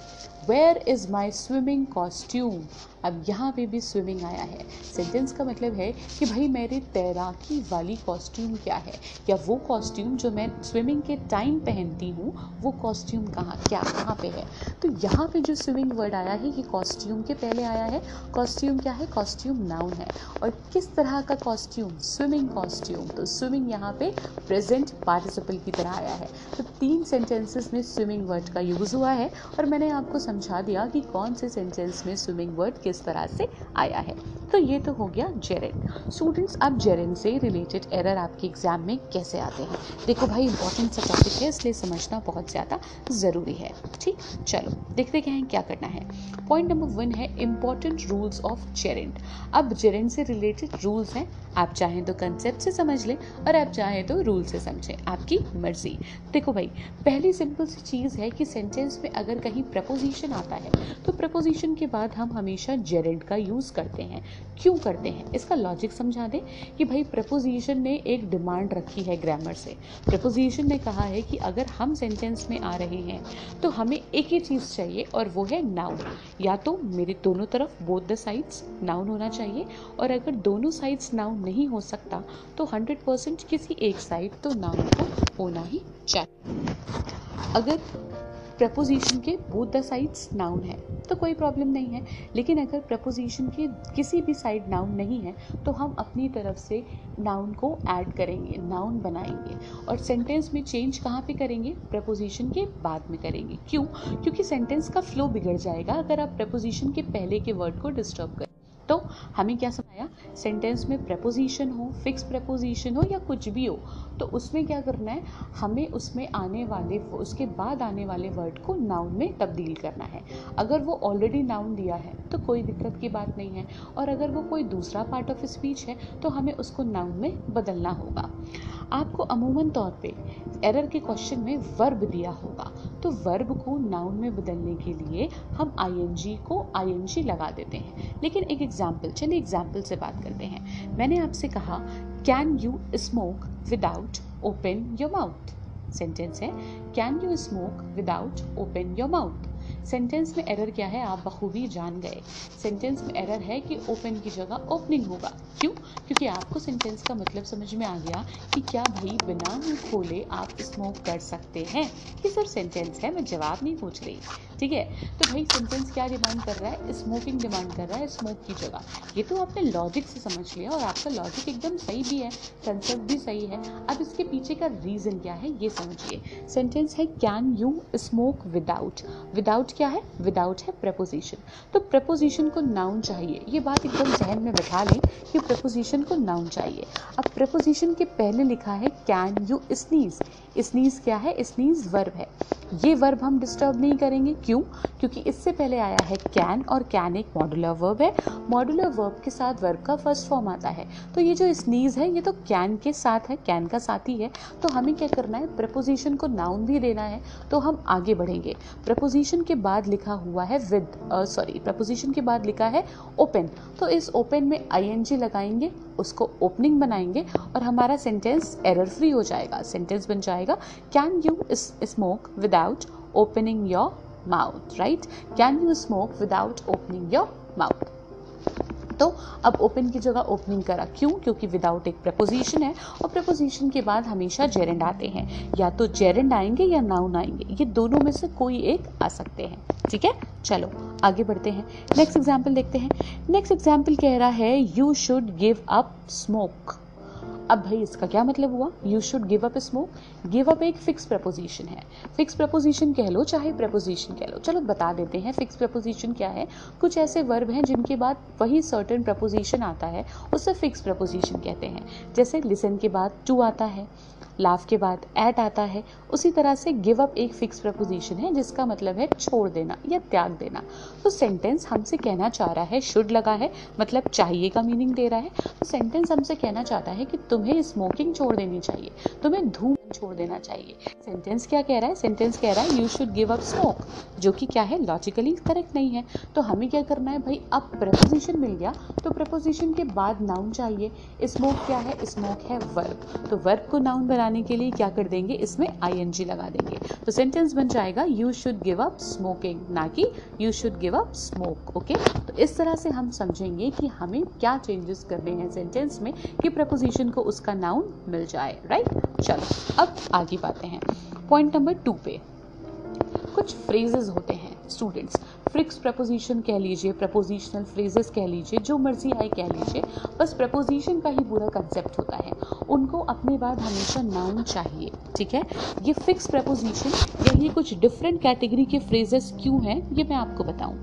Where is my swimming costume अब यहाँ पे भी स्विमिंग आया है। सेंटेंस का मतलब है कि भाई मेरे तैराकी वाली कॉस्ट्यूम क्या है? या वो कॉस्ट्यूम जो मैं स्विमिंग के टाइम पहनती हूँ, वो कॉस्ट्यूम कहाँ, क्या, कहाँ पे है? तो यहाँ पे जो स्विमिंग वर्ड आया है, ये कॉस्ट्यूम के पहले आया है। कॉस्ट्यूम क्या है? कॉस्ट्यूम नाउन है। और किस तरह का कॉस्ट्यूम स्विमिंग कॉस्ट्यूम तो स्विमिंग यहाँ पे प्रेजेंट पार्टिसिपल की तरह आया है। तो तीन सेंटेंसेस में स्विमिंग वर्ड का यूज़ हुआ है। और मैंने आपको समझा दिया कि कौन से सेंटेंस में स्विमिंग वर्ड किस तरह से आया है। तो ये तो हो गया जेरेन। स्टूडेंट्स अब जेरेन से रिलेटेड एरर आपके एग्ज़ाम में कैसे आते हैं? देखो भाई इंपॉर्टेंट सा टॉपिक है, इसलिए समझना बहुत ज़्यादा ज़रूरी है। ठीक? चलो, देखते क्या है, क्या करना है। पॉइंट नंबर वन है इंपॉर्टेंट रूल्स ऑफ़ जेरेंट अब जेरेंट से रिलेटेड रूल्स हैं, आप चाहें तो कंसेप्ट से समझ लें और आप चाहें तो रूल से समझें, आपकी मर्ज़ी। देखो भाई, पहली सिंपल सी चीज़ है कि सेंटेंस में अगर कहीं प्रपोजिशन आता है तो प्रपोजिशन के बाद हम हमेशा जेरेंट का यूज़ करते हैं। क्यों करते हैं? इसका लॉजिक समझा दें कि भाई प्रपोजिशन ने एक डिमांड रखी है ग्रामर से। प्रपोजिशन ने कहा है कि अगर हम सेंटेंस में आ रहे हैं तो हमें एक ही चीज़ चाहिए और वो है नाउन या तो मेरे दोनों तरफ़ बोथ द साइड्स नाउन होना चाहिए और अगर दोनों साइड्स नाउन नहीं हो सकता तो हंड्रेड परसेंट किसी एक साइड तो नाउन को होना ही चाहिए। अगर प्रपोजिशन के बोथ द साइड्स नाउन है तो कोई प्रॉब्लम नहीं है। लेकिन अगर प्रपोजिशन के किसी भी साइड नाउन नहीं है तो हम अपनी तरफ़ से नाउन को ऐड करेंगे नाउन बनाएँगे और सेंटेंस में चेंज कहाँ पे करेंगे? प्रपोजिशन के बाद में करेंगे। क्यों? क्योंकि सेंटेंस का फ्लो बिगड़ जाएगा अगर आप प्रपोजिशन के पहले के वर्ड को डिस्टर्ब करें तो हमें क्या समझाया? सेंटेंस में प्रपोजिशन हो फिक्स प्रपोजिशन हो या कुछ भी हो तो उसमें क्या करना है? हमें उसमें आने वाले, उसके बाद आने वाले वर्ड को नाउन में तब्दील करना है। अगर वो ऑलरेडी नाउन दिया है तो कोई दिक्कत की बात नहीं है। और अगर वो कोई दूसरा पार्ट ऑफ़ स्पीच है तो हमें उसको नाउन में बदलना होगा। आपको अमूमन तौर पे एरर के क्वेश्चन में वर्ब दिया होगा। तो वर्ब को नाउन में बदलने के लिए हम आईएनजी को आईएनजी लगा देते हैं। लेकिन एक एग्ज़ाम्पल चलिए एग्ज़ाम्पल से बात करते हैं। मैंने आपसे कहा can you smoke without open your mouth sentence है can you smoke without open your mouth sentence में एरर क्या है? आप बखूबी जान गए। सेंटेंस में एरर है कि ओपन की जगह ओपनिंग होगा। क्यों? क्योंकि आपको सेंटेंस का मतलब समझ में आ गया कि क्या भाई बिना मुँह खोले आप स्मोक कर सकते हैं। ये सर सेंटेंस है, मैं जवाब नहीं पूछ रही। ठीक है? तो भाई सेंटेंस क्या डिमांड कर रहा है? स्मोकिंग डिमांड कर रहा है स्मोक की जगह। ये तो आपने लॉजिक से समझ लिया और आपका लॉजिक एकदम सही भी है कंसेप्ट भी सही है। अब इसके पीछे का रीज़न क्या है, ये समझिए। सेंटेंस है can you smoke without without क्या है? विदाउट है प्रपोजिशन तो प्रपोजिशन को नाउन चाहिए। ये बात एकदम जहन में बैठा लें कि प्रपोजिशन को नाउन चाहिए। अब प्रपोजिशन के पहले लिखा है कैन यू स्नीज स्नीज क्या है? स्नीज वर्ब है। ये वर्ब हम डिस्टर्ब नहीं करेंगे। क्यों? क्योंकि इससे पहले आया है कैन और कैन एक मॉडुलर वर्ब है। मॉडुलर वर्ब के साथ वर्ब का फ़र्स्ट फॉर्म आता है। तो ये जो स्नीज है, ये तो कैन के साथ है कैन का साथ ही है। तो हमें क्या करना है? प्रपोजिशन को नाउन भी देना है तो हम आगे बढ़ेंगे। प्रपोजिशन के बाद लिखा हुआ है विद सॉरी प्रपोजिशन के बाद लिखा है ओपन तो इस ओपन में आईएनजी लगाएँगे, उसको ओपनिंग बनाएँगे और हमारा सेंटेंस एरर फ्री हो जाएगा। सेंटेंस बन जाएगा can you smoke without opening your mouth right can you smoke without opening your mouth तो अब ओपन की जगह ओपनिंग करा। क्यों? क्योंकि विदाउट एक प्रपोजिशन है और प्रपोजिशन के बाद हमेशा जेरेंड आते हैं। या तो जेरेंड आएँगे या नाउन आएँगे, ये दोनों में से कोई एक आ सकते हैं। ठीक है? चलो, आगे बढ़ते हैं। नेक्स्ट एग्ज़ाम्पल देखते हैं। नेक्स्ट एग्ज़ाम्पल कह रहा है you should give up smoke अब भाई, इसका क्या मतलब हुआ? You should give up smoke give up एक फिक्स प्रपोजिशन है। फिक्स प्रपोजिशन कह लो, चाहे प्रपोजिशन कह लो। चलो, बता देते हैं फिक्स प्रपोजिशन क्या है? कुछ ऐसे वर्ब हैं जिनके बाद वही सर्टन प्रपोजिशन आता है, उसे फिक्स प्रपोजिशन कहते हैं। जैसे लिसन के बाद टू आता है। लाफ के बाद एट आता है। उसी तरह से गिव अप एक फिक्स प्रपोजिशन है, जिसका मतलब है छोड़ देना या त्याग देना। तो सेंटेंस हमसे कहना चाह रहा है शुड लगा है मतलब चाहिए का मीनिंग दे रहा है। तो सेंटेंस हमसे कहना चाहता है कि तुम्हें स्मोकिंग छोड़ देनी चाहिए, तुम्हें धूम छोड़ देना चाहिए। सेंटेंस क्या कह रहा है? सेंटेंस कह रहा है you should give up smoke जो कि क्या है? लॉजिकली करेक्ट नहीं है। तो हमें क्या करना है भाई? अब प्रपोजिशन मिल गया। तो प्रपोजिशन के बाद नाउन चाहिए। स्मोक क्या है? स्मोक है वर्ब तो वर्ब को नाउन बनाने के लिए क्या कर देंगे? इसमें आई लगा देंगे। तो सेंटेंस बन जाएगा you should give up smoking ना कि you should give up smoke okay तो इस तरह से हम समझेंगे कि हमें क्या चेंजेस करने हैं सेंटेंस में, कि प्रपोजिशन को उसका नाउन मिल जाए। राइट चलो, अब आगे बातें हैं। पॉइंट नंबर टू पे कुछ फ्रेजेस होते हैं स्टूडेंट्स फ्रिक्स प्रपोजिशन कह लीजिए प्रपोजिशनल फ्रेजेस कह लीजिए, जो मर्ज़ी आए कह लीजिए, बस प्रपोजिशन का ही पूरा कंसेप्ट होता है। उनको अपने बाद हमेशा नाउन चाहिए, ठीक है? ये फिक्स प्रपोजिशन या ये कुछ डिफरेंट कैटेगरी के फ्रेजेस क्यों हैं, ये मैं आपको बताऊँ।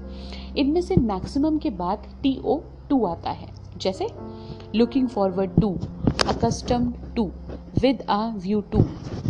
इनमें से मैक्सिमम के बाद टी ओ टू आता है। जैसे looking forward to accustom to with a view to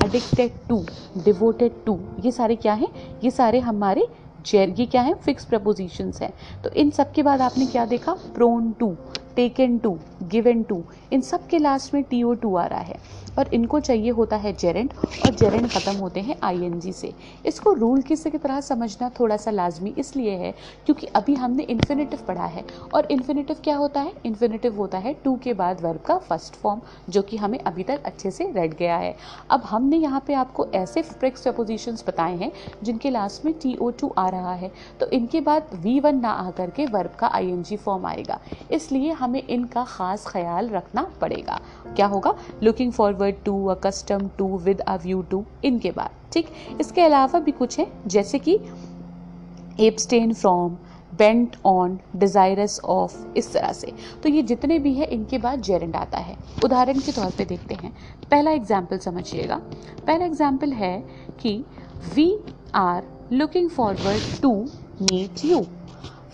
addicted to devoted to ये सारे क्या हैं? ये सारे हमारे जेर ये क्या है? फिक्स प्रपोजिशंस हैं। तो इन सब के बाद आपने क्या देखा? Prone to taken to given to इन सब के लास्ट में टी ओ टू आ रहा है। और इनको चाहिए होता है जेरेंट और जेरेंट ख़त्म होते हैं आई एन जी से। इसको रूल किसी की तरह समझना थोड़ा सा लाजमी इसलिए है क्योंकि अभी हमने इन्फिनेटिव पढ़ा है। और इन्फिनेटिव क्या होता है? इन्फिनेटिव होता है टू के बाद वर्ब का फ़र्स्ट फॉर्म जो कि हमें अभी तक अच्छे से रट गया है। अब हमने यहाँ पे आपको ऐसे फ्रिक्स प्रपोजिशंस बताए हैं, जिनके लास्ट में टी ओ टू आ रहा है। तो इनके बाद वी वन ना आ करके वर्ब का आई एन जी फॉर्म आएगा। इसलिए हमें इनका ख़ास ख्याल रखना पड़ेगा। क्या होगा? Looking forward to accustom to with a view to इनके बाद, ठीक? इसके अलावा भी कुछ है, जैसे कि abstain from bent on desirous of इस तरह से। तो ये जितने भी हैं, इनके बाद जेरेंड आता है। उदाहरण के तौर पे देखते हैं। पहला एग्ज़ाम्पल समझिएगा। पहला एग्ज़ाम्पल है कि we are looking forward to meet you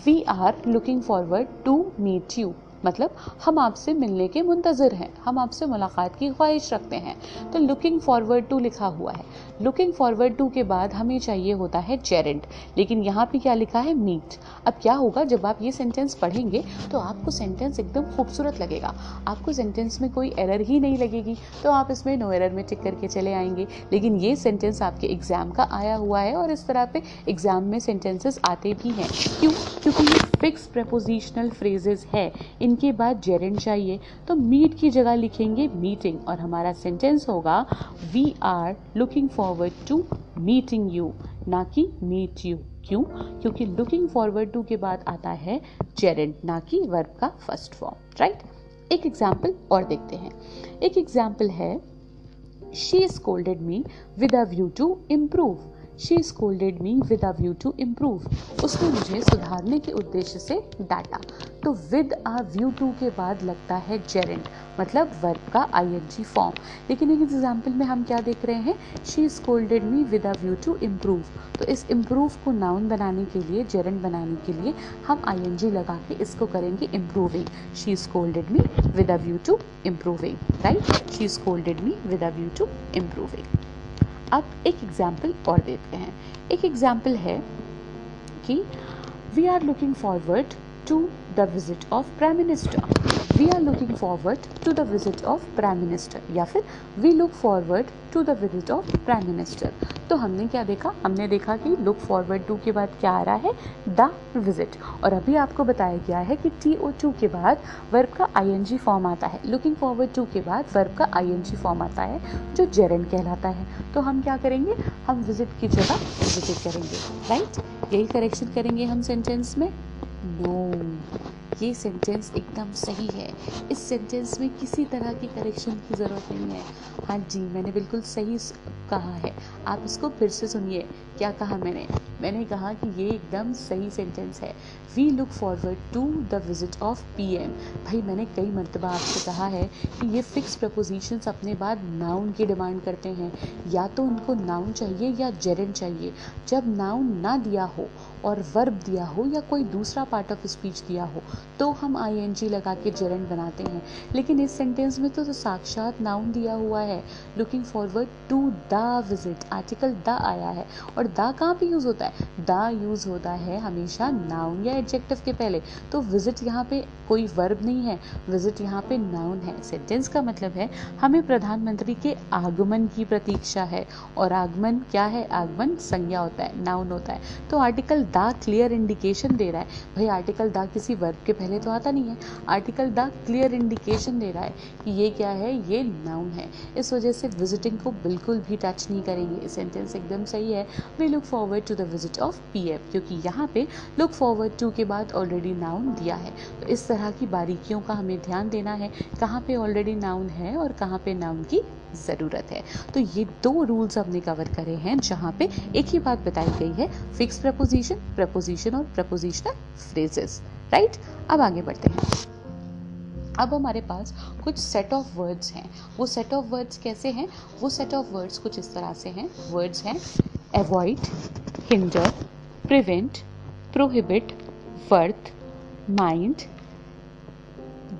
we are looking forward to meet you मतलब हम आपसे मिलने के मुंतज़र हैं, हम आपसे मुलाकात की ख्वाहिश रखते हैं। तो लुकिंग फॉरवर्ड टू लिखा हुआ है। लुकिंग फॉरवर्ड टू के बाद हमें चाहिए होता है जेरेंट लेकिन यहाँ पे क्या लिखा है? मीट अब क्या होगा? जब आप ये सेंटेंस पढ़ेंगे तो आपको सेंटेंस एकदम खूबसूरत लगेगा. आपको सेंटेंस में कोई एरर ही नहीं लगेगी. तो आप इसमें नो एरर में टिक करके चले आएँगे. लेकिन ये सेंटेंस आपके एग्ज़ाम का आया हुआ है और इस तरह पे एग्ज़ाम में सेंटेंसेस आते भी हैं. क्यों? क्योंकि ये फिक्स प्रपोजिशनल फ्रेजेस है. इनके बाद जेरेंट चाहिए. तो मीट की जगह लिखेंगे मीटिंग और हमारा सेंटेंस होगा we are looking forward to meeting you ना कि मीट यू क्यों? क्योंकि लुकिंग फॉरवर्ड टू के बाद आता है जेरेंट ना कि वर्ब का फ़र्स्ट फॉर्म राइट एक एग्ज़ाम्पल और देखते हैं। एक एग्ज़ाम्पल है she scolded me with a view to improve she scolded me with a view to improve उसने मुझे सुधारने के उद्देश्य से डांटा। तो विद आ व्यू टू के बाद लगता है जेरेंट मतलब वर्ब का आई एन जी फॉर्म लेकिन एक एग्ज़ाम्पल में हम क्या देख रहे हैं? She scolded me with a view to improve तो इस इम्प्रूव को नाउन बनाने के लिए जेरेंट बनाने के लिए हम आई एन जी लगा के इसको करेंगे improving she scolded me with a view to improving right she scolded me with a view to improving अब एक एग्ज़ाम्पल और देते हैं. एक एग्ज़ाम्पल है कि we are looking forward to the visit of prime minister we are looking forward to the visit of prime minister या फिर we look forward to the visit of prime minister तो हमने क्या देखा? हमने देखा कि लुक फॉरवर्ड टू के बाद क्या आ रहा है? द विज़िट और अभी आपको बताया गया है कि टी ओ टू के बाद वर्ब का आई एन जी फॉर्म आता है. लुकिंग फॉरवर्ड टू के बाद वर्ब का आई एन जी फॉर्म आता है, जो जेरन कहलाता है. तो हम क्या करेंगे? हम विज़िट की जगह विज़िट करेंगे. राइट यही करेक्शन करेंगे हम सेंटेंस में. नो ये सेंटेंस एकदम सही है। इस सेंटेंस में किसी तरह की करेक्शन की ज़रूरत नहीं है। हाँ जी, मैंने बिल्कुल सही कहा है। आप इसको फिर से सुनिए। क्या कहा मैंने? मैंने कहा कि ये एकदम सही सेंटेंस है। We look forward to the visit of P M भाई, मैंने कई मरतबा आपसे कहा है कि ये फिक्स प्रपोजिशंस अपने बाद नाउन की डिमांड करते हैं। या तो उनको नाउन चाहिए या जेरन चाहिए। जब नाउन ना दिया हो और वर्ब दिया हो या कोई दूसरा पार्ट ऑफ़ स्पीच दिया हो तो हम आई एन जी लगा के जरंड बनाते हैं। लेकिन इस सेंटेंस में तो, तो साक्षात नाउन दिया हुआ है। Looking forward to the visit article the आया है। और द कहाँ पे यूज़ होता है? द यूज़ होता है हमेशा नाउन या एडजेक्टिव के पहले। तो विज़िट यहाँ पे कोई वर्ब नहीं है। विज़िट यहाँ पे नाउन है। सेंटेंस का मतलब है हमें प्रधानमंत्री के आगमन की प्रतीक्षा है। और आगमन क्या है? आगमन संज्ञा होता है। नाउन होता है। तो आर्टिकल द क्लियर इंडिकेशन दे रहा है। भाई आर्टिकल द किसी वर्ब के पहले तो आता नहीं है। आर्टिकल द क्लियर इंडिकेशन दे रहा है कि ये क्या है, ये नाउन है। इस वजह से विजिटिंग को बिल्कुल भी टच नहीं करेंगे। सेंटेंस एकदम सही है। We look forward to the visit of P F क्योंकि यहाँ पे लुक फॉरवर्ड टू के बाद ऑलरेडी नाउन दिया है। तो इस तरह की बारीकियों का हमें ध्यान देना है, कहाँ पे ऑलरेडी नाउन है और कहाँ पे नाउन की ज़रूरत है। तो ये दो रूल्स हमने कवर करे हैं, जहाँ पे एक ही बात बताई गई है फिक्स प्रपोजिशन प्रपोजिशन और प्रपोजिशनल फ्रेजेस राइट अब आगे बढ़ते हैं। अब हमारे पास कुछ सेट ऑफ़ वर्ड्स हैं। वो सेट ऑफ़ वर्ड्स कैसे हैं? वो सेट ऑफ़ वर्ड्स कुछ इस तरह से हैं। वर्ड्स हैं avoid hinder prevent prohibit worth mind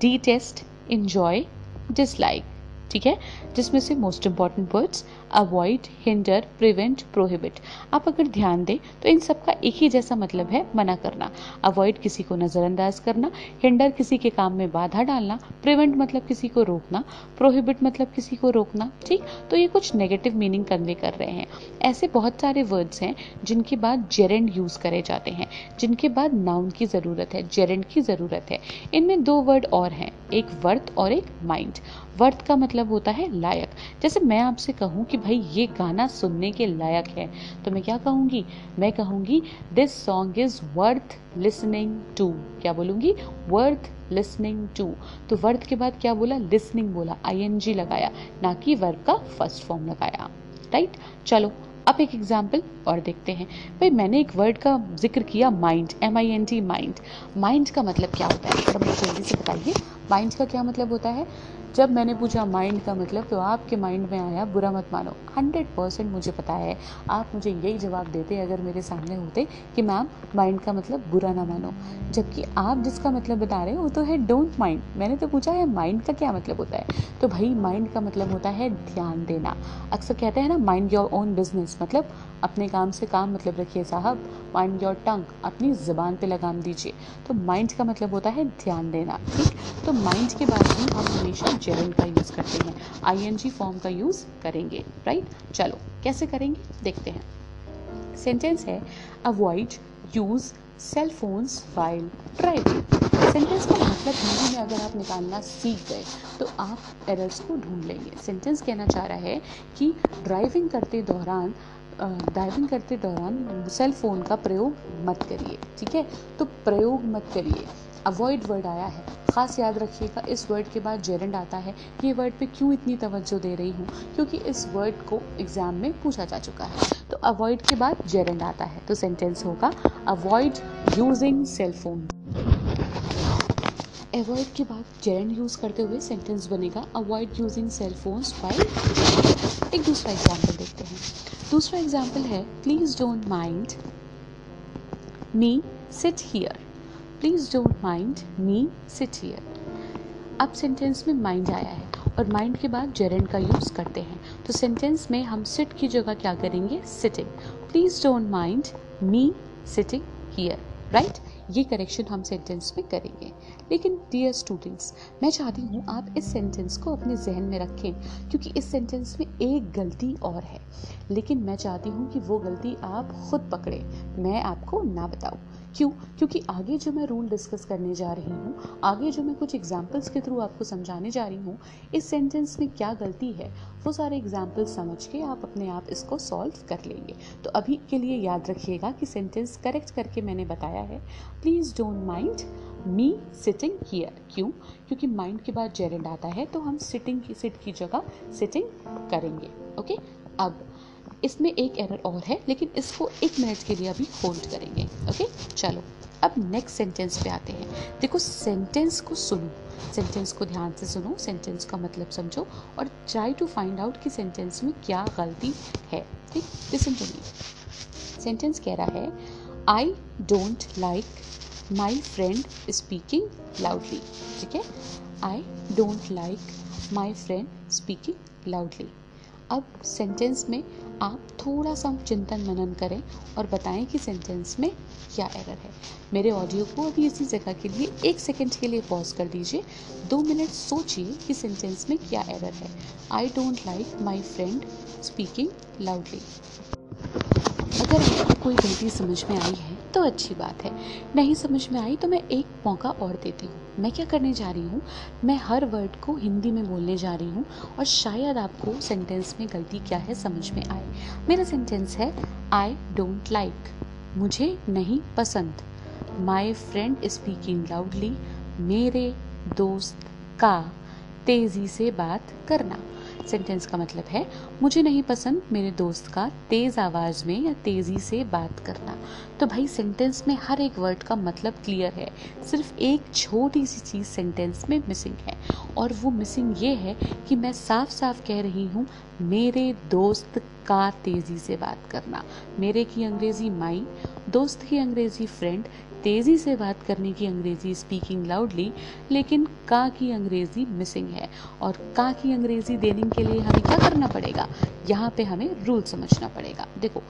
detest enjoy dislike ठीक है? जिसमें से most important words avoid hinder prevent prohibit आप अगर ध्यान दें तो इन सब का एक ही जैसा मतलब है मना करना. अवॉइड किसी को नज़रअंदाज करना हिंडर किसी के काम में बाधा डालना प्रिवेंट मतलब किसी को रोकना प्रोहिबिट मतलब किसी को रोकना, ठीक? तो ये कुछ नेगेटिव मीनिंग कन्वे कर रहे हैं. ऐसे बहुत सारे वर्ड्स हैं, जिनके बाद जेरेंड यूज़ करे जाते हैं. जिनके बाद नाउन की ज़रूरत है जेरेंड की ज़रूरत है. इनमें दो वर्ड और हैं, एक वर्थ और एक माइंड वर्थ का मतलब होता है लायक। जैसे मैं आपसे कहूँ कि भाई ये गाना सुनने के लायक है तो मैं क्या कहूँगी? मैं कहूँगी this song is worth listening to क्या बोलूँगी? वर्थ लिसनिंग टू तो वर्थ के बाद क्या बोला? लिसनिंग बोला आई लगाया, ना कि वर्ब का फ़र्स्ट फॉर्म लगाया। राइट चलो, अब एक एग्ज़ाम्पल और देखते हैं। भाई मैंने एक वर्ड का ज़िक्र किया mind M I N T mind mind का मतलब क्या होता है? जल्दी से बताइए माइंड का क्या मतलब होता है? जब मैंने पूछा, माइंड का मतलब? तो आपके माइंड में आया, बुरा मत मानो। हंड्रेड परसेंट मुझे पता है। आप मुझे यही जवाब देते अगर मेरे सामने होते कि, मैम, माइंड का मतलब बुरा ना मानो। जबकि आप जिसका मतलब बता रहे हो, वो तो है, डोंट माइंड। मैंने तो पूछा है माइंड का क्या मतलब होता है? तो भाई, माइंड का मतलब होता है ध्यान देना। अक्सर कहते हैं ना, माइंड योर ओन बिज़नेस। मतलब अपने काम से काम मतलब रखिए साहब। माइंड योर टंग अपनी ज़बान पे लगाम दीजिए। तो माइंड का मतलब होता है ध्यान देना, ठीक? तो माइंड के बाद भी हम हमेशा जेरन का यूज़ करते हैं। आईएनजी फॉर्म का यूज़ करेंगे राइट चलो, कैसे करेंगे? देखते हैं। सेंटेंस है avoid use cell phones while driving sentence का मतलब हिंदी में अगर आप निकालना सीख गए तो आप एरर्स को ढूंढ लेंगे। सेंटेंस कहना चाह रहा है कि ड्राइविंग करते दौरान ड्राइविंग करते दौरान सेल फ़ोन का प्रयोग मत करिए, ठीक है? तो प्रयोग मत करिए। अवॉइड वर्ड आया है। ख़ास याद रखिएगा, इस वर्ड के बाद जेरेंड आता है। ये वर्ड पे क्यों इतनी तवज्जो दे रही हूँ? क्योंकि इस वर्ड को एग्ज़ाम में पूछा जा चुका है। तो अवॉइड के बाद जेरेंड आता है। तो सेंटेंस होगा avoid using cell phone avoid के बाद जेरेंड यूज़ करते हुए सेंटेंस बनेगा avoid using cell phones while एक दूसरा एग्ज़ाम्पल देखते हैं। दूसरा एग्ज़ाम्पल है please don't mind me sit here please don't mind me sit here अब सेंटेंस में माइंड आया है और माइंड के बाद जेरेंड का यूज़ करते हैं। तो सेंटेंस में हम सिट की जगह क्या करेंगे? Sitting please don't mind me sitting here right ये करेक्शन हम सेंटेंस में करेंगे। लेकिन डियर स्टूडेंट्स मैं चाहती हूँ आप इस सेंटेंस को अपने जहन में रखें, क्योंकि इस सेंटेंस में एक गलती और है। लेकिन मैं चाहती हूँ कि वो गलती आप खुद पकड़ें। मैं आपको ना बताऊँ। क्यों? क्योंकि आगे जो मैं रूल डिस्कस करने जा रही हूँ, आगे जो मैं कुछ एग्जाम्पल्स के थ्रू आपको समझाने जा रही हूँ, इस सेंटेंस में क्या गलती है, वो सारे एग्जाम्पल्स समझ के आप अपने आप इसको सॉल्व कर लेंगे। तो अभी के लिए याद रखिएगा कि सेंटेंस करेक्ट करके मैंने बताया है। Please don't mind me sitting here क्यों? क्योंकि माइंड के बाद जेरेंड आता है तो हम सिटिंग की सिट की जगह सिटिंग करेंगे ओके अब, इसमें एक एरर और है, लेकिन इसको एक मिनट के लिए अभी होल्ड करेंगे ओके चलो, अब नेक्स्ट सेंटेंस पे आते हैं। देखो सेंटेंस को सुनो सेंटेंस को ध्यान से सुनो सेंटेंस का मतलब समझो, और ट्राई टू फाइंड आउट कि सेंटेंस में क्या गलती है, ठीक? लिसन टू मी सेंटेंस कह रहा है I don't like my friend speaking loudly ठीक है I don't like my friend speaking loudly अब सेंटेंस में आप थोड़ा सा चिंतन मनन करें और बताएँ कि सेंटेंस में क्या एरर है। मेरे ऑडियो को अभी इसी जगह के लिए एक सेकंड के लिए पॉज कर दीजिए। दो मिनट सोचिए कि सेंटेंस में क्या एरर है। I don't like my friend speaking loudly अगर आपको कोई गलती समझ में आई है तो अच्छी बात है। नहीं समझ में आई तो मैं एक मौका और देती हूँ। मैं क्या करने जा रही हूँ? मैं हर वर्ड को हिंदी में बोलने जा रही हूँ और शायद आपको सेंटेंस में गलती क्या है समझ में आए। मेरा सेंटेंस है आई डोंट लाइक मुझे नहीं पसंद। माई फ्रेंड स्पीकिंग लाउडली मेरे दोस्त का तेज़ी से बात करना। सेंटेंस का मतलब है, मुझे नहीं पसंद मेरे दोस्त का तेज़ आवाज़ में या तेज़ी से बात करना। तो भाई सेंटेंस में हर एक वर्ड का मतलब क्लियर है। सिर्फ़ एक छोटी सी चीज़ सेंटेंस में मिसिंग है। और वो मिसिंग ये है कि मैं साफ़ साफ़ कह रही हूँ, मेरे दोस्त का तेज़ी से बात करना। मेरे की अंग्रेज़ी माई, दोस्त की अंग्रेज़ी फ्रेंड तेज़ी से बात करने की अंग्रेज़ी स्पीकिंग लाउडली लेकिन का की अंग्रेज़ी मिसिंग है। और का की अंग्रेज़ी देने के लिए हमें क्या करना पड़ेगा? यहाँ पे हमें रूल समझना पड़ेगा। देखो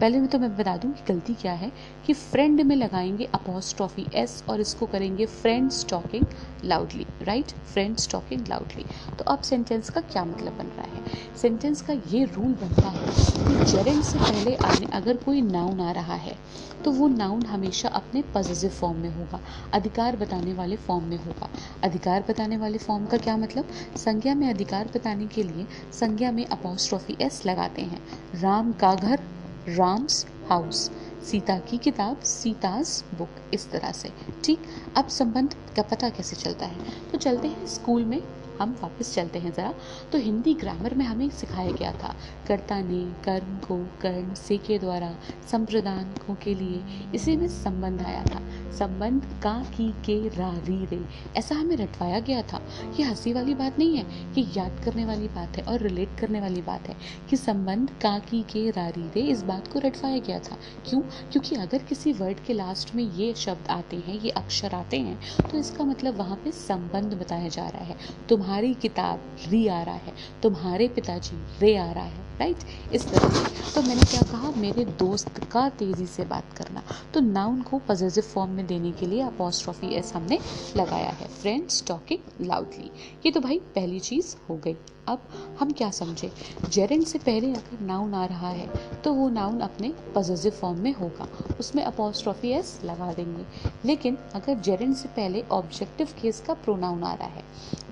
पहले में तो मैं बता दूँ कि गलती क्या है कि फ्रेंड में लगाएँगे अपोस्ट्रॉफी एस और इसको करेंगे friends talking loudly right friends talking loudly तो अब सेंटेंस का क्या मतलब बन रहा है? सेंटेंस का ये रूल बनता है कि जेरेंट से पहले आने, अगर कोई नाउन आ रहा है तो वो नाउन हमेशा अपने पॉजिटिव फॉर्म में होगा, अधिकार बताने वाले फॉर्म में होगा. अधिकार बताने वाले फॉर्म का क्या मतलब? संज्ञा में अधिकार बताने के लिए संज्ञा में अपोस्ट्रॉफी एस लगाते हैं. राम का घर राम्स हाउस। सीता की किताब, सीताज बुक, इस तरह से। ठीक? अब संबंध का पता कैसे चलता है? तो चलते हैं स्कूल में। हम वापस चलते हैं ज़रा। तो हिंदी ग्रामर में हमें सिखाया गया था, कर्ता ने कर्म को कर्म से के द्वारा, संप्रदान को के लिए, इसी में संबंध आया था। संबंध का की के रा री ऐसा हमें रटवाया गया था। ये हँसी वाली बात नहीं है कि याद करने वाली बात है और रिलेट करने वाली बात है कि संबंध का की के रा री रे, इस बात को रटवाया गया था। क्यों? क्योंकि अगर किसी वर्ड के लास्ट में ये शब्द आते हैं, ये अक्षर आते हैं तो इसका मतलब वहाँ पे संबंध बताया जा रहा है। तुम तुम्हारी किताब री आ रहा है तुम्हारे पिताजी रे आ रहा है। राइट? इस तरह से। तो मैंने क्या कहा? मेरे दोस्त का तेज़ी से बात करना। तो नाउन को पॉजिटिव फॉर्म में देने के लिए अपोस्ट्रॉफी एस हमने लगाया है। फ्रेंड्स टॉकिंग लाउडली ये तो भाई पहली चीज़ हो गई। अब हम क्या समझे? जेरेंट से पहले अगर नाउन आ रहा है तो वो नाउन अपने पॉजिटिव फॉर्म में होगा। उसमें अपोस्ट्रॉफी एस लगा देंगे। लेकिन अगर जेरेंट से पहले ऑब्जेक्टिव केस का प्रोनाउन आ रहा है।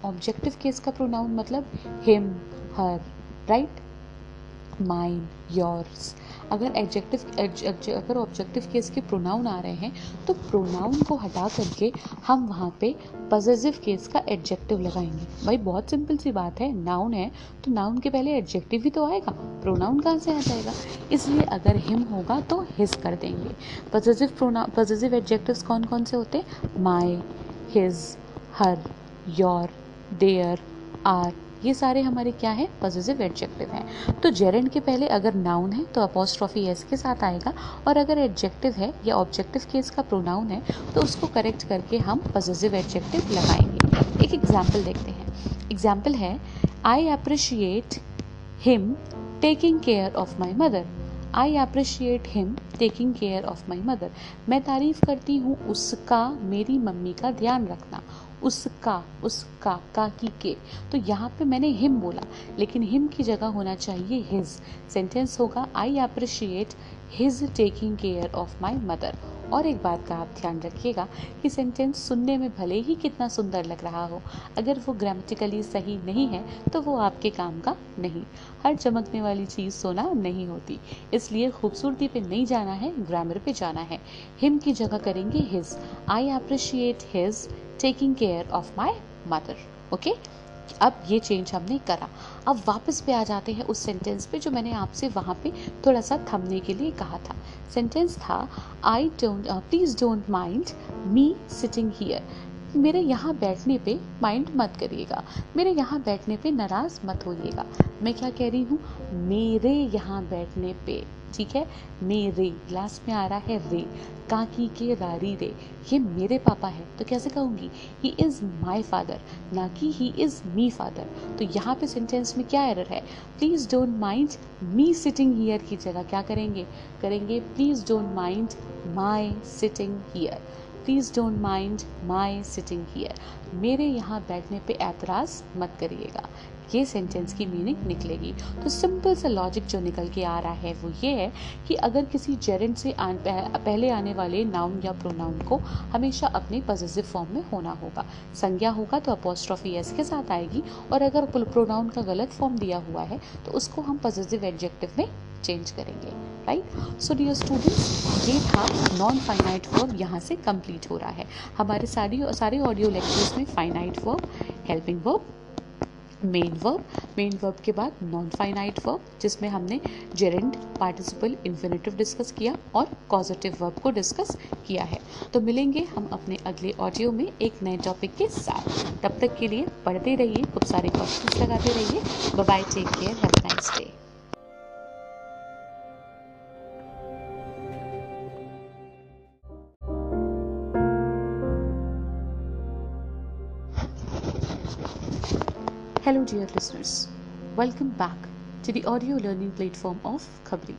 ऑब्जेक्टिव केस का प्रोनाउन मतलब him her right mine yours अगर एडजेक्टिव अगर ऑब्जेक्टिव केस के प्रोनाउन आ रहे हैं तो प्रोनाउन को हटा करके हम वहाँ पे पॉजिटिव केस का एडजेक्टिव लगाएँगे। भाई, बहुत सिंपल सी बात है नाउन है तो नाउन के पहले एडजेक्टिव भी तो आएगा प्रोनाउन कहाँ से आ जाएगा? इसलिए अगर हिम होगा तो हिज कर देंगे। पॉजिटिव प्रोना पॉजिटिव एडजेक्टिव्स कौन कौन से होते हैं? My his her your their our ये सारे हमारे क्या है? पॉजिटिव एडजेक्टिव हैं। तो जेरेंड के पहले अगर नाउन है तो अपोस्ट्रॉफी एस के साथ आएगा और अगर एडजेक्टिव है या ऑब्जेक्टिव केस का प्रोनाउन है तो उसको करेक्ट करके हम पॉजिटिव एडजेक्टिव लगाएँगे। एक एग्ज़ाम्पल देखते हैं। एग्ज़ाम्पल है I appreciate him taking care of my mother I appreciate him taking care of my mother मैं तारीफ़ करती हूँ उसका, मेरी मम्मी का ध्यान रखना। उसका उसका, काकी के। तो यहाँ पे मैंने हिम बोला, लेकिन हिम की जगह होना चाहिए हिज। सेंटेंस होगा I appreciate his taking care of my mother और एक बात का आप ध्यान रखिएगा कि सेंटेंस सुनने में भले ही कितना सुंदर लग रहा हो, अगर वो ग्रामेटिकली सही नहीं है तो वो आपके काम का नहीं। हर चमकने वाली चीज़ सोना नहीं होती, इसलिए खूबसूरती पे नहीं जाना है ग्रामर पे जाना है। हिम की जगह करेंगे his I appreciate his taking care of my mother okay अब ये चेंज हमने करा। अब वापस पे आ जाते हैं उस सेंटेंस पे जो मैंने आपसे वहाँ पे थोड़ा सा थमने के लिए कहा था। सेंटेंस था I don't please don't mind me sitting here मेरे यहाँ बैठने पे माइंड मत करिएगा। मेरे यहाँ बैठने पे नाराज़ मत होइएगा। मैं क्या कह रही हूँ? मेरे यहाँ बैठने पे। ठीक है? मेरे ग्लास में आ रहा है रे। काकी के रारी रे। ये मेरे पापा है। तो कैसे कहूँगी? ही इज़ माई फादर ना कि ही इज़ मी फादर तो यहाँ पे सेंटेंस में क्या एरर है? Please don't mind me sitting here की जगह। क्या करेंगे? करेंगे please don't mind my sitting here please don't mind my sitting here मेरे यहाँ बैठने पे ऐतराज़ मत करिएगा। ये सेंटेंस की मीनिंग निकलेगी। तो सिंपल सा लॉजिक जो निकल के आ रहा है वो ये है कि अगर किसी जेरेंट से आन, पहले आने वाले नाउन या प्रोनाउन को हमेशा अपने पॉजिटिव फॉर्म में होना होगा। संज्ञा होगा तो अपोस्ट्रॉफी एस के साथ आएगी और अगर प्रोनाउन का गलत फॉर्म दिया हुआ है तो उसको हम पॉजिटिव एडजेक्टिव में चेंज करेंगे राइट सो डियर स्टूडेंट्स ये था नॉन फाइनाइट वर्ब यहाँ से कंप्लीट हो रहा है। हमारे सारी सारे ऑडियो लेक्चर्स में finite verb helping verb main verb main verb के बाद नॉन फाइनाइट वर्ब जिसमें हमने जेरेंट पार्टिसिपल इन्फिनेटिव डिस्कस किया और पॉजिटिव वर्ब को डिस्कस किया है। तो मिलेंगे हम अपने अगले ऑडियो में एक नए टॉपिक के साथ। तब तक के लिए पढ़ते रहिए, खूब सारे क्वेश्चन लगाते रहिए। Bye take care have nice day Hello, dear listeners. Welcome back to the audio learning platform of Khabri.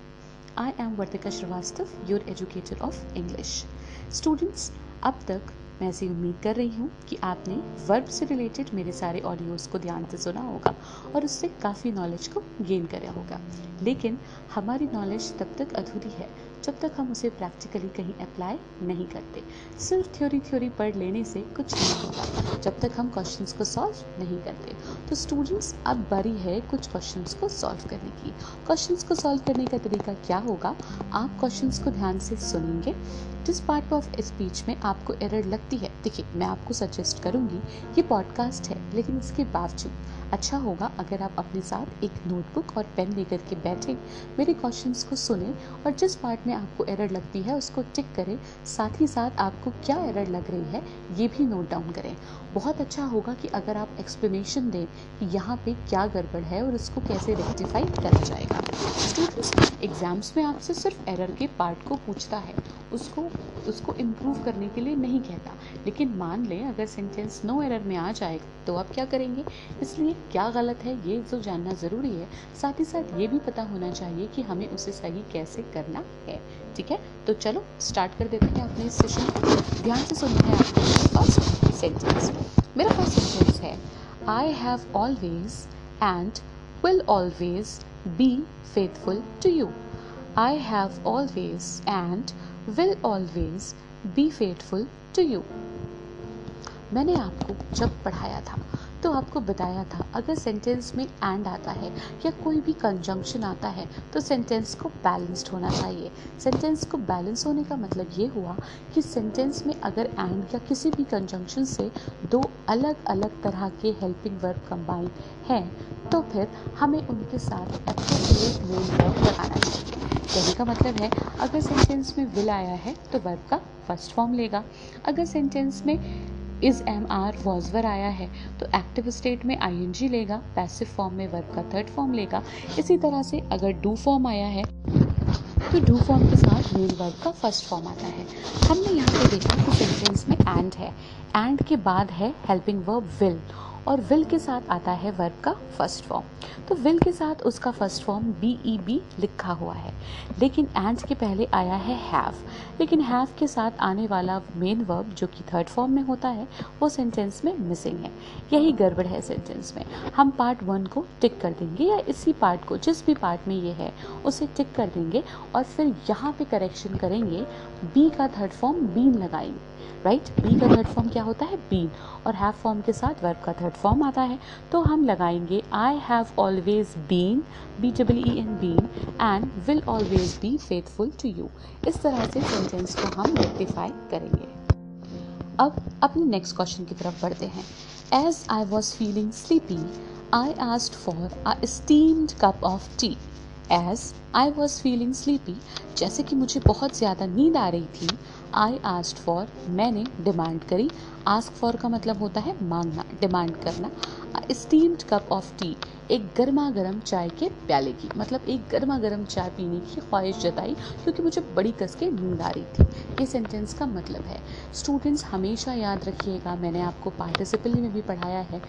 I am Vartika Srivastav, your educator of English. Students, अब तक मैं ऐसी उम्मीद कर रही हूँ कि आपने वर्ब से रिलेटेड मेरे सारे ऑडियोज़ को ध्यान से सुना होगा और उससे काफ़ी नॉलेज को गेन करा होगा लेकिन हमारी नॉलेज तब तक अधूरी है जब तक हम उसे प्रैक्टिकली कहीं अप्लाई नहीं करते। सिर्फ़ थ्योरी थ्योरी पढ़ लेने से कुछ नहीं होगा जब तक हम क्वेश्चंस को सॉल्व नहीं करते। तो स्टूडेंट्स अब बारी है कुछ क्वेश्चंस को सॉल्व करने की। क्वेश्चंस को सॉल्व करने का तरीका क्या होगा? आप क्वेश्चंस को ध्यान से सुनेंगे। जिस पार्ट ऑफ़ स्पीच में आपको एरर लगती है। देखिए, मैं आपको सजेस्ट करूँगी, ये पॉडकास्ट है, लेकिन इसके बावजूद अच्छा होगा अगर आप अपने साथ एक नोटबुक और पेन लेकर के बैठें मेरे क्वेश्चंस को सुने और जिस पार्ट में आपको एरर लगती है उसको टिक करें, साथ ही साथ आपको क्या एरर लग रही है, ये भी नोट डाउन करें। बहुत अच्छा होगा कि अगर आप एक्सप्लेनेशन दें कि यहाँ पे क्या गड़बड़ है और इसको कैसे रेक्टिफाई करा जाएगा। स्टूडेंट्स एग्ज़ाम्स में आपसे सिर्फ़ एरर के पार्ट को पूछता है। उसको उसको इम्प्रूव करने के लिए नहीं कहता। लेकिन मान लें, अगर सेंटेंस नो एरर में आ जाए तो आप क्या करेंगे? इसलिए क्या गलत है, ये तो जानना ज़रूरी है। साथ ही साथ ये भी पता होना चाहिए कि हमें उसे सही कैसे करना है, ठीक है? तो चलो स्टार्ट कर देते हैं अपने इस सेशन को। ध्यान से सुनते हैं आपके फ़र्स्ट सेंटेंस मेरा फ़र्स्ट सेंटेंस है I have always and will always be faithful to you I have always and will always be faithful to you मैंने आपको जब पढ़ाया था तो आपको बताया था, अगर सेंटेंस में एंड आता है या कोई भी कंजंक्शन आता है तो सेंटेंस को बैलेंस्ड होना चाहिए। सेंटेंस को बैलेंस होने का मतलब ये हुआ कि सेंटेंस में अगर एंड या किसी भी कंजंक्शन से दो अलग अलग तरह के हेल्पिंग वर्ब कंबाइन हैं तो फिर हमें उनके साथ अप्रोप्रिएट मेन वर्ब लगाना चाहिए। कहने का मतलब है, अगर सेंटेंस में विल आया है तो वर्ब का फ़र्स्ट फॉर्म लेगा। अगर सेंटेंस में इज़ एम आर वॉजवर आया है तो एक्टिव स्टेट में आई एन जी लेगा पैसिव फॉर्म में वर्ब का थर्ड फॉर्म लेगा। इसी तरह से अगर डू फॉर्म आया है तो डू फॉर्म के साथ मेन वर्ब का फ़र्स्ट फॉर्म आता है। हमने यहाँ पे देखा कि सेंटेंस में एंड है। एंड के बाद है हेल्पिंग वर्ब विल और विल के साथ आता है वर्ब का फ़र्स्ट फॉर्म तो विल के साथ उसका first form B E be लिखा हुआ है। लेकिन एंड के पहले आया है हैव लेकिन हैव के साथ आने वाला मेन वर्ब जो कि थर्ड फॉर्म में होता है, वो सेंटेंस में मिसिंग है। यही गड़बड़ है सेंटेंस में। हम पार्ट वन को टिक कर देंगे या इसी पार्ट को, जिस भी पार्ट में ये है, उसे टिक कर देंगे और फिर यहाँ पे करेक्शन करेंगे बी का थर्ड फॉर्म बीन लगाएँगे। राइट बी का थर्ड फॉर्म क्या होता है? बीन और हैव फॉर्म के साथ वर्ब का थर्ड फॉर्म आता है। तो हम लगाएँगे I have always been B double E N been and will always be faithful to you इस तरह से सेंटेंस को हम रेक्टिफाई करेंगे। अब अपने नेक्स्ट क्वेश्चन की तरफ़ बढ़ते हैं। As I was feeling sleepy I asked for a steamed cup of tea as I was feeling sleepy जैसे कि मुझे बहुत ज़्यादा नींद आ रही थी आई आस्ट फॉर मैंने डिमांड करी। आस्क फॉर का मतलब होता है मांगना डिमांड करना। स्टीम्ड कप ऑफ़ टी एक गर्मा गर्म चाय के प्याले की मतलब एक गर्मा गर्म चाय पीने की ख्वाहिश जताई, क्योंकि मुझे बड़ी कस के नींद आ रही थी। ये सेंटेंस का मतलब है स्टूडेंट्स हमेशा याद रखिएगा, मैंने आपको पार्टिसिपल में भी पढ़ाया है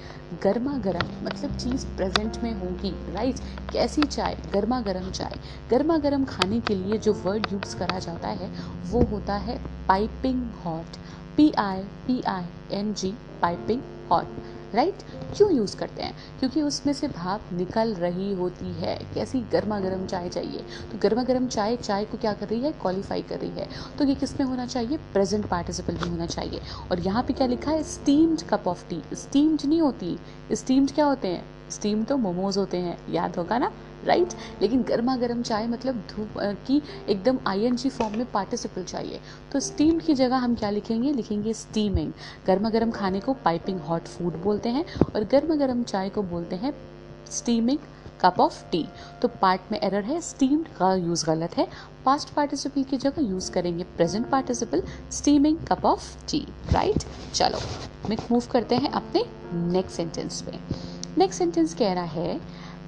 गर्मा गर्म मतलब चीज़ प्रेजेंट में होगी राइट कैसी चाय? गर्मा गर्म चाय। गर्मा गर्म खाने के लिए जो वर्ड यूज़ करा जाता है, वो होता है piping hot P I P I N G piping hot right क्यों यूज़ करते हैं? क्योंकि उसमें से भाप निकल रही होती है। कैसी गर्मा गर्म चाय चाहिए? तो गर्मा गर्म चाय चाय को क्या कर रही है? क्वालिफाई कर रही है। तो ये किसमें होना चाहिए? प्रेजेंट पार्टिसिपल में होना चाहिए। और यहाँ पे क्या लिखा है? Steamed cup of tea steamed नहीं होती. स्टीम्ड क्या होते हैं? स्टीम तो मोमोज होते हैं। याद होगा ना? राइट लेकिन गर्मा गर्म चाय मतलब धूप की एकदम आईएनजी फॉर्म में पार्टिसिपल चाहिए। तो स्टीम्ड की जगह हम क्या लिखेंगे? लिखेंगे स्टीमिंग गर्मा गर्म खाने को पाइपिंग हॉट फ़ूड बोलते हैं और गर्मा गर्म चाय को बोलते हैं स्टीमिंग कप ऑफ़ टी तो पार्ट में एरर है स्टीम्ड का यूज़ गलत है। पास्ट पार्टिसिपल की जगह यूज़ करेंगे present participle steaming cup of tea right चलो मूव करते हैं अपने नेक्स्ट सेंटेंस में नेक्स्ट सेंटेंस कह रहा है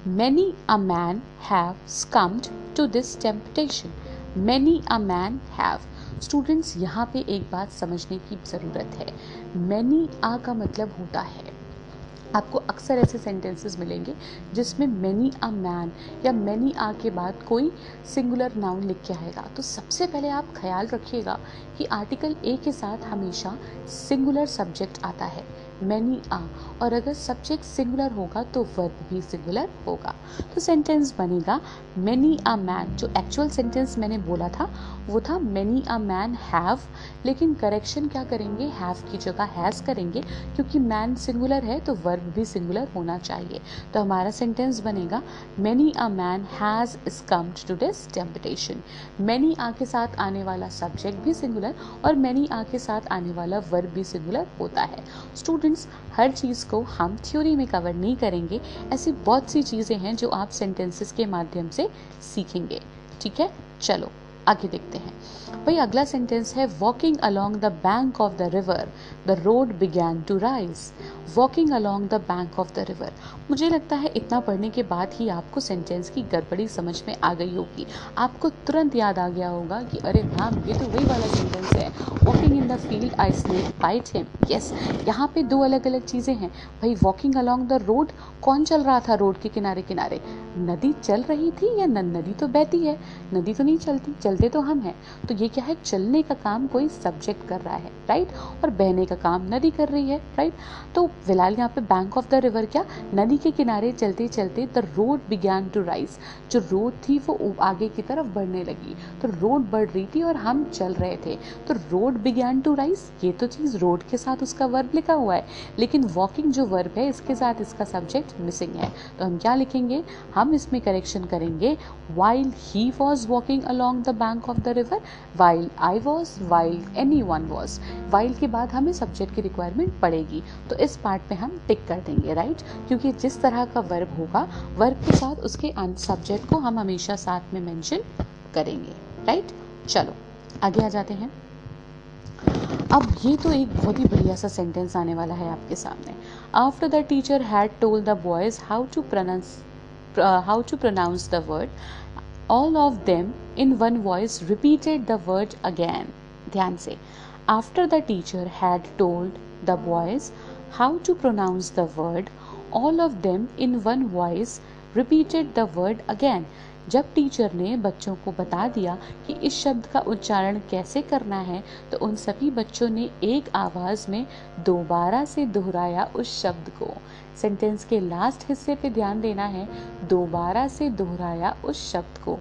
Many a man have succumbed to this temptation. Many a man have. Students यहाँ पे एक बात समझने की ज़रूरत है मैनी आ का मतलब होता है आपको अक्सर ऐसे सेंटेंसेस मिलेंगे जिसमें मैनी अ मैन या मैनी आ के बाद कोई सिंगुलर नाउन लिख के आएगा तो सबसे पहले आप ख्याल रखिएगा कि आर्टिकल ए के साथ हमेशा सिंगुलर सब्जेक्ट आता है मैनी आ और अगर सब्जेक्ट सिंगुलर होगा तो वर्ब भी सिंगुलर होगा। तो सेंटेंस बनेगा मैनी अ मैन जो एक्चुअल सेंटेंस मैंने बोला था, वो था मैनी अ मैन हैव लेकिन करेक्शन क्या करेंगे? हैव की जगह हैज़ करेंगे, क्योंकि मैन सिंगुलर है तो वर्ब भी सिंगुलर होना चाहिए। तो हमारा सेंटेंस बनेगा many a man has succumbed to this temptation many a के साथ आने वाला सब्जेक्ट भी सिंगुलर और मैनी आ के साथ आने वाला वर्ब भी सिंगुलर होता है। स्टूडेंट्स हर चीज़ को हम थ्योरी में कवर नहीं करेंगे। ऐसी बहुत सी चीज़ें हैं जो आप सेंटेंसेस के माध्यम से सीखेंगे। ठीक है? चलो, आगे देखते हैं। भाई, अगला सेंटेंस है walking along the bank of the river the road began to rise walking along the bank of the river मुझे लगता है इतना पढ़ने के बाद ही आपको सेंटेंस की गड़बड़ी समझ में आ गई होगी। आपको तुरंत याद आ गया होगा कि अरे मैम ये तो वही वाला सेंटेंस है। Walking in the field I snake bite him yes यहाँ पे दो अलग अलग चीज़ें हैं। भाई वॉकिंग अलोंग द रोड कौन चल रहा था रोड के किनारे किनारे? नदी चल रही थी या न, नदी तो बहती है? नदी तो नहीं चलती चलते तो हम हैं। तो ये क्या है चलने का काम कोई सब्जेक्ट कर रहा है राइट और बहने का काम नदी कर रही है राइट तो फ़िलहाल यहाँ पे बैंक ऑफ़ द रिवर क्या? नदी के किनारे चलते चलते the road began to rise जो रोड थी वो आगे की तरफ़ बढ़ने लगी. तो रोड बढ़ रही थी और हम चल रहे थे. तो रोड बिगैन टू राइज ये तो चीज़ रोड के साथ उसका वर्ब लिखा हुआ है. लेकिन वॉकिंग जो वर्ब है, इसके साथ इसका सब्जेक्ट मिसिंग है. तो हम क्या लिखेंगे? हम इसमें करेक्शन करेंगे. While he was walking along the bank of the river while I was while any one was while के बाद हमें सब्जेक्ट की रिक्वायरमेंट पड़ेगी। तो इस पार्ट में हम टिक कर देंगे राइट क्योंकि जिस तरह का वर्ब होगा वर्ब के साथ उसके सब्जेक्ट को हम हमेशा साथ में मेंशन करेंगे राइट चलो, आगे आ जाते हैं। अब ये तो एक बहुत ही बढ़िया सा सेंटेंस आने वाला है आपके सामने। After the teacher had told the boys how to pronounce how to pronounce the word all of them in one voice repeated the word again ध्यान से। After the teacher had told the boys how to pronounce the word all of them in one voice repeated the word again जब teacher ने बच्चों को बता दिया कि इस शब्द का उच्चारण कैसे करना है तो उन सभी बच्चों ने एक आवाज़ में दोबारा से दोहराया उस शब्द को। सेंटेंस के लास्ट हिस्से पे ध्यान देना है, दोबारा से दोहराया उस शब्द को।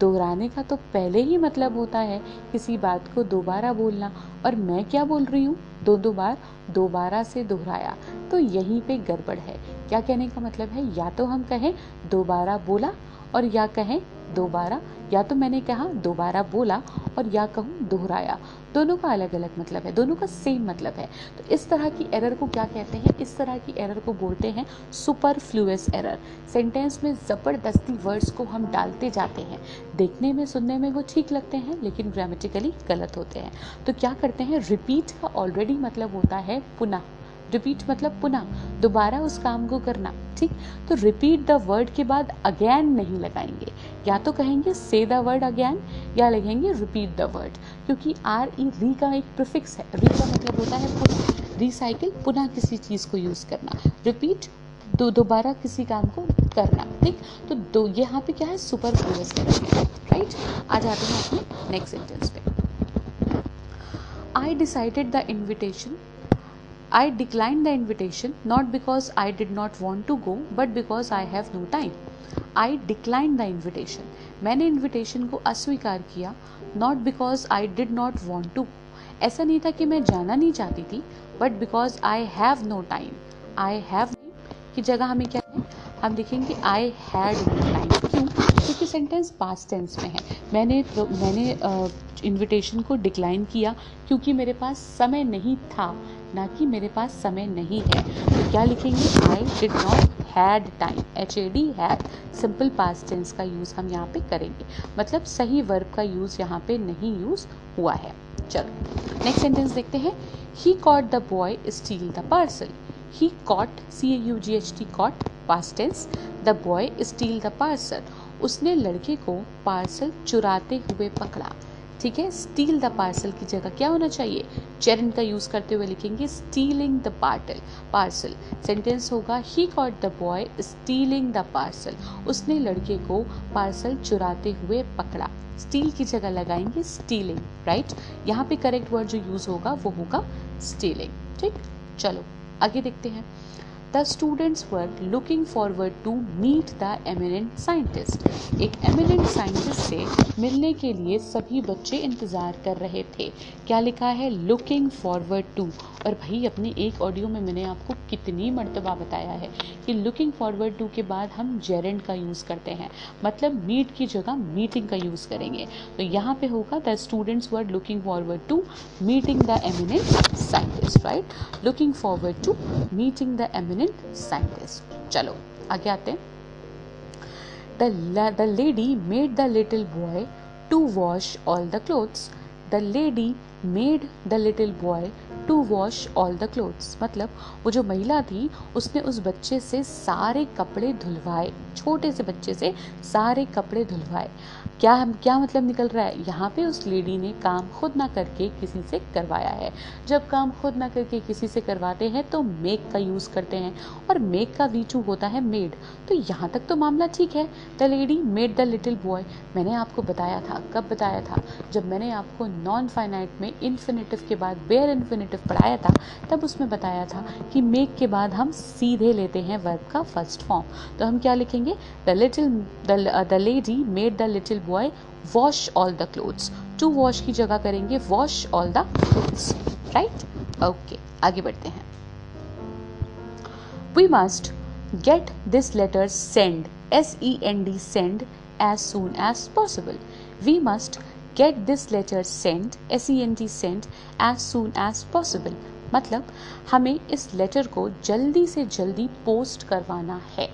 दोहराने का तो पहले ही मतलब होता है किसी बात को दोबारा बोलना। और मैं क्या बोल रही हूँ? दो दो बार, दोबारा से दोहराया। तो यहीं पे गड़बड़ है। क्या कहने का मतलब है? या तो हम कहें, दोबारा बोला और या कहें, दोबारा, या तो मैंने कहा, दोबारा बोला, और या कहूँ, दोहराया। दोनों का अलग अलग मतलब है, दोनों का सेम मतलब है। तो इस तरह की एरर को क्या कहते हैं? इस तरह की एरर को बोलते हैं सुपर फ्लूस एरर सेंटेंस में ज़बरदस्ती वर्ड्स को हम डालते जाते हैं। देखने में, सुनने में वो ठीक लगते हैं, लेकिन ग्रामेटिकली गलत होते हैं। तो क्या करते हैं? रिपीट का ऑलरेडी मतलब होता है पुनः। रिपीट मतलब पुनः, दोबारा उस काम को करना, ठीक? तो रिपीट द वर्ड के बाद अगेन नहीं लगाएँगे। या तो कहेंगे से द वर्ड अगेन या लगेंगे रिपीट द वर्ड क्योंकि आर ई री का एक प्रिफिक्स है। री का मतलब होता है पुनः रिसाइकिल पुनः किसी चीज़ को यूज़ करना। रिपीट दो, दोबारा किसी काम को करना, ठीक? तो दो, यहाँ पे क्या है? सुपर फ्लूस राइट आ जाते हैं अपने नेक्स्ट सेंटेंस पे। I decided the invitation I declined the invitation not because I did not want to go but because I have no time. I declined the invitation. मैंने इनविटेशन को अस्वीकार किया not because I did not want to ऐसा नहीं था कि मैं जाना नहीं चाहती थी but because I have no time I have की जगह हमें क्या है? हम लिखेंगे आई हैड नो टाइम क्यों? क्योंकि सेंटेंस पास्ट टेंस में है. मैंने तो, मैंने इनविटेशन को डिक्लाइन किया क्योंकि मेरे पास समय नहीं था. ना कि मेरे पास समय नहीं है। तो क्या लिखेंगे? I did not had time H A D had simple past tense का यूज़ हम यहाँ पे करेंगे। मतलब सही वर्ब का यूज़ यहाँ पे नहीं यूज़ हुआ है। चलो नेक्स्ट सेंटेंस देखते हैं। He caught the boy steal the parcel he caught C A U G H T caught past tense the boy steal the parcel उसने लड़के को पार्सल चुराते हुए पकड़ा। ठीक है? स्टील द पार्सल की जगह क्या होना चाहिए? चेरन का यूज़ करते हुए लिखेंगे stealing the parcel parcel sentence होगा he caught the boy stealing the parcel उसने लड़के को पार्सल चुराते हुए पकड़ा। स्टील की जगह लगाएँगे स्टीलिंग राइट यहाँ पे करेक्ट वर्ड जो यूज़ होगा, वो होगा स्टीलिंग ठीक? चलो, आगे देखते हैं। The students were looking forward to meet the eminent scientist एक एमिनेंट साइंटिस्ट से मिलने के लिए सभी बच्चे इंतज़ार कर रहे थे। क्या लिखा है? लुकिंग फॉरवर्ड टू और भाई, अपने एक ऑडियो में मैंने आपको कितनी मरतबा बताया है कि लुकिंग फॉरवर्ड टू के बाद हम जेरेंड का यूज़ करते हैं। मतलब मीट की जगह मीटिंग का यूज़ करेंगे। तो यहाँ पे होगा the students were looking forward to meeting the eminent scientist right looking forward to meeting the eminent scientist चलो, आगे आते हैं। The lady made the little boy to wash all the clothes the lady made the little boy to wash all the clothes मतलब वो जो महिला थी, उसने उस बच्चे से सारे कपड़े धुलवाए। छोटे से बच्चे से सारे कपड़े धुलवाए। क्या क्या मतलब निकल रहा है? यहाँ पे उस लेडी ने काम खुद ना करके किसी से करवाया है। जब काम खुद ना करके किसी से करवाते हैं तो मेक का यूज़ करते हैं। और मेक का वीचू होता है मेड तो यहाँ तक तो मामला ठीक है। The lady made the little boy मैंने आपको बताया था। कब बताया था? जब मैंने आपको नॉन फाइनाइट में इन्फिनेटिव के बाद बेयर इन्फिनेटिव पढ़ाया था, तब उसमें बताया था कि मेक के बाद हम सीधे लेते हैं वर्ब का फ़र्स्ट फॉर्म तो हम क्या लिखेंगे? The little the lady made the little boy wash all the clothes to wash की जगह करेंगे wash all the clothes right okay आगे बढ़ते हैं। We must get this letter send S E N D send as soon as possible we must get this letter send S E N T send as soon as possible मतलब हमें इस letter को जल्दी से जल्दी post करवाना है।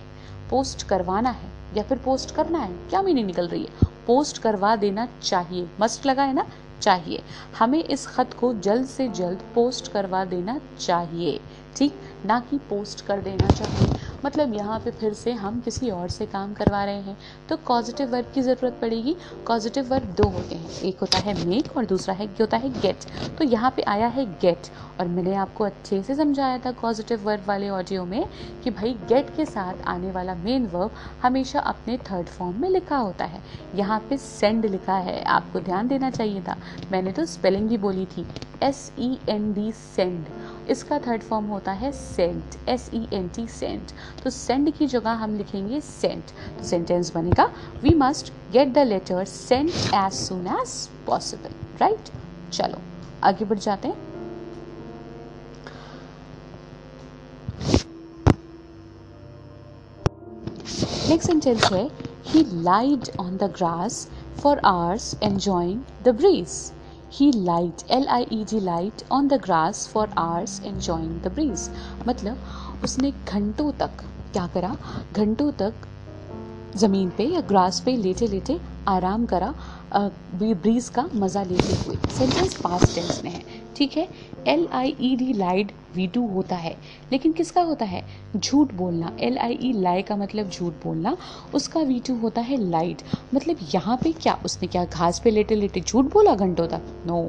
Post करवाना है, या फिर पोस्ट करना है, क्या मीनिंग निकल रही है? पोस्ट करवा देना चाहिए। मस्ट लगा है ना? चाहिए। हमें इस खत को जल्द से जल्द पोस्ट करवा देना चाहिए। ठीक? ना कि पोस्ट कर देना चाहिए। मतलब यहाँ पे फिर से हम किसी और से काम करवा रहे हैं। तो पॉजिटिव वर्ब की ज़रूरत पड़ेगी। पॉजिटिव वर्ब दो होते हैं। एक होता है मेक और दूसरा है होता है गेट तो यहाँ पे आया है गेट और मैंने आपको अच्छे से समझाया था पॉजिटिव वर्ब वाले ऑडियो में कि भाई गेट के साथ आने वाला मेन वर्ब हमेशा अपने थर्ड फॉर्म में लिखा होता है। यहाँ पे सेंड लिखा है, आपको ध्यान देना चाहिए था। मैंने तो स्पेलिंग भी बोली थी। S E N D send इसका थर्ड फॉर्म होता है sent S E N T sent तो सेंड की जगह हम लिखेंगे सेंट तो सेंटेंस बनेगा we must get the letter sent as soon as possible right चलो, आगे बढ़ जाते हैं। नेक्स्ट सेंटेंस है he lied on the grass for hours enjoying the breeze he lied L I E D lied on the grass for hours enjoying the breeze मतलब उसने घंटों तक, क्या करा? घंटों तक ज़मीन पे या ग्रास पे लेटे लेटे आराम करा ब्रीज का मज़ा लेते हुए। सेंटेंस पास्ट टेंस में है, ठीक है? L I E D lied V two होता है। लेकिन किसका होता है? झूठ बोलना। एल आई ई लाई का मतलब झूठ बोलना। उसका वी टू होता है लाइट मतलब यहाँ पे क्या? उसने क्या घास पे लेटे लेटे झूठ बोला घंटों तक? नो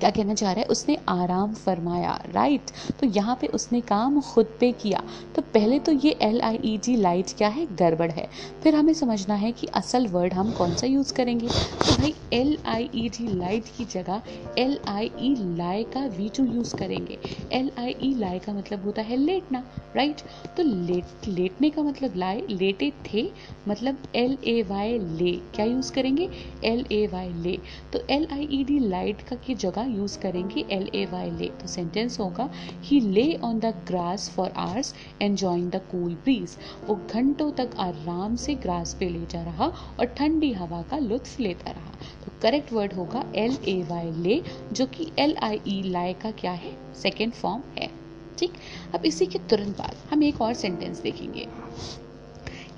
क्या कहना चाह रहा है? उसने आराम फरमाया। राइट तो यहाँ पे उसने काम खुद पे किया। तो पहले तो ये L I E D lied क्या है? गड़बड़ है। फिर हमें समझना है कि असल वर्ड हम कौन सा यूज़ करेंगे? तो भाई L I E D lied की जगह एल आई ई लाई का वी टू यूज़ करेंगे। एल आई ई लाई का मतलब होता है लेटना राइट तो लेट, लेटने का मतलब लाए लेटे थे मतलब एल ए वाई ले, क्या यूज़ करेंगे? L A Y lay. तो L I E D lied का की जगह यूज़ करेंगे एल ए वाई ले। तो सेंटेंस होगा he lay on the grass for hours enjoying the cool breeze वो घंटों तक आराम से ग्रास पे लेटा रहा और ठंडी हवा का लुत्फ लेता रहा। तो करेक्ट वर्ड होगा एल ए वाई ले, जो कि एल आई ई लाए का क्या है? सेकेंड फॉर्म है। ठीक? अब इसी के तुरंत बाद हम एक और सेंटेंस देखेंगे।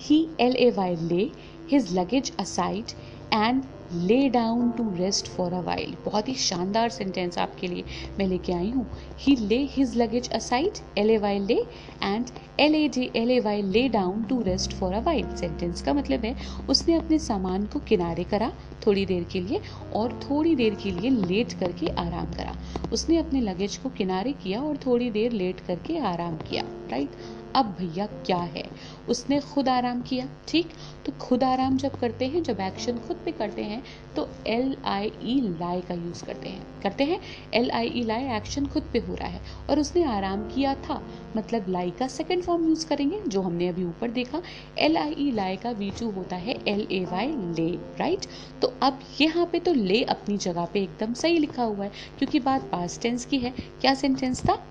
He L A Y lay his luggage aside and lay down to rest for a while बहुत ही शानदार सेंटेंस आपके लिए मैं लेके आई हूँ। He lay his luggage aside L A Y lay and L A J L A Y lay down to rest for a while sentence का मतलब है, उसने अपने सामान को किनारे करा थोड़ी देर के लिए और थोड़ी देर के लिए लेट करके आराम करा। उसने अपने लगेज को किनारे किया और थोड़ी देर लेट करके आराम किया राइट अब भैया क्या है? उसने खुद आराम किया, ठीक? तो खुद आराम जब करते हैं, जब एक्शन खुद पे करते हैं तो एल आई ई लाई का यूज़ करते हैं। करते हैं? L I E lie action खुद पे हो रहा है। और उसने आराम किया था। मतलब लाई का सेकेंड फॉर्म यूज़ करेंगे, जो हमने अभी ऊपर देखा। एल आई ई लाई का वी टू होता है L A Y lay right तो अब यहाँ पे तो ले अपनी जगह पे एकदम सही लिखा हुआ है, क्योंकि बात पास्ट टेंस की है। क्या सेंटेंस था?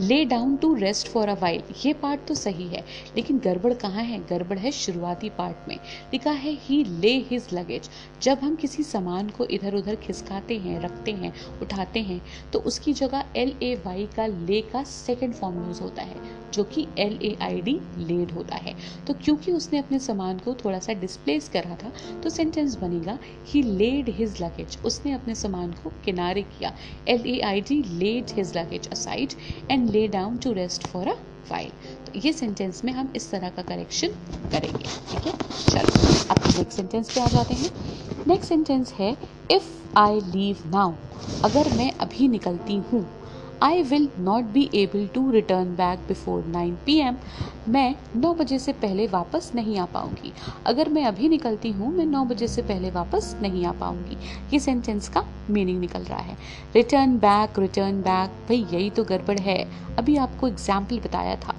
Lay down to rest for a while ये पार्ट तो सही है, लेकिन गड़बड़ कहाँ है? गड़बड़ है शुरुआती पार्ट में। लिखा है ही ले हिज लगेज जब हम किसी सामान को इधर उधर खिसकाते हैं, रखते हैं, उठाते हैं तो उसकी जगह एल ए वाई का ले का सेकेंड फॉर्म यूज़ होता है, जो कि L A I D laid होता है। तो क्योंकि उसने अपने सामान को थोड़ा सा डिस्प्लेस करा था तो सेंटेंस बनेगा ही लेड हिज लगेज उसने अपने सामान को किनारे किया L A I D laid his luggage aside and lay down to rest for a while ये सेंटेंस में हम इस तरह का करेक्शन करेंगे, ठीक है? चलो, अब नेक्स्ट सेंटेंस पे आ जाते हैं। नेक्स्ट सेंटेंस है इफ़ आई लीव नाउ अगर मैं अभी निकलती हूँ I will not be able to return back before nine P M मैं नौ बजे से पहले वापस नहीं आ पाऊँगी। अगर मैं अभी निकलती हूँ, मैं नौ बजे से पहले वापस नहीं आ पाऊँगी। ये सेंटेंस का मीनिंग निकल रहा है। रिटर्न बैक रिटर्न बैक भाई यही तो गड़बड़ है। अभी आपको एग्ज़ाम्पल बताया था।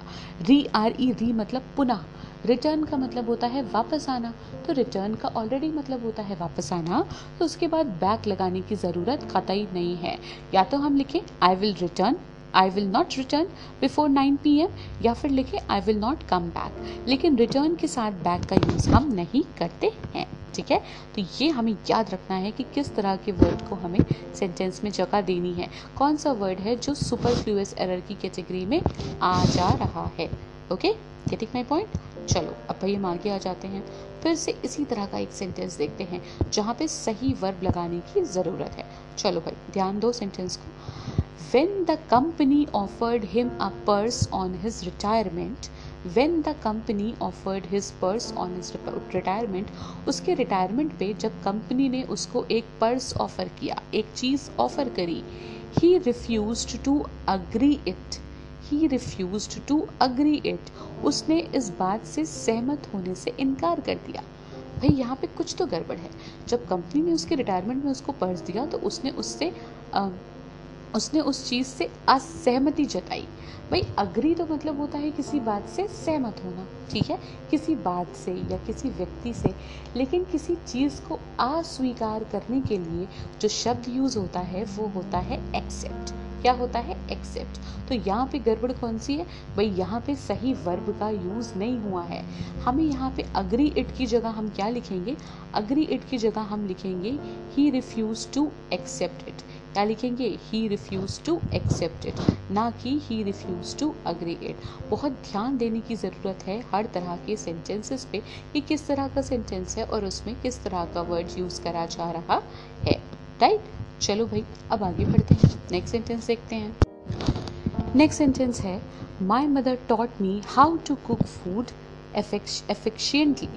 री आर ई री मतलब पुनः। रिटर्न का मतलब होता है वापस आना। तो रिटर्न का ऑलरेडी मतलब होता है वापस आना। तो उसके बाद बैक लगाने की ज़रूरत कतई नहीं है। या तो हम लिखें I will return I will not return before 9 P M या फिर लिखे I will not come back लेकिन रिटर्न के साथ बैक का यूज़ हम नहीं करते हैं। ठीक है? तो ये हमें याद रखना है कि किस तरह के वर्ड को हमें सेंटेंस में जगह देनी है। कौन सा वर्ड है जो सुपरफ्लूअस एरर की कैटेगरी में आ जा रहा है? ओके गेटिंग माई पॉइंट चलो अब भाई हम आगे आ जाते हैं। फिर से इसी तरह का एक सेंटेंस देखते हैं जहाँ पे सही वर्ब लगाने की ज़रूरत है। चलो भाई ध्यान दो सेंटेंस को। When the company offered him a purse on his retirement, when the company offered his purse on his retirement, उसके रिटायरमेंट पे जब कंपनी ने उसको एक पर्स ऑफ़र किया एक चीज़ ऑफ़र करी he refuse to agree it he refuse to agree it उसने इस बात से सहमत होने से इनकार कर दिया। भाई, यहाँ पे कुछ तो गड़बड़ है। जब कंपनी ने उसके रिटायरमेंट में उसको पर्स दिया तो उसने उससे उसने उस चीज़ से असहमति जताई। भाई अग्री तो मतलब होता है किसी बात से सहमत होना, ठीक है? किसी बात से या किसी व्यक्ति से। लेकिन किसी चीज़ को अस्वीकार करने के लिए जो शब्द यूज़ होता है, वो होता है एक्सेप्ट क्या होता है? एक्सेप्ट तो यहाँ पे गड़बड़ कौन सी है? भाई, यहाँ पे सही वर्ब का यूज़ नहीं हुआ है। हमें यहाँ पे अग्री इट की जगह हम क्या लिखेंगे? अग्री इट की जगह हम लिखेंगे he refuse to accept it क्या लिखेंगे? He refuse to accept it ना कि he refuse to agree it बहुत ध्यान देने की ज़रूरत है हर तरह के सेंटेंसेस पे कि किस तरह का सेंटेंस है और उसमें किस तरह का वर्ड यूज़ करा जा रहा है। राइट चलो भाई अब आगे बढ़ते हैं। नेक्स्ट सेंटेंस देखते हैं। नेक्स्ट सेंटेंस है my mother taught me how to cook food efficiently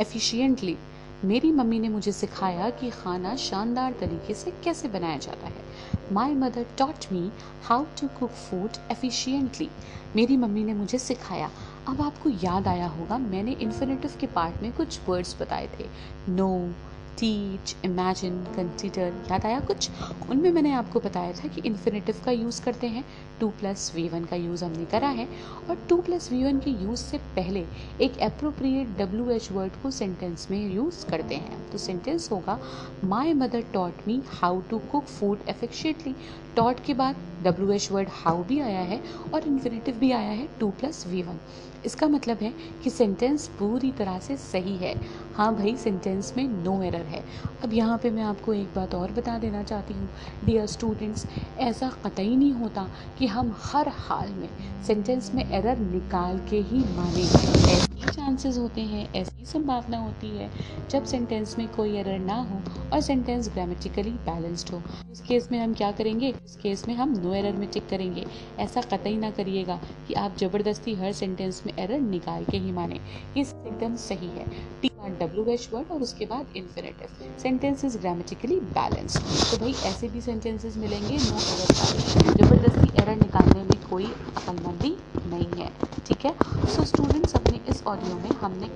efficiently मेरी मम्मी ने मुझे सिखाया कि खाना शानदार तरीके से कैसे बनाया जाता है। My mother taught me how to cook food efficiently मेरी मम्मी ने मुझे सिखाया। अब आपको याद आया होगा मैंने इन्फिनेटिव के पार्ट में कुछ वर्ड्स बताए थे। No no, teach imagine consider याद आया कुछ? उनमें मैंने आपको बताया था कि इन्फिनेटिव का यूज़ करते हैं टू प्लस वी वन का यूज़ हमने करा है और टू प्लस वी वन के यूज़ से पहले एक अप्रोप्रिएट डब्ल्यू एच वर्ड को सेंटेंस में यूज़ करते हैं। तो सेंटेंस होगा my mother taught me how to cook food efficiently taught के बाद डब्ल्यू एच वर्ड हाउ भी आया है और इन्फिनेटिव भी आया है टू प्लस वी वन इसका मतलब है कि सेंटेंस पूरी तरह से सही है। हाँ भाई सेंटेंस में नो एरर है। अब यहाँ पे मैं आपको एक बात और बता देना चाहती हूँ। डियर स्टूडेंट्स ऐसा कतई नहीं होता कि हम हर हाल में सेंटेंस में एरर निकाल के ही माने। ऐसे चांसेस होते हैं, ऐसी संभावना होती है, जब सेंटेंस में कोई एरर ना हो और सेंटेंस ग्रामेटिकली बैलेंस्ड हो। उस केस में हम क्या करेंगे? उस केस में हम नो एरर में टिक करेंगे। ऐसा कतई ना करिएगा कि आप ज़बरदस्ती हर सेंटेंस में एरर निकाल के ही माने। ये एकदम सही है। टी डब्ल्यू एच वर्ड और उसके बाद इन्फिनेटिव सेंटेंस ग्रामेटिकली बैलेंस्ड तो भाई, ऐसे भी सेंटेंसेस मिलेंगे नो एरर वाले ज़बरदस्ती एरर निकालने में कोई अकलमंदी नहीं है, ठीक है? सो स्टूडेंट्स अपने इस ऑडियो में हमने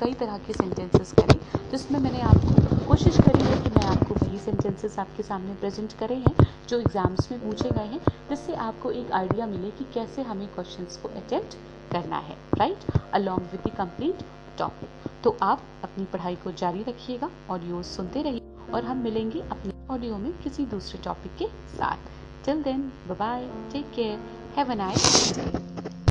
कई तरह के सेंटेंसेस करे, जिसमें मैंने आपको कोशिश करी है कि मैं आपको वही सेंटेंसेस आपके सामने प्रेजेंट करे हैं, जो एग्ज़ाम्स में पूछे गए हैं, जिससे आपको एक आइडिया मिले कि कैसे हमें क्वेश्चंस को अटेम्प्ट करना है right along with the complete topic तो आप अपनी पढ़ाई को जारी रखिएगा ऑडियो सुनते रहिए और हम मिलेंगे अपने ऑडियो में किसी दूसरे टॉपिक के साथ। Till then bye take care have a nice day